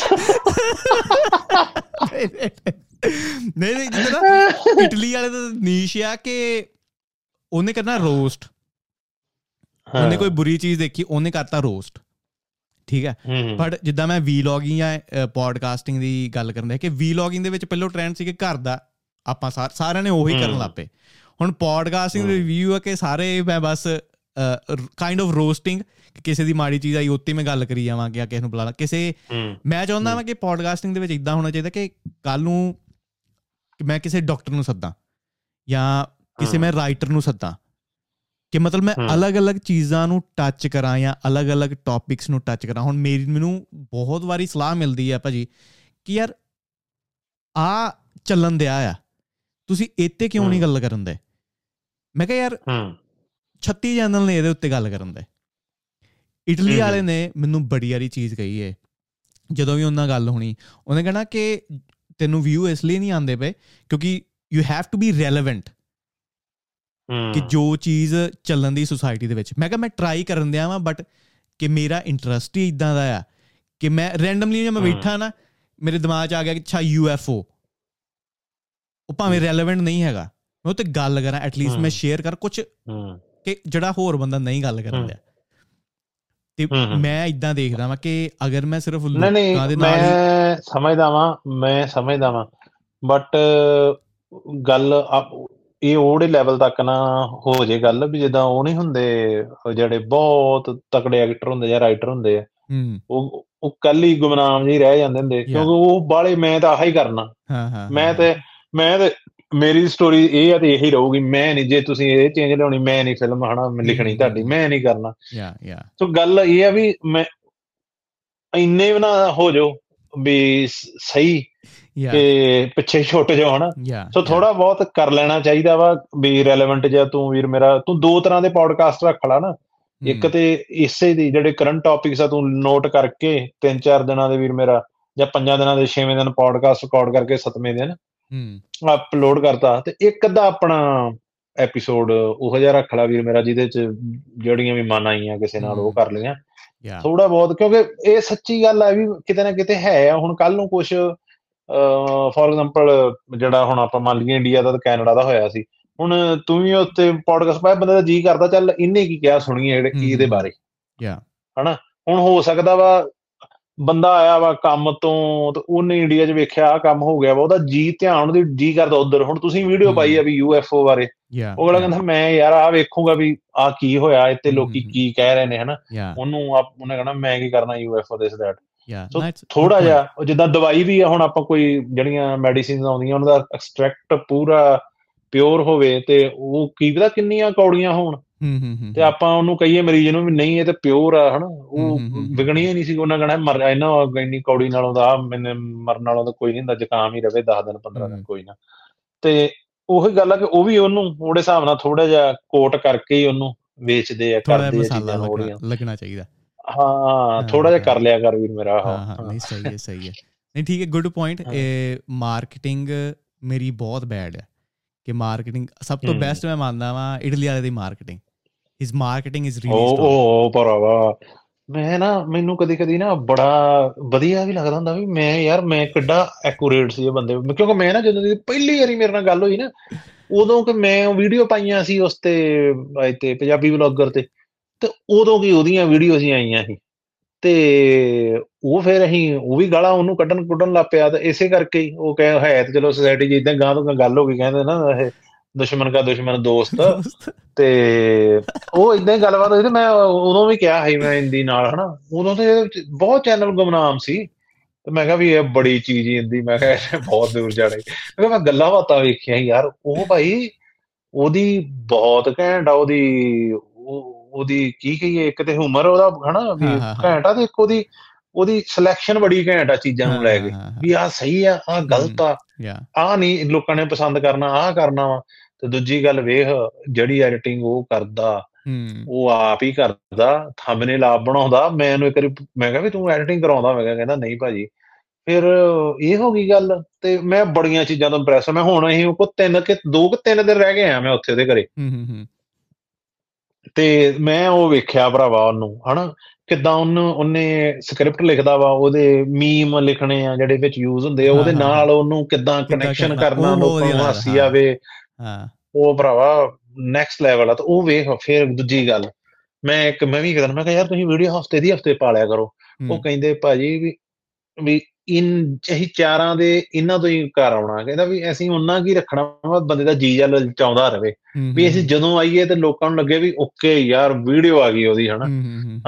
ਨਹੀਂ ਨਹੀਂ ਜਿੱਦਾਂ ਨਾ ਇਟਲੀ ਵਾਲੇ ਦਾ ਨੀਸ਼ ਆ ਕਿ ਉਹਨੇ ਕਰਨਾ ਰੋਸਟ ਉਹਨੇ ਕੋਈ ਬੁਰੀ ਚੀਜ਼ ਦੇਖੀ ਉਹਨੇ ਕਰਤਾ ਰੋਸਟ ਠੀਕ ਹੈ? ਬਟ ਜਿੱਦਾਂ ਮੈਂ ਵੀਲੌਗਿੰਗ ਜਾਂ ਪੋਡਕਾਸਟਿੰਗ ਦੀ ਗੱਲ ਕਰਨ ਦਾ ਕਿ ਵੀਲੌਗਿੰਗ ਦੇ ਵਿੱਚ ਪਹਿਲਾਂ ਟ੍ਰੈਂਡ ਸੀ ਕਿ ਘਰ ਦਾ ਆਪਾਂ ਸਾਰ- ਸਾਰਿਆਂ ਨੇ ਉਹੀ ਕਰਨ। ਲੱਪੇ ਹੁਣ ਪੋਡਕਾਸਟਿੰਗ। ਰਿਵਿਊ ਹੈ ਕਿ ਸਾਰੇ ਮੈਂ ਬਸ ਕਾਈਂਡ ਆਫ ਰੋਸਟਿੰਗ ਕਿਸੇ ਦੀ ਮਾੜੀ ਚੀਜ਼ ਆਈ ਉੱਤੇ ਮੈਂ ਗੱਲ ਕਰੀ ਜਾਵਾਂ ਕਿ ਕਿਸੇ ਨੂੰ ਬੁਲਾਣਾ ਕਿਸੇ ਮੈਂ ਚਾਹੁੰਦਾ ਹਾਂ ਕਿ ਪੋਡਕਾਸਟਿੰਗ ਦੇ ਵਿੱਚ ਇਦਾਂ ਹੋਣਾ ਚਾਹੀਦਾ ਕਿ ਕੱਲ ਨੂੰ ਮੈਂ ਕਿਸੇ ਡਾਕਟਰ ਨੂੰ ਸੱਦਾਂ ਜਾਂ ਕਿਸੇ। ਮੈਂ ਰਾਈਟਰ ਨੂੰ ਸੱਦਾਂ ਕਿ ਮਤਲਬ ਮੈਂ। ਅਲੱਗ-ਅਲੱਗ ਚੀਜ਼ਾਂ ਨੂੰ ਟੱਚ ਕਰਾਂ ਜਾਂ ਅਲੱਗ-ਅਲੱਗ ਟੌਪਿਕਸ ਨੂੰ ਟੱਚ ਕਰਾਂ ਹੁਣ ਮੇਰੀ ਮੈਨੂੰ ਬਹੁਤ ਵਾਰੀ ਸਲਾਹ ਮਿਲਦੀ ਹੈ ਭਾਜੀ ਕਿ ਯਾਰ ਆ ਚੱਲਣ ਦਿਆ ਆ ਤੁਸੀਂ ਇੱਥੇ ਕਿਉਂ ਨਹੀਂ। ਗੱਲ ਕਰਨ ਦੇ ਮੈਂ ਕਿਹਾ ਯਾਰ ਹੂੰ। 36 ਚੈਨਲ ਨੇ ਇਹਦੇ ਉੱਤੇ ਗੱਲ ਕਰਨ ਦੇ। ਇਟਲੀ। ਵਾਲੇ ਨੇ ਮੈਨੂੰ ਬੜੀ ਵਾਰੀ ਚੀਜ਼ ਕਹੀ ਏ। ਜਦੋਂ ਵੀ ਉਹਨਾਂ ਨਾਲ ਗੱਲ ਹੋਣੀ ਉਹਨੇ ਕਹਿਣਾ ਕਿ ਤੈਨੂੰ ਵਿਊ ਇਸ ਲਈ ਨਹੀਂ ਆਉਂਦੇ ਪਏ ਕਿਉਂਕਿ you have to be relevant ਹੂੰ। ਕਿ ਜੋ ਚੀਜ਼ ਚੱਲਣ ਦੀ ਸੁਸਾਇਟੀ ਦੇ ਵਿੱਚ। ਮੈਂ ਕਿਹਾ ਮੈਂ ਟਰਾਈ ਕਰਨ ਦਿਆ ਵਾਂ ਬਟ ਕਿ ਮੇਰਾ ਇੰਟਰਸਟ ਹੀ ਇਦਾਂ ਦਾ ਆ ਕਿ ਮੈਂ ਰੈਂਡਮਲੀ ਜੇ ਮੈਂ। ਬੈਠਾ ਨਾ ਮੇਰੇ ਦਿਮਾਗ 'ਚ ਆ ਗਿਆ ਕਿ ਅੱਛਾ ਯੂਐਫਓ ਉਹ ਭਾਵੇਂ ਰੈਲੇਵੈਂਟ ਨਹੀਂ ਹੈਗਾ। ਮੈਂ ਉਹ ਤੇ ਗੱਲ ਕਰਾਂ ਐਟਲੀਸਟ ਹਮ। ਮੈਂ ਸ਼ੇਅਰ ਕਰ ਕੁਝ ਹੂੰ। ਕਿ ਜਿਹੜਾ ਹੋਰ ਬੰਦਾ ਨਹੀਂ ਗੱਲ ਕਰਨ। ਦਿਆ। ਤੇ। ਮੈਂ ਇਦਾਂ ਦੇਖਦਾ ਵਾਂ ਕਿ ਅਗਰ ਮੈਂ ਸਿਰਫ ਲੋਕਾਂ ਦੇ ਨਾਲ ਹੀ ਮੈਂ ਸਮਝਦਾ ਵਾਂ ਮੈਂ ਸਮਝਦਾ ਵਾਂ। ਬਟ ਗੱਲ ਇਹ ਉਹਦੇ ਲੈਵਲ ਤੱਕ ਨਾ ਹੋ ਜੇ ਗੱਲ ਵੀ ਜਿੱਦਾਂ ਉਹ ਨਹੀਂ ਹੁੰਦੇ ਜਿਹੜੇ ਬਹੁਤ ਤਕੜੇ ਐਕਟਰ ਹੁੰਦੇ ਜਾਂ ਰਾਈਟਰ ਹੁੰਦੇ ਆ। ਹੂੰ। ਉਹ ਉਹ ਕੱਲ ਹੀ ਗੁਮਨਾਮ ਜਿਹੇ ਰਹਿ ਜਾਂਦੇ ਹੁੰਦੇ ਕਿਉਂਕਿ ਉਹ ਬਾਲੇ ਮੈਂ ਤਾਂ ਆਹੀ ਕਰਨਾ। ਹਾਂ ਹਾਂ ਮੈਂ ਤੇ ਮੈਂ ਤੇ ਮੇਰੀ ਸਟੋਰੀ ਇਹ ਆ ਤੇ ਇਹੀ ਰਹੂਗੀ ਮੈਂ ਨਹੀਂ ਜੇ ਤੁਸੀਂ ਇਹ ਚੇਂਜ ਲਿਆਉਣੀ ਮੈਂ ਨਹੀਂ ਫਿਲਮ ਹਨਾ ਲਿਖਣੀ ਤੁਹਾਡੀ ਮੈਂ ਨਹੀਂ ਕਰਨਾ। ਯਾ ਯਾ ਸੋ ਗੱਲ ਇਹ ਆ ਵੀ ਮੈਂ ਇੰਨੇ ਨਾ ਹੋ ਜਾਓ ਵੀ ਸਹੀ ਯਾ ਕਿ ਪਿੱਛੇ ਛੁੱਟ ਜਾਓ ਹਨਾ। ਸੋ ਥੋੜਾ ਬਹੁਤ ਕਰ ਲੈਣਾ ਚਾਹੀਦਾ ਵਾ ਵੀ ਰੈਲੇਵੈਂਟ ਜਿਹਾ ਤੂੰ ਵੀਰ ਮੇਰਾ ਤੂੰ ਦੋ ਤਰ੍ਹਾਂ ਦੇ ਪੋਡਕਾਸਟ ਰੱਖ ਲਾ ਨਾ। ਇੱਕ ਤੇ ਇਸੇ ਦੀ ਜਿਹੜੇ ਕਰੰਟ ਟੌਪਿਕਸ ਆ ਤੂੰ ਨੋਟ ਕਰਕੇ ਤਿੰਨ ਚਾਰ ਦਿਨਾਂ ਦੇ ਵੀਰ ਮੇਰਾ ਜਾਂ ਪੰਜਾਂ ਦਿਨਾਂ ਦੇ ਛੇਵੇਂ ਦਿਨ ਪੋਡਕਾਸਟ ਰਿਕਾਰਡ ਕਰਕੇ ਸੱਤਵੇਂ ਦਿਨ ਹੂੰ। ਅਪਲੋਡ ਕਰਤਾ ਤੇ ਇੱਕ ਅੱਧਾ ਆਪਣਾ ਐਪੀਸੋਡ ਉਹ ਜਿਹਾ ਰੱਖ ਲਾ ਵੀਰ ਮੇਰਾ ਜਿਹਦੇ ਚ ਜਿਹੜੀਆਂ ਵੀ ਮਨ ਆਈਆਂ ਕਿਸੇ ਨਾਲ ਉਹ। ਕਰ ਲਈਆਂ। ਥੋੜਾ ਬਹੁਤ ਕਿਉਂਕਿ ਇਹ ਸੱਚੀ ਗੱਲ ਹੈ ਵੀ ਕਿਤੇ ਨਾ ਕਿਤੇ ਹੈ ਹੁਣ ਕੱਲ ਨੂੰ ਕੁਝ ਫੋਰ ਐਗਜ਼ਾਮਪਲ ਜਿਹੜਾ ਹੁਣ ਆਪਾਂ ਮੰਨ ਲਈਏ ਇੰਡੀਆ ਦਾ ਤੇ ਕੈਨੇਡਾ ਦਾ ਹੋਇਆ ਸੀ। ਹੁਣ ਤੂੰ ਵੀ ਉੱਤੇ ਪੋਡਕਾਸਟ ਪਾਇਆ ਬੰਦੇ ਦਾ ਜੀ ਕਰਦਾ ਚੱਲ ਇਹਨੇ ਕੀ ਕਿਹਾ ਸੁਣੀਏ ਜਿਹੜੇ ਕੀ ਇਹਦੇ। ਬਾਰੇ। ਯਾ। ਹੁਣ ਹੋ ਸਕਦਾ ਵਾ ਬੰਦਾ ਆਇਆ ਵਾ ਕੰਮ ਤੋਂ ਤੇ ਉਹਨੇ ਇੰਡੀਆ 'ਚ ਵੇਖਿਆ ਆ ਕੰਮ ਹੋ ਗਿਆ ਵਾ ਉਹਦਾ ਜੀ ਧਿਆਨ ਉਹਦੀ ਜੀ ਕਰਦਾ ਉਧਰ। ਹੁਣ ਤੁਸੀਂ ਵੀਡੀਓ। ਪਾਈ ਆ ਵੀ ਯੂਐਫਓ ਬਾਰੇ। ਉਹ ਅਗਲਾ ਕਹਿੰਦਾ ਮੈਂ ਯਾਰ ਆ ਵੇਖੂਗਾ ਵੀ ਆ ਕੀ ਹੋਇਆ ਇੱਥੇ ਲੋਕੀ ਕੀ ਕਹਿ ਰਹੇ ਨੇ ਹਨਾ? ਉਹਨੂੰ ਆਪ ਉਹਨੇ ਕਹਣਾ ਮੈਂ ਕੀ ਕਰਨਾ ਯੂਐਫਓ ਦਿਸ ਦੈਟ ਯਾ ਸੋ ਥੋੜਾ ਜਿਹਾ ਉਹ ਜਿੱਦਾਂ ਦਵਾਈ ਵੀ ਆ ਹੁਣ ਆਪਾਂ ਕੋਈ ਜਿਹੜੀਆਂ ਮੈਡੀਸਿਨਸ ਆਉਂਦੀਆਂ ਉਹਨਾਂ ਦਾ ਐਕਸਟ੍ਰੈਕਟ ਪੂਰਾ ਪਿਓਰ ਹੋਵੇ ਤੇ ਉਹ ਕੀ ਪਤਾ ਕਿੰਨੀਆਂ ਕੌੜੀਆਂ ਹੋਣ। ਹੂੰ ਹੂੰ ਤੇ ਆਪਾਂ ਉਹਨੂੰ ਕਹੀਏ ਮਰੀਜ਼ ਨੂੰ ਵੀ ਨਹੀਂ ਇਹ ਤੇ ਪਿਓਰ ਆ ਹਨਾ? ਉਹ। ਵਿਗਣੀ ਹੀ ਨਹੀਂ ਸੀ ਉਹਨਾਂ ਕਹਣਾ ਮਰ ਇਹਨਾਂ ਇੰਨੀ ਕੌੜੀ ਨਾਲੋਂ ਦਾ ਮੈਨੇ ਮਰਨ ਨਾਲੋਂ ਤਾਂ ਕੋਈ ਨਹੀਂ ਹੁੰਦਾ ਜ਼ੁਕਾਮ ਹੀ ਰਵੇ 10 ਦਿਨ 15 ਦਿਨ। ਕੋਈ ਨਾ। ਤੇ ਉਹੀ ਗੱਲ ਆ ਕਿ ਉਹ ਵੀ ਉਹਨੂੰ ਉਹਦੇ ਹਿਸਾਬ ਨਾਲ ਥੋੜਾ ਜਿਹਾ ਕੋਟ ਕਰਕੇ ਹੀ ਉਹਨੂੰ ਵੇਚਦੇ ਆ ਕਰਦੇ ਆ ਚੀਜ਼ਾਂ ਉਹਦੀਆਂ ਲੱਗਣਾ ਚਾਹੀਦਾ। ਹਾਂ ਥੋੜਾ ਜਿਹਾ ਕਰ ਲਿਆ ਕਰ ਵੀਰ ਮੇਰਾ ਹਾਂ। ਹਾਂ ਨਹੀਂ ਸਹੀ ਹੈ ਸਹੀ ਹੈ। ਨਹੀਂ ਠੀਕ ਹੈ ਗੁੱਡ ਪੁਆਇੰਟ। ਇਹ ਮਾਰਕੀਟਿੰਗ ਮੇਰੀ ਬਹੁਤ ਬੈਡ ਹੈ ਕਿ ਮਾਰਕੀਟਿੰਗ ਸਭ ਤੋਂ। ਬੈਸਟ ਮੈਂ ਮੰਨਦਾ ਵਾਂ ਇਟਲੀ ਵਾਲੇ ਦੀ marketing. His marketing is really strong ਉਹ ਭਰਾਵਾ। ਮੈਂ ਨਾ ਮੈਨੂੰ ਕਦੀ ਕਦੀ ਨਾ ਬੜਾ ਵਧੀਆ ਵੀ ਲੱਗਦਾ ਹੁੰਦਾ ਵੀ ਮੈਂ ਯਾਰ ਮੈਂ ਕਿੱਡਾ ਐਕੂਰੇਟ ਸੀ ਇਹ ਬੰਦੇ ਕਿਉਂਕਿ ਮੈਂ ਨਾ ਜਦੋਂ ਦੀ ਪਹਿਲੀ ਵਾਰੀ ਮੇਰੇ ਨਾਲ ਗੱਲ ਹੋਈ ਨਾ ਉਦੋਂ ਕਿ ਮੈਂ ਵੀਡੀਓ ਪਾਈਆਂ ਸੀ ਉਸ ਤੇ ਤੇ ਪੰਜਾਬੀ ਵਲੌਗਰ ਤੇ ਤੇ ਉਦੋਂ ਕੀ ਉਹਦੀਆਂ ਵੀਡੀਓਜ਼ ਹੀ ਆਈਆਂ ਸੀ। ਤੇ ਉਹ ਫਿਰ ਅਸੀਂ ਉਹ ਵੀ ਗਾਲਾਂ ਉਹਨੂੰ ਕੱਢਣ ਕੁੱਢਣ ਲੱਗ ਪਿਆ ਤੇ ਇਸੇ ਕਰਕੇ ਉਹ ਕਹੇ ਹੈ ਤੇ ਚਲੋ ਸੋਸਾਇਟੀ 'ਚ ਇਦਾਂ ਗਾਂ ਤੋਂ ਗੱਲ ਹੋ ਗਈ ਕਹਿੰਦੇ ਨਾ ਇਹ ਦੁਸ਼ਮਣ ਕਾ ਦੁਸ਼ਮਣ ਦੋਸਤ। ਤੇ ਉਹ ਇਦਾਂ ਹੀ ਗੱਲਬਾਤ ਹੋਈ ਤੇ ਮੈਂ ਉਦੋਂ ਵੀ ਕਿਹਾ ਸੀ ਮੈਂ ਹਿੰਦੀ ਨਾਲ ਹਨਾ। ਉਦੋਂ ਤੇ ਬਹੁਤ ਚੈਨਲ ਗੁਮਨਾਮ ਸੀ। ਤੇ ਮੈਂ ਕਿਹਾ ਵੀ ਇਹ ਬੜੀ ਚੀਜ਼ ਹੀ ਹਿੰਦੀ। ਮੈਂ ਕਿਹਾ ਇਹ ਬਹੁਤ ਦੂਰ ਜਾਣੇ ਮੈਂ ਕਿਹਾ ਮੈਂ ਗੱਲਾਂ ਬਾਤਾਂ ਵੇਖੀਆਂ ਯਾਰ। ਉਹ ਭਾਈ ਉਹਦੀ ਬਹੁਤ ਘੈਂਟ ਆ ਉਹਦੀ ਉਹ- ਉਹਦੀ ਕੀ ਕਹੀਏ ਇੱਕ ਤੇ ਹਿਊਮਰ ਉਹਦਾ ਹਨਾ ਵੀ। ਘੈਂਟ ਆ ਤੇ ਇੱਕ ਉਹਦੀ ਉਹਦੀ ਸਿਲੈਕਸ਼ਨ ਬੜੀ ਘੈਂਟ ਆ ਚੀਜ਼ਾਂ ਨੂੰ ਲੈ ਕੇ। ਵੀ ਆਹ ਸਹੀ ਆ ਆਹ ਗਲਤ ਆ। ਆਹ ਨਹੀਂ ਲੋਕਾਂ ਨੇ ਪਸੰਦ ਕਰਨਾ ਆਹ ਕਰਨਾ ਵਾ। ਤੇ ਦੂਜੀ ਗੱਲ ਵੇਖ ਜਿਹੜੀ ਐਡੀਟਿੰਗ ਉਹ ਕਰਦਾ ਉਹ ਆਪ ਹੀ ਕਰਦਾ ਥੰਬਨੇਲ ਆਪ ਬਣਾਉਂਦਾ ਮੈਂ ਉਹਨੂੰ ਇੱਕ ਵਾਰੀ ਮੈਂ ਕਿਹਾ ਵੀ ਤੂੰ ਐਡੀਟਿੰਗ ਕਰਾਉਂਦਾ ਮੈਂ ਕਿਹਾ ਕਹਿੰਦਾ ਨਹੀਂ ਭਾਜੀ। ਫਿਰ ਇਹ ਹੋ ਗਈ ਗੱਲ ਤੇ ਮੈਂ ਬੜੀਆਂ ਚੀਜ਼ਾਂ ਤੋਂ ਇੰਪ੍ਰੈਸ ਮੈਂ ਹੁਣ ਅਸੀਂ ਕੋ ਤਿੰਨ ਕਿ ਦੋ ਕਿ ਤਿੰਨ ਦਿਨ ਰਹਿ ਗਏ ਆ ਮੈਂ ਉੱਥੇ ਉਹਦੇ ਘਰੇ। ਤੇ ਮੈਂ ਉਹ ਵੇਖਿਆ ਭਰਾਵਾ ਉਹਨੂੰ ਹਨਾ ਕਿਦਾਂ ਉਹਨੂੰ ਉਹਨੇ ਸਕ੍ਰਿਪਟ ਲਿਖਦਾ ਵਾ ਉਹਦੇ ਮੀਮ ਲਿਖਣੇ ਆ ਜਿਹੜੇ ਵਿੱਚ ਯੂਜ਼ ਹੁੰਦੇ ਆ ਹਾਂ, ਉਹਦੇ ਹਾਂ, ਨਾਲ ਉਹਨੂੰ ਕਿਦਾਂ ਕਨੈਕਸ਼ਨ ਕਰਨਾ, ਉਹ ਲੋਕਾਂ ਨੂੰ ਹਾਸੀ ਆਵੇ। ਹਾਂ। ਉਹ ਭਰਾਵਾ ਨੈਕਸਟ ਲੈਵਲ ਆ ਤੇ ਉਹ ਵੇਖ ਫਿਰ ਦੂਜੀ ਗੱਲ। ਮੈਂ ਇੱਕ ਮੈਂ ਵੀ ਕਹਿੰਦਾ ਮੈਂ ਕਿਹਾ ਯਾਰ ਤੁਸੀਂ ਵੀਡੀਓ ਹਫ਼ਤੇ ਦੀ ਹਫ਼ਤੇ ਪਾ ਲਿਆ ਕਰੋ। ਉਹ ਕਹਿੰਦੇ ਭਾਜੀ ਵੀ ਵੀ ਇਨ ਅਸੀਂ ਚਾਰਾਂ ਦੇ ਇਹਨਾਂ ਤੋਂ ਹੀ ਘਰ ਆਉਣਾ। ਕਹਿੰਦਾ ਵੀ ਅਸੀਂ ਉਹਨਾਂ ਕੀ ਰੱਖਣਾ ਵਾ? ਬੰਦੇ ਦਾ ਜੀ ਜਲ ਚਾਉਂਦਾ ਰਵੇ। ਵੀ ਅਸੀਂ ਜਦੋਂ ਆਈਏ ਤੇ ਲੋਕਾਂ ਨੂੰ ਲੱਗੇ ਵੀ ਓਕੇ ਯਾਰ ਵੀਡੀਓ ਆ ਗਈ ਉਹਦੀ ਹਨਾ।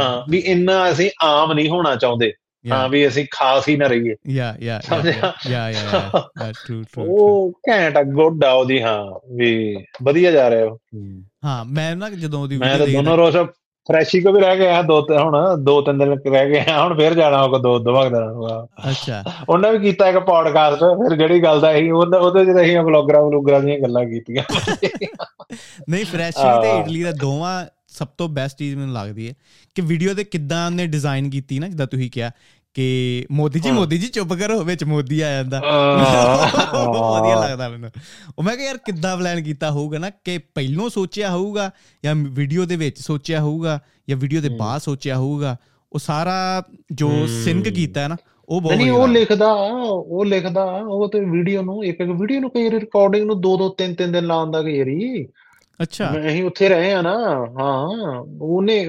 ਹਾਂ ਵੀ ਇੰਨਾ ਅਸੀਂ ਆਮ ਨਹੀਂ ਹੋਣਾ ਚਾਹੁੰਦੇ। ਹਾਂ ਵੀ ਅਸੀਂ ਖਾਸ ਹੀ ਨਾ ਰਹੀਏ। Yeah, yeah, yeah, yeah. That's true, true, true. ਉਹ ਘੈਂਟ ਆ ਗੁੱਡ ਆ ਉਹਦੀ ਹਾਂ ਵੀ ਵਧੀਆ ਜਾ ਰਿਹਾ ਉਹ। ਹਾਂ। ਮੈਂ ਨਾ ਜਦੋਂ ਉਹਦੀ ਮੈਂ ਤਾਂ ਦੋਨੋਂ ਰੋਜ਼ ਫਰੈਸ਼ੀ ਕੋ ਵੀ ਰਹਿ ਗਏ ਆ ਦੋ ਤੇ ਹੁਣ ਦੋ ਤਿੰਨ ਦਿਨ ਰਹਿ ਗਏ ਹੁਣ ਫੇਰ ਜਾਣਾ ਉਹ ਦੋ ਦੋ ਵਕਤ ਅੱਛਾ। ਉਹਨੇ ਵੀ ਕੀਤਾ ਇੱਕ ਪੋਡਕਾਸਟ ਫਿਰ ਜਿਹੜੀ ਗੱਲ ਦਾ ਸੀ ਉਹਦੇ ਉਹਦੇ ਚ ਅਸੀਂ ਵਲੌਗਰਾਂ ਵਲੂਗਰਾਂ ਦੀਆਂ ਗੱਲਾਂ ਕੀਤੀਆਂ। *laughs* ਨਹੀਂ ਫਰੈਸ਼ੀ ਤੇ। ਇਟਲੀ ਦਾ ਦੋਵਾਂ ਸਭ ਤੋਂ ਬੈਸਟ ਚੀਜ਼ ਮੈਨੂੰ ਲੱਗਦੀ ਹੈ ਕਿ ਵੀਡੀਓ ਤੇ ਕਿੱਦਾਂ ਉਹਨੇ ਡਿਜ਼ਾਈਨ ਕੀਤੀ ਨਾ ਜਿੱਦਾਂ ਤੁਸੀਂ ਕਿਹਾ ਕਿ ਮੋਦੀ ਜੀ। ਮੋਦੀ ਜੀ ਚੁੱਪ ਕਰੋ ਵਿੱਚ ਮੋਦੀ ਆ ਜਾਂਦਾ ਵਧੀਆ ਲੱਗਦਾ ਮੈਨੂੰ ਉਹ ਮੈਂ ਕਿਹਾ ਯਾਰ ਕਿੱਦਾਂ ਪਲਾਨ ਕੀਤਾ ਹੋਊਗਾ ਨਾ ਕਿ ਪਹਿਲੋਂ ਸੋਚਿਆ ਹੋਊਗਾ ਜਾਂ ਵੀਡੀਓ ਦੇ ਵਿੱਚ ਸੋਚਿਆ ਹੋਊਗਾ ਜਾਂ ਵੀਡੀਓ ਦੇ। ਬਾਅਦ ਸੋਚਿਆ ਹੋਊਗਾ ਉਹ ਸਾਰਾ ਜੋ। ਸਿੰਕ ਕੀਤਾ ਹੈ ਨਾ ਉਹ ਬਹੁਤ ਨਹੀਂ ਉਹ। ਲਿਖਦਾ ਉਹ ਲਿਖਦਾ ਉਹ ਤੇ ਵੀਡੀਓ ਨੂੰ ਇੱਕ ਇੱਕ ਵੀਡੀਓ ਨੂੰ ਕਈ ਰਿਕਾਰਡਿੰਗ ਨੂੰ ਦੋ ਦੋ ਤਿੰਨ ਤਿੰਨ ਦਿਨ ਲਾਉਂਦਾ ਕਈ ਵਾਰੀ ਅੱਛਾ। ਮੈਂ- ਅਸੀਂ ਉੱਥੇ ਰਹੇ ਆ ਨਾ ਹਾਂ ਉਹਨੇ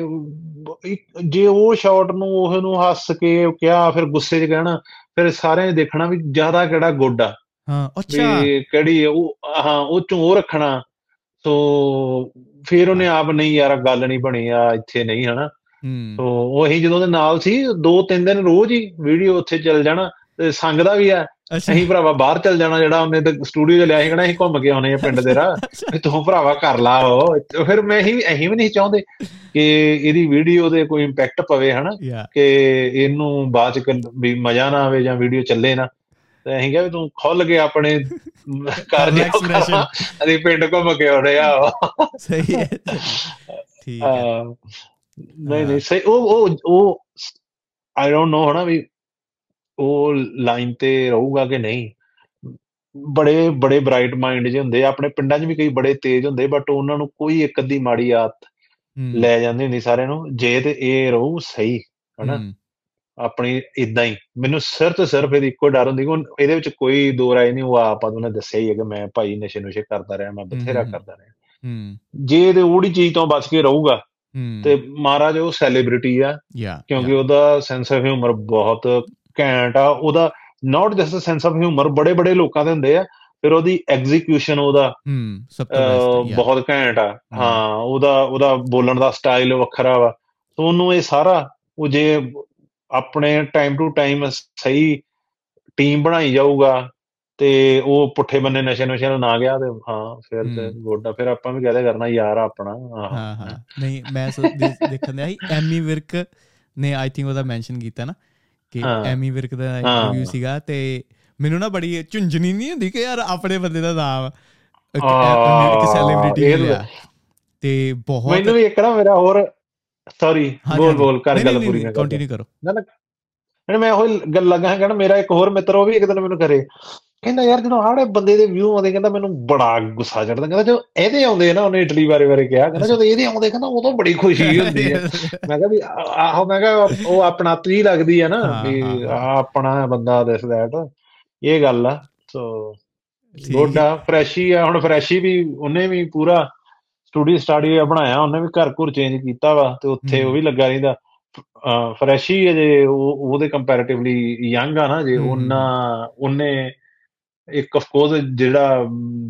ਜੇ ਉਹ ਸ਼ਾਟ ਨੂੰ ਉਹ ਨੂੰ ਹੱਸ ਕੇ ਕਿਹਾ ਫਿਰ ਗੁੱਸੇ 'ਚ ਕਹਿਣਾ ਫਿਰ ਸਾਰਿਆਂ ਨੇ ਦੇਖਣਾ ਵੀ ਜ਼ਿਆਦਾ ਕਿਹੜਾ ਗੁੱਡ ਆ। ਹਾਂ ਅੱਛਾ। ਵੀ ਕਿਹੜੀ ਉਹ ਹਾਂ ਉਹ ਚੋਂ ਉਹ ਰੱਖਣਾ। ਸੋ ਫਿਰ ਉਹਨੇ ਆਪ ਨਹੀਂ ਯਾਰ ਗੱਲ ਨਹੀਂ ਬਣੀ ਆ ਇੱਥੇ ਨਹੀਂ ਹਨਾ। ਸੋ ਉਹ ਜਦੋਂ ਦੇ ਨਾਲ ਸੀ ਦੋ ਤਿੰਨ ਦਿਨ ਰੋਜ਼ ਹੀ ਵੀਡੀਓ ਉੱਥੇ ਚੱਲ ਜਾਣਾ ਤੇ ਸੰਗਦਾ ਵੀ ਆ। ਅਸੀਂ ਭਰਾਵਾ ਬਾਹਰ ਚੱਲ ਜਾਣਾ ਜਿਹੜਾ ਉਹਨੇ ਤੇ ਸਟੂਡੀਓ 'ਚ ਲਿਆ ਸੀ ਕਹਣਾ ਅਸੀਂ ਘੁੰਮ ਕੇ ਆਉਣੇ ਆ ਪਿੰਡ ਤੇਰਾ। ਤੂੰ ਭਰਾਵਾ ਕਰ ਲਾ ਉਹ। ਫਿਰ ਮੈਂ ਹੀ ਅਸੀਂ ਵੀ ਨਹੀਂ ਚਾਹੁੰਦੇ ਕਿ ਇਹਦੀ ਵੀਡੀਓ ਦੇ ਕੋਈ ਇੰਪੈਕਟ ਪਵੇ ਹਨਾ ਕਿ ਇਹਨੂੰ ਬਾਅਦ ਚ ਵੀ ਮਜ਼ਾ ਨਾ ਆਵੇ ਜਾਂ ਵੀਡੀਓ ਚੱਲੇ ਨਾ। ਤੇ ਅਸੀਂ ਕਿਹਾ ਵੀ ਤੂੰ ਖੁੱਲ ਕੇ ਆਪਣੇ ਕਰ ਜਾ। ਅਸੀਂ ਪਿੰਡ ਘੁੰਮ ਕੇ ਆਉਣੇ ਆ ਸਹੀ ਹੈ। ਠੀਕ ਹਾਂ। ਨਹੀਂ ਨਹੀਂ ਸਹੀ। ਉਹ ਉਹ ਉਹ ਆਈ ਡੋਨਟ ਨੋ ਹਨਾ ਵੀ ਉਹ ਲਾਈਨ ਤੇ ਰਹੂਗਾ ਕਿ ਨਹੀਂ? ਬੜੇ ਬੜੇ ਬ੍ਰਾਈਟ ਮਾਈਂਡ ਜਿਹੇ ਹੁੰਦੇ ਆਪਣੇ ਪਿੰਡਾਂ 'ਚ ਵੀ ਕਈ ਬੜੇ ਤੇਜ਼ ਹੁੰਦੇ ਬਟ ਉਹਨਾਂ ਨੂੰ ਕੋਈ ਇੱਕ ਅੱਧੀ ਮਾੜੀ ਆਦਤ ਲੈ ਜਾਂਦੀ ਹੁੰਦੀ ਸਾਰਿਆਂ ਨੂੰ ਜੇ ਤੇ ਇਹ ਰਹੂ ਸਹੀ ਹਨਾ? ਆਪਣੀ ਇਦਾਂ ਹੀ। ਮੈਨੂੰ ਸਿਰਫ ਤੇ ਸਿਰਫ ਇਹਦੀ ਇੱਕੋ ਡਰ ਹੁੰਦੀ ਕਿ ਇਹਦੇ ਵਿੱਚ ਕੋਈ ਦੋ ਰਾਏ ਨਹੀਂ ਉਹ ਆਪ ਉਹਨੇ ਦੱਸਿਆ ਹੀ ਹੈ ਕਿ ਮੈਂ ਭਾਈ ਨਸ਼ੇ ਨੁਸ਼ੇ ਕਰਦਾ ਰਿਹਾ ਮੈਂ ਬਥੇਰਾ। ਕਰਦਾ ਰਿਹਾ। ਜੇ ਇਹਦੇ ਉਹੜੀ ਚੀਜ਼ ਤੋਂ ਬਚ ਕੇ ਰਹੂਗਾ ਤੇ ਮਹਾਰਾਜ ਉਹ ਸੈਲੀਬ੍ਰਿਟੀ ਆ ਕਿਉਂਕਿ ਉਹਦਾ ਸੈਂਸ ਆਫ ਹਿਊਮਰ ਬਹੁਤ ਘੈਂਟ ਆ ਉਹਦਾ not just sense of humour ਬੜੇ ਬੜੇ ਲੋਕਾਂ ਦੇ ਹੁੰਦੇ ਆ ਫਿਰ ਉਹਦੀ ਐਗਜ਼ੀਕਿਊਸ਼ਨ ਉਹਦਾ ਹੂੰ ਸਭ ਤੋਂ ਬੈਸਟ ਬਹੁਤ ਘੈਂਟ ਆ। ਹਾਂ। ਉਹਦਾ ਉਹਦਾ ਬੋਲਣ ਦਾ ਸਟਾਈਲ ਵੱਖਰਾ ਵਾ। ਸੋ ਉਹਨੂੰ ਇਹ ਸਾਰਾ ਉਹ ਜੇ ਆਪਣੇ ਟਾਈਮ ਟੂ ਟਾਈਮ ਸਹੀ ਟੀਮ ਬਣਾਈ ਜਾਊਗਾ ਤੇ ਉਹ ਪੁੱਠੇ ਬੰਨੇ ਨਸ਼ੇ ਨੁਸ਼ੇ ਨੂੰ ਨਾ ਗਿਆ ਤੇ ਹਾਂ ਫਿਰ ਤੇ ਹਮ। ਗੋਡਾ ਫਿਰ ਆਪਾਂ ਵੀ ਕਹਦੇ ਕਰਨਾ ਯਾਰ ਆਪਣਾ। ਹਾਂ। ਹਾਂ ਨਹੀਂ ਮੈਂ ਦੇਖਣ ਦਿਆ ਸੀ ਐਮੀ ਵਿਰਕ ਨੇ ਆਈ ਥਿੰਕ ਉਹਦਾ ਮੈਂਸ਼ਨ ਕੀਤਾ ਨਾ। ਕਿ। ਐਮੀ ਵਿਰਕ ਦਾ। ਇੰਟਰਵਿਊ ਸੀਗਾ ਤੇ ਮੈਨੂੰ ਨਾ ਬੜੀ ਝੁੰਝਣੀ ਨਹੀਂ ਹੁੰਦੀ ਕਿ ਯਾਰ ਆਪਣੇ ਬੰਦੇ ਦਾ ਨਾਮ ਇੱਕ ਸੈਲੀਬ੍ਰਿਟੀ ਮਿਲਿਆ ਤੇ ਬਹੁਤ ਮੈਨੂੰ ਵੀ ਇੱਕ ਨਾ ਮੇਰਾ ਹੋਰ ਸੌਰੀ ਬੋਲ ਬੋਲ ਕਰ ਗੱਲ ਪੂਰੀ ਨਾ ਕਰ। ਕੰਟੀਨਿਊ ਕਰੋ ਨਹੀਂ ਮੈਂ ਉਹ ਗੱਲ ਲੱਗਾ ਹਾਂ ਕਹਿਣਾ ਮੇਰਾ ਇੱਕ ਹੋਰ ਮਿੱਤਰ ਉਹ ਵੀ ਇੱਕ ਦਿਨ ਮੈਨੂੰ ਕਰੇ। ਕਹਿੰਦਾ ਯਾਰ ਜਦੋਂ ਆੜੇ ਬੰਦੇ ਦੇ ਵਿਊ ਆਉਂਦੇ ਕਹਿੰਦਾ ਮੈਨੂੰ ਬੜਾ ਗੁੱਸਾ ਚੜਦਾ ਕਹਿੰਦਾ ਜਦੋਂ ਇਹਦੇ ਆਉਂਦੇ ਨਾ ਉਹਨੇ ਇਟਲੀ ਬਾਰੇ ਬਾਰੇ ਕਿਹਾ। ਕਹਿੰਦਾ ਜਦੋਂ ਇਹਦੇ ਆਉਂਦੇ ਕਹਿੰਦਾ ਉਦੋਂ ਬੜੀ ਖੁਸ਼ੀ ਹੁੰਦੀ ਹੈ ਮੈਂ ਕਿਹਾ ਵੀ ਆਹੋ ਮੈਂ ਕਿਹਾ ਉਹ ਆਪਣਾ ਤੀ ਲੱਗਦੀ ਹੈ ਨਾ ਹਾਂ, ਵੀ ਹਾਂ, ਹਾਂ। ਆਪਣਾ ਬੰਦਾ ਦਿਸ ਦੈਟ ਇਹ ਗੱਲ ਆ। ਸੋ। ਗੋਡਾ ਫਰੈਸ਼ੀ ਆ। ਹੁਣ ਫਰੈਸ਼ੀ ਵੀ ਉਹਨੇ ਵੀ ਪੂਰਾ ਸਟੂਡੀਓ ਸਟਾਡੀਓ ਬਣਾਇਆ। ਉਹਨੇ ਵੀ ਘਰ ਘੁਰ ਚੇਂਜ ਕੀਤਾ ਵਾ ਤੇ ਉੱਥੇ। ਉਹ ਵੀ ਲੱਗਾ ਰਹਿੰਦਾ। ਫਰੈਸ਼ੀ ਅਜੇ ਉਹ ਉਹਦੇ ਕੰਪੈਰੀਟਿਵਲੀ ਯੰਗ ਆ ਨਾ ਜੇ। ਉਹਨਾਂ ਉਹਨੇ ਇੱਕ ਆਫ ਕੋਰਸ ਜਿਹੜਾ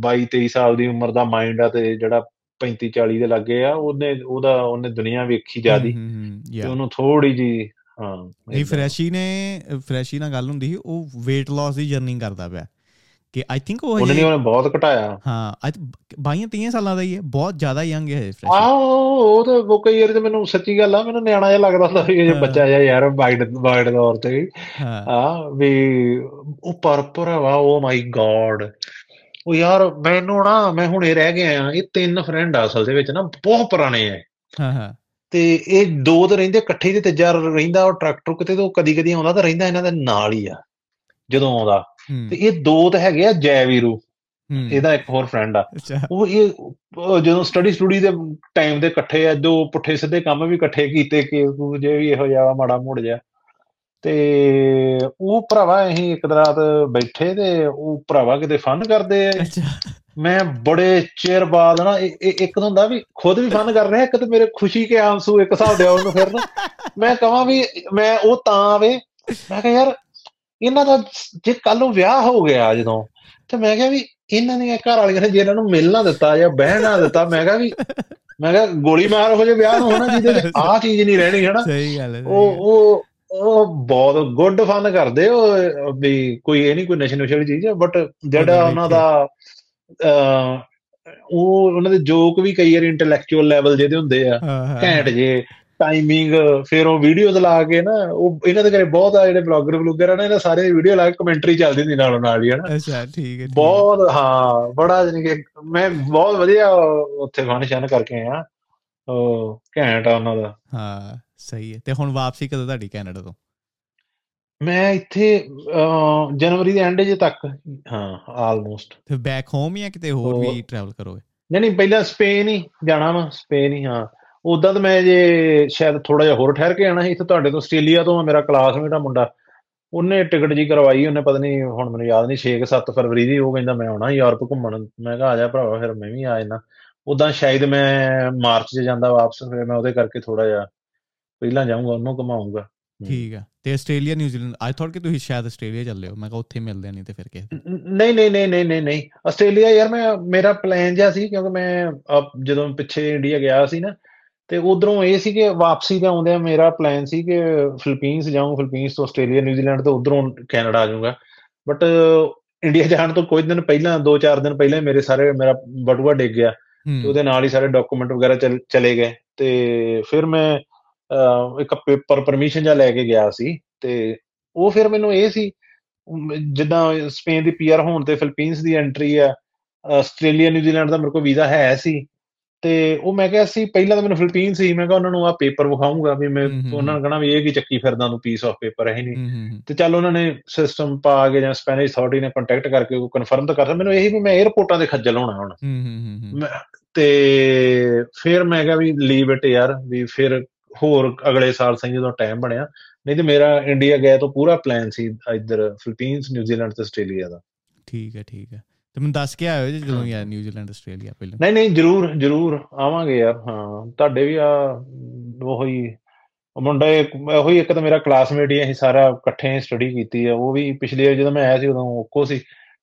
22 23 ਸਾਲ ਦੀ ਉਮਰ ਦਾ ਮਾਈਂਡ ਆ ਤੇ ਜਿਹੜਾ 35 40 ਦੇ ਲੱਗੇ ਆ ਉਹਨੇ ਉਹਦਾ ਉਹਨੇ ਦੁਨੀਆ ਵੇਖੀ ਜਿਆਦੀ ਹੂੰ, ਹੂੰ, ਹੂੰ, ਤੇ. ਉਹਨੂੰ ਥੋੜੀ ਜੀ ਹਾਂ ਨਹੀਂ। ਫਰੈਸ਼ੀ ਨੇ ਫਰੈਸ਼ੀ ਨਾਲ ਗੱਲ ਹੁੰਦੀ ਸੀ ਉਹ weight loss ਦੀ ਜਰਨੀ ਕਰਦਾ ਪਿਆ ਕਿ ਆਈ ਥਿੰਕ ਉਹ ਉਹਨੇ ਨਹੀਂ ਉਹਨੇ ਬਹੁਤ ਘਟਾਇਆ। ਹਾਂ 22 23 ਸਾਲਾਂ ਦਾ ਹੀ ਹੈ ਬਹੁਤ ਜ਼ਿਆਦਾ ਯੰਗ ਹੈ ਫਰੈਸ਼ੀ ਆਹੋ ਉਹ ਤਾਂ ਉਹ ਕਈ ਵਾਰ ਤੇ ਮੈਨੂੰ ਸੱਚੀ ਗੱਲ ਆ ਮੈਨੂੰ ਨਿਆਣਾ ਜਿਹਾ ਲੱਗਦਾ ਹੁੰਦਾ ਸੀ ਜੇ ਹਾਂ। ਬੱਚਾ ਜਿਹਾ ਯਾਰ ਵਾਈਡ ਵਾਈਡ ਤੌਰ ਤੇ। ਵੀ ਹਾਂ। ਆ ਵੀ ਉਹ ਪਰ ਭਰਾਵਾ ਓ ਮਾਈ ਗॉड ਉਹ ਯਾਰ ਮੈਨੂੰ ਨਾ ਮੈਂ ਹੁਣੇ ਰਹਿ ਗਿਆ ਆ ਇਹ ਤਿੰਨ ਫਰੈਂਡ ਆ ਅਸਲ ਦੇ ਵਿੱਚ ਨਾ ਬਹੁਤ ਪੁਰਾਣੇ ਆ। ਹਾਂ ਹਾਂ। ਤੇ ਇਹ ਦੋ ਤਾਂ ਰਹਿੰਦੇ ਇਕੱਠੇ ਤੇ ਤੀਜਾ ਰਹਿੰਦਾ ਉਹ ਟਰੱਕ ਟਰੁੱਕ ਤੇ ਤੇ ਕਦੀ ਕਦੀ ਆਉਂਦਾ ਤਾਂ ਰਹਿੰਦਾ ਇਹਨਾਂ ਦੇ ਨਾਲ ਹੀ ਆ ਜਦੋਂ ਆਉਂਦਾ। ਤੇ ਇਹ ਦੋ ਤਾਂ ਹੈਗੇ ਆ ਜੈ ਵੀਰੂ। ਇਹਦਾ ਇੱਕ ਹੋਰ ਫਰੈਂਡ ਆ। ਉਹ ਇਹ ਜਦੋਂ ਸਟੱਡੀ ਸਟੂਡੀ ਦੇ ਟਾਈਮ ਦੇ ਇਕੱਠੇ ਆ ਜੋ ਪੁੱਠੇ ਸਿੱਧੇ ਕੰਮ ਵੀ ਇਕੱਠੇ ਕੀਤੇ ਕਿ ਜੇ ਵੀ ਇਹੋ ਜਿਹਾ ਮਾੜਾ ਮੋੜ ਜਿਹਾ। ਤੇ ਉਹ ਭਰਾਵਾ ਅਸੀਂ ਇੱਕ ਰਾਤ ਬੈਠੇ ਤੇ ਉਹ ਭਰਾਵਾ ਕਿਤੇ ਫਨ ਕਰਦੇ ਆ। ਅੱਛਾ। ਮੈਂ ਬੜੇ ਚਿਰ ਬਾਅਦ ਨਾ ਇੱਕ ਤਾਂ ਹੁੰਦਾ ਵੀ ਖੁਦ ਵੀ ਫਨ ਕਰ ਰਿਹਾ ਇੱਕ ਤੇ ਮੇਰੇ ਖੁਸ਼ੀ ਕੇ ਆਂਸੂ ਇੱਕ ਹਿਸਾਬ ਦੇ ਉਹਨੂੰ ਫਿਰ ਨਾ। ਮੈਂ ਕਹਾਂ ਵੀ ਮੈਂ ਉਹ ਤਾਂ ਆਵੇ। ਮੈਂ ਕਿਹਾ ਯਾਰ ਇਹਨਾਂ ਦਾ ਜੇ ਕੱਲ ਨੂੰ ਵਿਆਹ ਹੋ ਗਿਆ ਜਦੋਂ ਤੇ ਮੈਂ ਕਿਹਾ ਵੀ ਇਹਨਾਂ ਦੀਆਂ ਘਰ ਵਾਲੀਆਂ ਨੇ ਜੇ ਇਹਨਾਂ ਨੂੰ ਮਿਲ ਨਾ ਦਿੱਤਾ ਜਾਂ ਬਹਿ ਨਾ ਦਿੱਤਾ ਮੈਂ ਕਿਹਾ ਵੀ ਮੈਂ ਕਿਹਾ ਗੋਲੀ ਮਾਰ ਹੋ ਜੇ ਵਿਆਹ ਹੋਣਾ ਜਿਹਦੇ ਆਹ ਚੀਜ਼ ਨਹੀਂ ਰਹਿਣੀ ਹਨਾ? ਸਹੀ ਗੱਲ ਹੈ ਉਹ। ਉਹ ਉਹ ਬਹੁਤ ਗੁੱਡ ਫਨ ਕਰਦੇ ਉਹ ਵੀ ਕੋਈ ਇਹ ਨਹੀਂ ਕੋਈ ਨਸ਼ੇ ਨੁਸ਼ੇ ਵਾਲੀ ਚੀਜ਼ ਬਟ ਜਿਹੜਾ ਉਹਨਾਂ ਦਾ ਉਹ ਉਹਨਾਂ ਦੇ ਜੋਕ ਵੀ ਕਈ ਵਾਰ ਇੰਟੈਲੈਕਚੁਅਲ ਲੈਵਲ ਜਿਹਦੇ ਹੁੰਦੇ ਆ ਹਾਂ, ਹਾਂ, ਘੈਂਟ ਜੇ ਟਾਈਮਿੰਗ ਫਿਰ ਉਹ ਵੀਡੀਓਜ਼ ਲਾ ਕੇ ਨਾ ਉਹ ਇਹਨਾਂ ਦੇ ਘਰੇ ਬਹੁਤ ਆ ਜਿਹੜੇ ਬਲੌਗਰ ਬਲੂਗਰ ਆ ਨਾ ਇਹਨਾਂ ਸਾਰੇ ਵੀਡੀਓ ਲਾ ਕੇ ਕਮੈਂਟਰੀ ਚੱਲਦੀ ਹੁੰਦੀ ਨਾਲੋਂ ਨਾਲ ਹੀ ਹਨਾ? ਅੱਛਾ ਠੀਕ ਹੈ। ਬਹੁਤ ਹਾਂ ਬੜਾ ਜਾਣੀ ਕਿ ਮੈਂ ਬਹੁਤ ਵਧੀਆ ਉੱਥੇ ਫੰਕਸ਼ਨ ਕਰਕੇ ਆਇਆ ਉਹ ਘੈਂਟ ਆ ਉਹਨਾਂ ਦਾ। ਹਾਂ ਸਹੀ ਹੈ। ਤੇ ਹੁਣ ਵਾਪਸੀ ਕਦੋਂ ਤੁਹਾਡੀ ਕੈਨੇਡਾ ਤੋਂ? ਮੈਂ ਇੱਥੇ ਜਨਵਰੀ ਦੇ ਐਂਡ ਜੇ ਤੱਕ ਹਾਂ ਆਲਮੋਸਟ ਤੇ ਬੈਕ ਹੋਮ ਜਾਂ ਕਿਤੇ ਹੋਰ ਵੀ ਟਰੈਵਲ ਕਰੋਗੇ? ਨਹੀਂ ਨਹੀਂ ਪਹਿਲਾਂ ਸਪੇਨ ਹੀ ਜਾਣਾ ਵਾ ਸਪੇਨ ਹੀ ਹਾਂ। ਉਦਾਂ ਤਾਂ ਮੈਂ ਜੇ ਸ਼ਾਇਦ ਥੋੜਾ ਜਿਹਾ ਹੋਰ ਠਹਿਰ ਕੇ ਆਣਾ ਸੀ ਇੱਥੇ ਤੁਹਾਡੇ ਤੋਂ ਆਸਟ੍ਰੇਲੀਆ ਤੋਂ ਮੇਰਾ ਕਲਾਸਮੇਟ ਆ ਮੁੰਡਾ ਉਹਨੇ ਟਿਕਟ ਜੀ ਕਰਵਾਈ ਉਹਨੇ ਪਤਾ ਨਹੀਂ ਹੁਣ ਮੈਨੂੰ ਯਾਦ ਨਹੀਂ 6 7 ਫਰਵਰੀ ਦੀ ਉਹ ਕਹਿੰਦਾ ਮੈਂ ਆਉਣਾ ਯੂਰਪ ਘੁੰਮਣ। ਮੈਂ ਕਿਹਾ ਆ ਜਾ ਭਰਾਵਾ ਫਿਰ ਮੈਂ ਵੀ ਆ ਜਾਣਾ ਉਦਾਂ ਸ਼ਾਇਦ ਮੈਂ ਮਾਰਚ 'ਚ ਜਾਂਦਾ ਵਾਪਸ ਫਿਰ ਮੈਂ ਉਹਦੇ ਕਰਕੇ ਥੋੜਾ ਜਿਹਾ ਪਹਿਲਾਂ ਜਾਊਂਗਾ ਉਹਨੂੰ ਘੁਮਾਊਂਗਾ। ਠੀਕ ਆ। ਤੇ ਆਸਟ੍ਰੇਲੀਆ ਨਿਊਜ਼ੀਲੈਂਡ ਆਈ ਥੌਟ ਕਿ ਤੁਸੀਂ ਸ਼ਾਇਦ ਆਸਟ੍ਰੇਲੀਆ ਚੱਲੇ ਹੋ। ਮੈਂ ਕਿਹਾ ਉੱਥੇ ਮਿਲਦੇ ਨਹੀਂ ਤੇ ਫਿਰ ਕਿਸੇ ਨਹੀਂ ਨਹੀਂ ਨਹੀਂ ਨਹੀਂ ਨਹੀਂ ਨਹੀਂ। ਆਸਟ੍ਰੇਲੀਆ ਯਾਰ ਮੈਂ ਮੇਰਾ ਪਲਾਨ ਜਿਹਾ ਸੀ ਕਿਉਂਕਿ ਮੈਂ ਜਦੋਂ ਪਿੱਛੇ ਇੰਡੀਆ ਗਿਆ ਸੀ ਨਾ ਤੇ ਉਧਰੋਂ ਇਹ ਸੀ ਕਿ ਵਾਪਸੀ ਤੇ ਆਉਂਦਿਆਂ ਮੇਰਾ ਪਲਾਨ ਸੀ ਕਿ ਫਿਲੀਪੀਨਸ ਜਾਊਂ ਫਿਲੀਪੀਨਸ ਤੋਂ ਆਸਟ੍ਰੇਲੀਆ ਨਿਊਜ਼ੀਲੈਂਡ ਤੋਂ ਉਧਰੋਂ ਕੈਨੇਡਾ ਆ ਜਾਊਂਗਾ। ਬਟ ਇੰਡੀਆ ਜਾਣ ਤੋਂ ਕੁਝ ਦਿਨ ਪਹਿਲਾਂ 2-4 ਦਿਨ ਪਹਿਲਾਂ ਮੇਰੇ ਸਾਰੇ ਮੇਰਾ ਬਟੂਆ ਡਿੱਗ ਗਿਆ। ਤੇ ਉਹਦੇ ਨਾਲ ਹੀ ਸਾਰੇ ਡਾਕੂਮੈਂਟ ਵਗੈਰਾ ਚਲੇ ਗਏ। ਤੇ ਫਿਰ ਮੈਂ ਇੱਕ ਪੇਪਰ ਪਰਮਿਸ਼ਨ ਜਾਂ ਲੈ ਕੇ ਗਿਆ ਸੀ। ਤੇ ਉਹ ਫਿਰ ਮੈਨੂੰ ਇਹ ਸੀ ਜਿੱਦਾਂ ਸਪੇਨ ਦੀ ਪੀਆਰ ਹੋਣ ਤੇ ਫਿਲੀਪੀਨਸ ਦੀ ਐਂਟਰੀ ਆ ਆਸਟ੍ਰੇਲੀਆ ਨਿਊਜ਼ੀਲੈਂਡ ਦਾ ਮੇਰੇ ਕੋਲ ਵੀਜ਼ਾ ਹੈ ਸੀ। ਤੇ ਉਹ ਮੈਂ ਕਿਹਾ ਸੀ ਪਹਿਲਾਂ ਤਾਂ ਮੈਨੂੰ ਫਿਲੀਪੀਨ ਸੀ ਮੈਂ ਕਿਹਾ ਉਹਨਾਂ ਨੂੰ ਆ ਪੇਪਰ ਵਿਖਾਉਂਗਾ ਵੀ ਮੈਂ ਉਹਨਾਂ ਨੂੰ ਕਹਣਾ ਵੀ ਇਹ ਕੀ ਚੱਕੀ ਫਿਰਦਾ ਤੂੰ ਪੀਸ ਆਫ ਪੇਪਰ ਹੈ ਨਹੀਂ। ਤੇ ਚੱਲ ਉਹਨਾਂ ਨੇ ਸਿਸਟਮ ਪਾ ਕੇ ਜਾਂ ਸਪੈਨਿਸ਼ ਅਥਾਰਟੀ ਨੇ ਕੰਟੈਕਟ ਕਰਕੇ ਉਹ ਕਨਫਰਮ ਤਾਂ ਕਰਤਾ ਮੈਨੂੰ ਇਹੀ ਵੀ ਮੈਂ 에어ਪੋਰਟਾਂ ਦੇ ਖੱਜਲ ਹੋਣਾ ਹੁਣ। ਤੇ ਫਿਰ ਮੈਂ ਕਿਹਾ ਵੀ ਲੀਵ ਇਟ ਯਾਰ ਵੀ ਫਿਰ ਹੋਰ ਅਗਲੇ ਸਾਲ ਸਹੀ ਜਦੋਂ ਟਾਈਮ ਬਣਿਆ। ਨਹੀਂ ਤੇ ਮੇਰਾ ਇੰਡੀਆ ਗਿਆ ਤਾਂ ਪੂਰਾ ਪਲਾਨ ਸੀ ਇੱਧਰ ਫਿਲੀਪੀਨਸ ਨਿਊਜ਼ੀਲੈਂਡ ਤੇ ਆਸਟ੍ਰੇਲੀਆ ਦਾ। ਠੀਕ ਹੈ ਠੀਕ ਹੈ। ਤੇ ਮੈਨੂੰ ਦੱਸ ਕੇ ਆਇਓ ਜਦੋਂ ਯਾਰ ਨਿਊਜ਼ੀਲੈਂਡ ਆਸਟ੍ਰੇਲੀਆ ਪਹਿਲਾਂ। ਨਹੀਂ ਨਹੀਂ ਜਰੂਰ ਜਰੂਰ ਆਵਾਂਗੇ ਯਾਰ ਹਾਂ। ਤੁਹਾਡੇ ਵੀ ਆ ਉਹੀ ਮੁੰਡਾ ਉਹੀ ਇੱਕ ਤਾਂ ਮੇਰਾ ਕਲਾਸਮੇਟ ਹੀ ਅਸੀਂ ਸਾਰਾ ਇਕੱਠੇ ਸਟੱਡੀ ਕੀਤੀ ਆ। ਉਹ ਵੀ ਪਿਛਲੇ ਜਦੋਂ ਮੈਂ ਆਇਆ ਸੀ ਉਦੋਂ ਓਕੋ ਸੀ।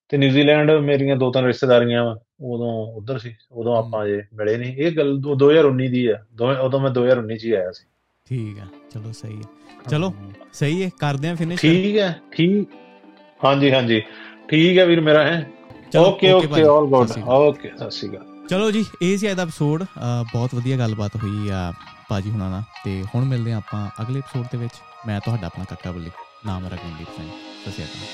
ਤੇ ਨਿਊਜ਼ੀਲੈਂਡ ਮੇਰੀਆਂ ਦੋ ਤਿੰਨ ਰਿਸ਼ਤੇਦਾਰੀਆਂ ਉਦੋਂ ਉਧਰ ਸੀ ਉਦੋਂ ਆਪਾਂ ਜੇ ਮਿਲੇ ਨਹੀਂ। ਇਹ ਗੱਲ 2019 ਦੀ ਆ। ਉਦੋਂ ਮੈਂ 2019 ਚ ਹੀ ਆਇਆ ਸੀ। ਠੀਕ ਆ ਚਲੋ ਸਹੀ ਹੈ। ਚਲੋ ਸਹੀ ਹੈ ਕਰਦੇ ਆ ਫਿਨਿਸ਼ ਠੀਕ ਹੈ ਠੀਕ ਹਾਂਜੀ ਹਾਂਜੀ। ਠੀਕ ਹੈ ਵੀਰ ਮੇਰਾ ਹੈ। Okay okay all good okay ਸਤਿ ਸ਼੍ਰੀ ਅਕਾਲ। ਚਲੋ ਜੀ ਇਹ ਸੀ ਅੱਜ ਦਾ ਐਪੀਸੋਡ ਬਹੁਤ ਵਧੀਆ ਗੱਲਬਾਤ ਹੋਈ ਆ ਬਾਜੀ ਹੁਣਾਂ ਨਾਲ। ਤੇ ਹੁਣ ਮਿਲਦੇ ਆਪਾਂ ਅਗਲੇ ਐਪੀਸੋਡ ਦੇ ਵਿੱਚ। ਮੈਂ ਤੁਹਾਡਾ ਆਪਣਾ ਕੱਕਾ ਬੱਲੀ ਨਾਮ ਰਗਨਦੀਪ ਸਿੰਘ। ਸਤਿ ਸ਼੍ਰੀ ਅਕਾਲ।